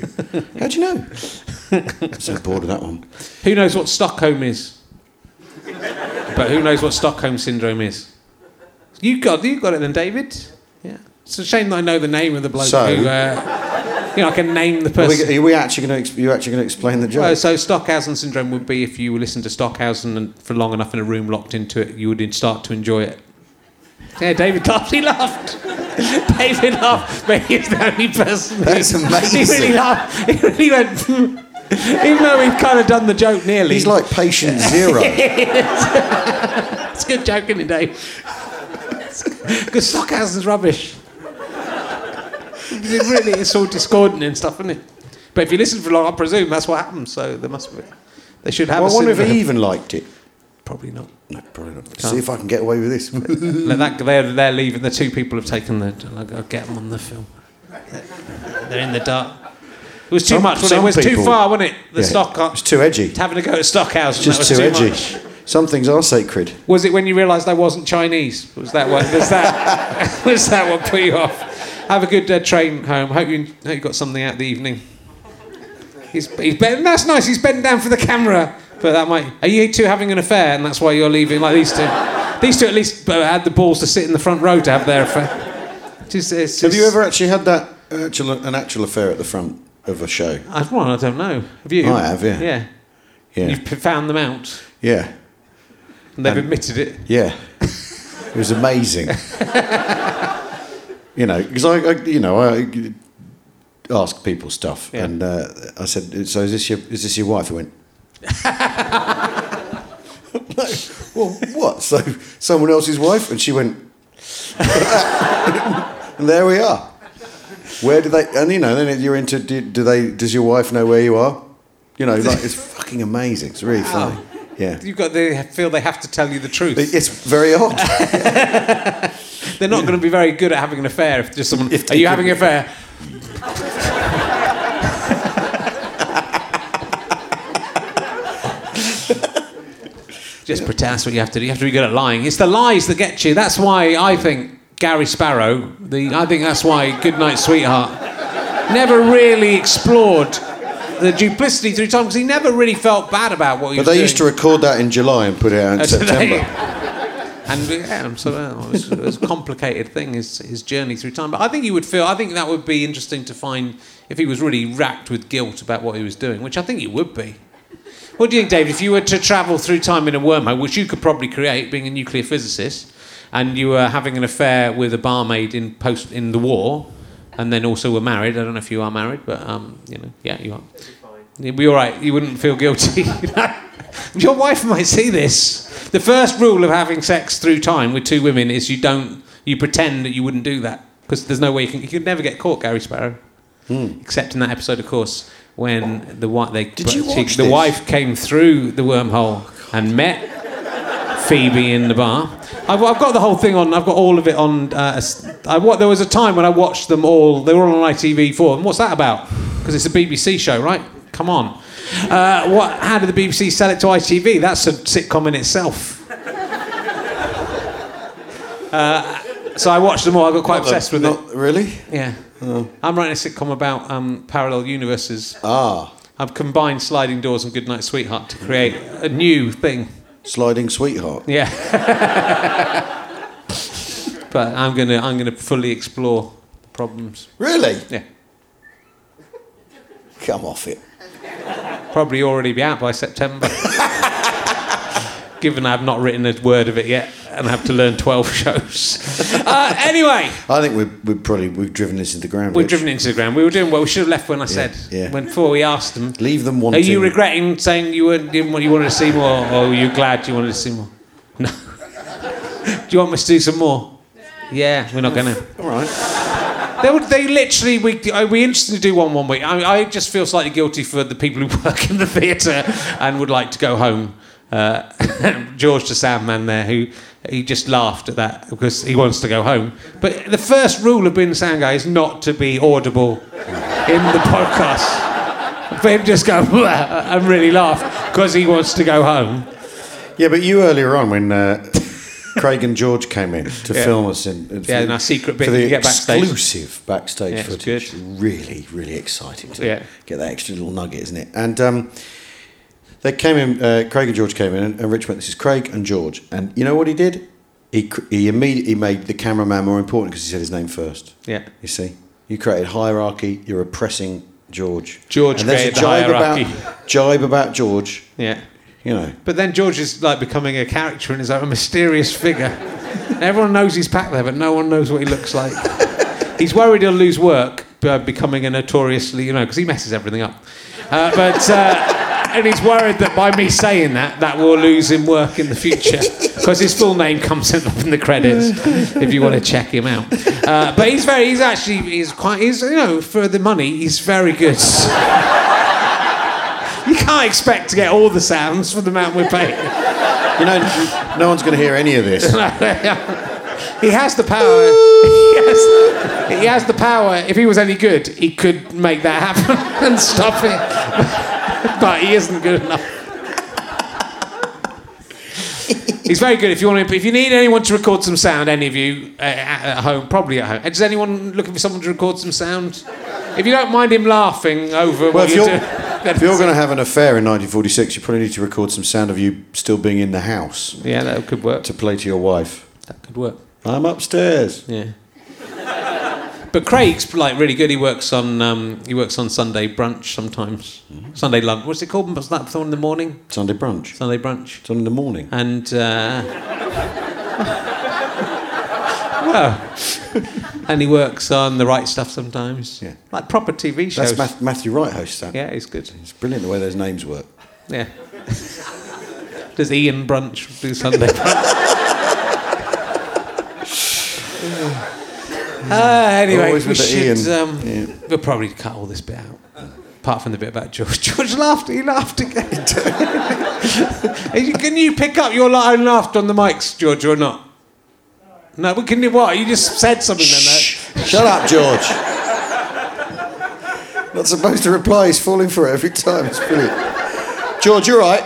S3: How do you know? I'm so bored of that one.
S1: Who knows what Stockholm is? But who knows what Stockholm syndrome is? You got you got it then, David. Yeah. It's a shame that I know the name of the bloke
S3: So-
S1: who. Uh, you know, I can name the
S3: Are
S1: person.
S3: we, are we actually going to? You actually going to explain the joke?
S1: Well, so Stockhausen syndrome would be if you listen to Stockhausen and for long enough in a room locked into it, you would start to enjoy it. Yeah, David laughed. He laughed. David laughed, but he's the only person. who-
S3: amazing.
S1: He really laughed. He really went. "Hmm." Even though we've kind of done the joke nearly.
S3: He's like patient zero.
S1: It's a good joke, isn't it, Dave? Because Stockhausen's rubbish. It really, it's all discordant and stuff, isn't it? But if you listen for long, I presume that's what happens. So there must be. They should have.
S3: well, I wonder if he even liked it.
S1: Probably not.
S3: No, probably not. See if I can get away with this.
S1: That, they're, they're leaving. The two people have taken the. I'll I'll get them on the film. They're in the dark. It was too
S3: Some-
S1: much. Wasn't it? it was too far, wasn't it? The
S3: Yeah,
S1: stock.
S3: It's too edgy.
S1: Having to go to Stockhausen.
S3: Just too
S1: too
S3: edgy.
S1: much.
S3: Some things are sacred.
S1: Was it when you realised I wasn't Chinese? Was that what? Was that? was that what put you off? Have a good uh, train home. Hope you hope you got something out the evening. He's he's bent, That's nice. He's bent down for the camera. But that might. Are you two having an affair, and that's why you're leaving? Like these two. These two at least uh, had the balls to sit in the front row to have their affair. Just, it's
S3: Have you ever actually had that actual, an actual affair at the front of a show?
S1: I've well, I don't know. Have you?
S3: I have, yeah.
S1: Yeah.
S3: Yeah.
S1: You've found them out,
S3: Yeah.
S1: and they've
S3: And-
S1: admitted it.
S3: Yeah. It was amazing. you know, because I, I, you know, I ask people stuff,
S1: Yeah.
S3: and uh, I said, "So is this your is this your wife?" He went. like, well, what? So someone else's wife, and she went. and there we are. Where do they? And you know, then you're into. Do, do they? Does your wife know where you are? You know, like it's fucking amazing. It's really funny. Yeah,
S1: You've got. They feel they have to tell you the truth.
S3: It's very odd.
S1: They're not going to be very good at having an affair if just someone.
S3: If
S1: Are you having an affair? Just pretend that's what you have to do. You have to be good at lying. It's the lies that get you. That's why I think Gary Sparrow, the I think that's why Goodnight Sweetheart never really explored the duplicity through time because he never really felt bad about what he
S3: But
S1: was
S3: they used to record that in July and put it out in
S1: Uh, today.
S3: September.
S1: And yeah, I'm so uh, it was, it was a complicated thing his his journey through time. But I think he would feel. I think that would be interesting to find if he was really racked with guilt about what he was doing, which I think he would be. What do you think, David? If you were to travel through time in a wormhole, which you could probably create, being a nuclear physicist, and you were having an affair with a barmaid in post in the war, and then also were married. I don't know if you are married, but um, you know, yeah, you are. You'd be all right. You wouldn't feel guilty. Your wife might see this. The first rule of having sex through time with two women is you don't. You pretend that you wouldn't do that because there's no way you can. You could never get caught, Gary Sparrow. Except in that episode, of course, when the wife they
S3: Did you
S1: she-
S3: watch
S1: the wife came through the wormhole and met Phoebe in the bar. I've, I've got the whole thing on. I've got all of it on. Uh, I, wa- there was a time when I watched them all. They were all on ITV4. And what's that about? Because it's a BBC show, right? Come on. Uh, what? How did the BBC sell it to ITV? That's a sitcom in itself. Uh, so I watched them all. I got quite obsessed with it.
S3: Not really?
S1: Yeah. I'm writing a sitcom about um, parallel universes.
S3: Ah,
S1: I've combined Sliding Doors and Goodnight Sweetheart to create a new thing.
S3: Sliding sweetheart.
S1: Yeah. but I'm gonna I'm gonna fully explore the problems.
S3: Really?
S1: Yeah.
S3: Come off it.
S1: Probably already be out by September. Given I've not written a word of it yet and have to learn 12 shows. Uh, anyway,
S3: I think we've, we've probably we've driven this into the ground.
S1: we've
S3: Rich.
S1: driven into the ground. We were doing well. We should have left when I said,
S3: yeah.
S1: when before we asked them.
S3: Leave them
S1: one.
S3: Are
S1: you regretting saying you weren't you wanted to see more, or were you glad you wanted to see more? No. do you want me to do some more? Yeah, we're not gonna.
S3: All right.
S1: They would. They literally. We. uh, We interested to do one one week. I, I just feel slightly guilty for the people who work in the theatre and would like to go home. Uh, George the Sandman there, who he just laughed at that because he wants to go home. But the first rule of being a sound guy is not to be audible in the podcast. For him just go and really laugh because he wants to go home.
S3: Yeah, but you earlier on when uh, Craig and George came in to
S1: Yeah.
S3: film us in, in
S1: Yeah, in our secret bit
S3: for the
S1: backstage.
S3: exclusive backstage
S1: Yeah,
S3: footage. Really, really exciting to
S1: Yeah.
S3: get that extra little nugget, isn't it? And um, they came in. Uh, Craig and George came in, and, and Rich went, "This is Craig and George." And you know what he did? He he immediately made the cameraman more important because he said his name first.
S1: Yeah.
S3: You see, you created hierarchy. You're oppressing George.
S1: George
S3: and there's a jibe
S1: hierarchy.
S3: about jibe about George.
S1: Yeah.
S3: You know,
S1: But then George is like becoming a character and his like a mysterious figure. Everyone knows he's packed there, but no one knows what he looks like. he's worried he'll lose work by becoming a notoriously, you know, because he messes everything up. Uh, but uh, and he's worried that by me saying that, that will lose him work in the future because his full name comes up in the credits if you want to check him out. Uh, but he's very, he's actually, he's quite, he's you know, for the money, he's very good. You can't expect to get all the sounds for the amount we're paying.
S3: you know, no one's going to hear any of this.
S1: he has the power. He has, he has the power. If he was any good, he could make that happen and stop it. But he isn't good enough. He's very good. If you want to, if you need anyone to record some sound, any of you uh, at at home, probably at home. Is anyone looking for someone to record some sound? If you don't mind him laughing over
S3: Well,
S1: what you're, doing,
S3: if you're going to have an affair in 1946, you probably need to record some sound of you still being in the house
S1: yeah, that could work.
S3: to play to your wife.
S1: That could work.
S3: I'm upstairs.
S1: Yeah. But Craig's like really good. He works on um, he works on Sunday brunch sometimes. Sunday lunch. What's it called? What's that one in the morning?
S3: Sunday brunch.
S1: Sunday brunch.
S3: It's on in the morning.
S1: And uh, well, and he works on the Wright Stuff sometimes.
S3: Yeah.
S1: Like proper TV shows.
S3: That's Math- Matthew Wright hosts that.
S1: yeah, he's good.
S3: It's brilliant the way those names work.
S1: Yeah. Does Ian brunch do Sunday brunch? Uh, anyway,
S3: Always
S1: we
S3: with the
S1: should.
S3: Ian.
S1: Um,
S3: Yeah.
S1: We'll probably cut all this bit out. Apart from the bit about George. George laughed. He laughed again. can you pick up your own laughter on the mics, George, or not? No, but can you what? You just said something then. though.
S3: Shut up, George. Not supposed to reply. He's falling for it every time. It's brilliant. George, you're right.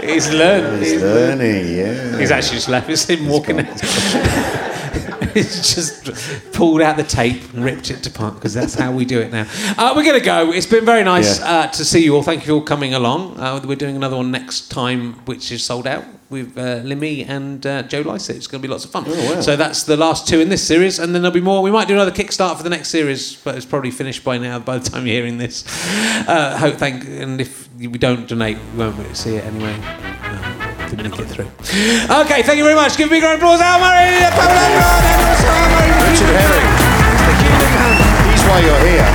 S1: He's learned.
S3: He's learning, yeah.
S1: He's actually just left. It's him walking out. Just pulled out the tape and ripped it to part because that's how we do it now. Uh, we're going to go. It's been very nice
S3: Yeah.
S1: uh, to see you all. Thank you for coming along. Uh, we're doing another one next time, which is sold out with uh, Limmy and uh, Joe Lycett. It's going to be lots of fun.
S3: Oh, wow.
S1: So that's the last two in this series, and then there'll be more. We might do another Kickstart for the next series, but it's probably finished by now. By the time you're hearing this, uh, hope thank. And if we don't donate, we won't see it anyway. Uh, didn't make it through. Okay, thank you very much. Give a big round of applause, Al Murray, Paul Enron, and also Al Murray.
S3: Richard Herring. He's why you're here.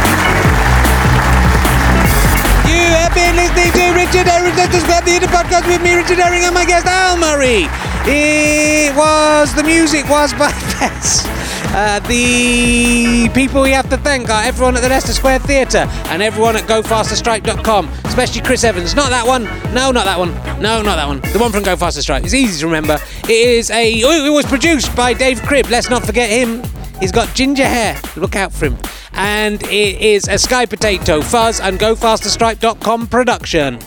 S1: You have been listening to Richard Herring, Let's the Inner Podcast with me, Richard Herring, and my guest, Al Murray. It was, the music was by Bess. Uh, the people we have to thank are everyone at the Leicester Square Theatre and everyone at GoFasterStripe.com, especially Chris Evans. Not that one. No, not that one. No, not that one. The one from Go Faster Stripe. It's easy to remember. It is a. Oh, it was produced by Dave Cribb. Let's not forget him. He's got ginger hair. Look out for him. And it is a Sky Potato Fuzz and GoFasterStripe.com production.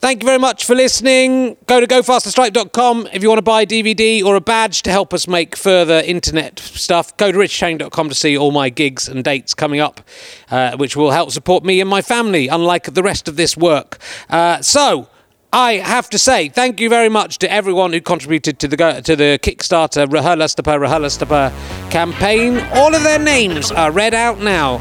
S1: Thank you very much for listening. Go to gofasterstripe.com if you want to buy a DVD or a badge to help us make further internet stuff. Go to richchain.com to see all my gigs and dates coming up, uh, which will help support me and my family, unlike the rest of this work. Uh, so, I have to say thank you very much to everyone who contributed to the go- to the Kickstarter RHLSTP RHLSTP campaign. All of their names are read out now.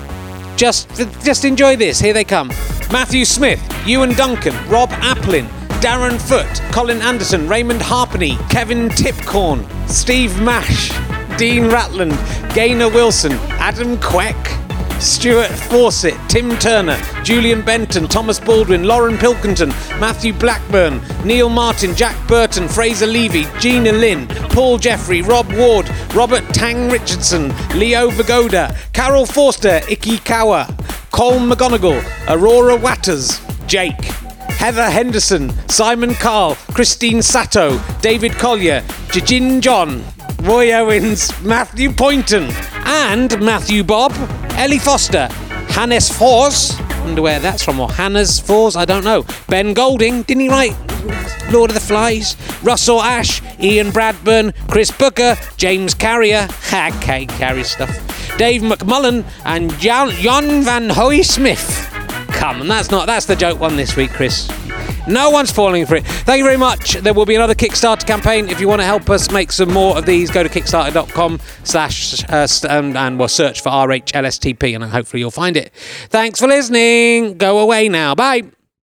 S1: Just, just enjoy this. Here they come. Matthew Smith, Ewan Duncan, Rob Applin, Darren Foote, Colin Anderson, Raymond Harpenny, Kevin Tipcorn, Steve Mash, Dean Ratland, Gaynor Wilson, Adam Queck, Stuart Fawcett, Tim Turner, Julian Benton, Thomas Baldwin, Lauren Pilkington, Matthew Blackburn, Neil Martin, Jack Burton, Fraser Levy, Gina Lynn, Paul Jeffrey, Rob Ward, Robert Tang Richardson, Leo Vagoda, Carol Forster, Icky Kawa, Cole McGonigal, Aurora Watters, Jake, Heather Henderson, Simon Carl, Christine Sato, David Collier, Jijin John, Roy Owens, Matthew Poynton, and Matthew Bob, Ellie Foster, Hannes Fors, wonder where that's from, or Hannes Fors, I don't know. Ben Golding, didn't he write Lord of the Flies? Russell Ash, Ian Bradburn, Chris Booker, James Carrier, ha, Kay Carrier stuff, Dave McMullen, and Jan, Jan Van Hoy Smith. Come, and that's not that's the joke one this week, Chris. No one's falling for it. Thank you very much. There will be another Kickstarter campaign. If you want to help us make some more of these, go to kickstarter.com slash uh, and, and we'll search for RHLSTP and hopefully you'll find it. Thanks for listening. Go away now. Bye.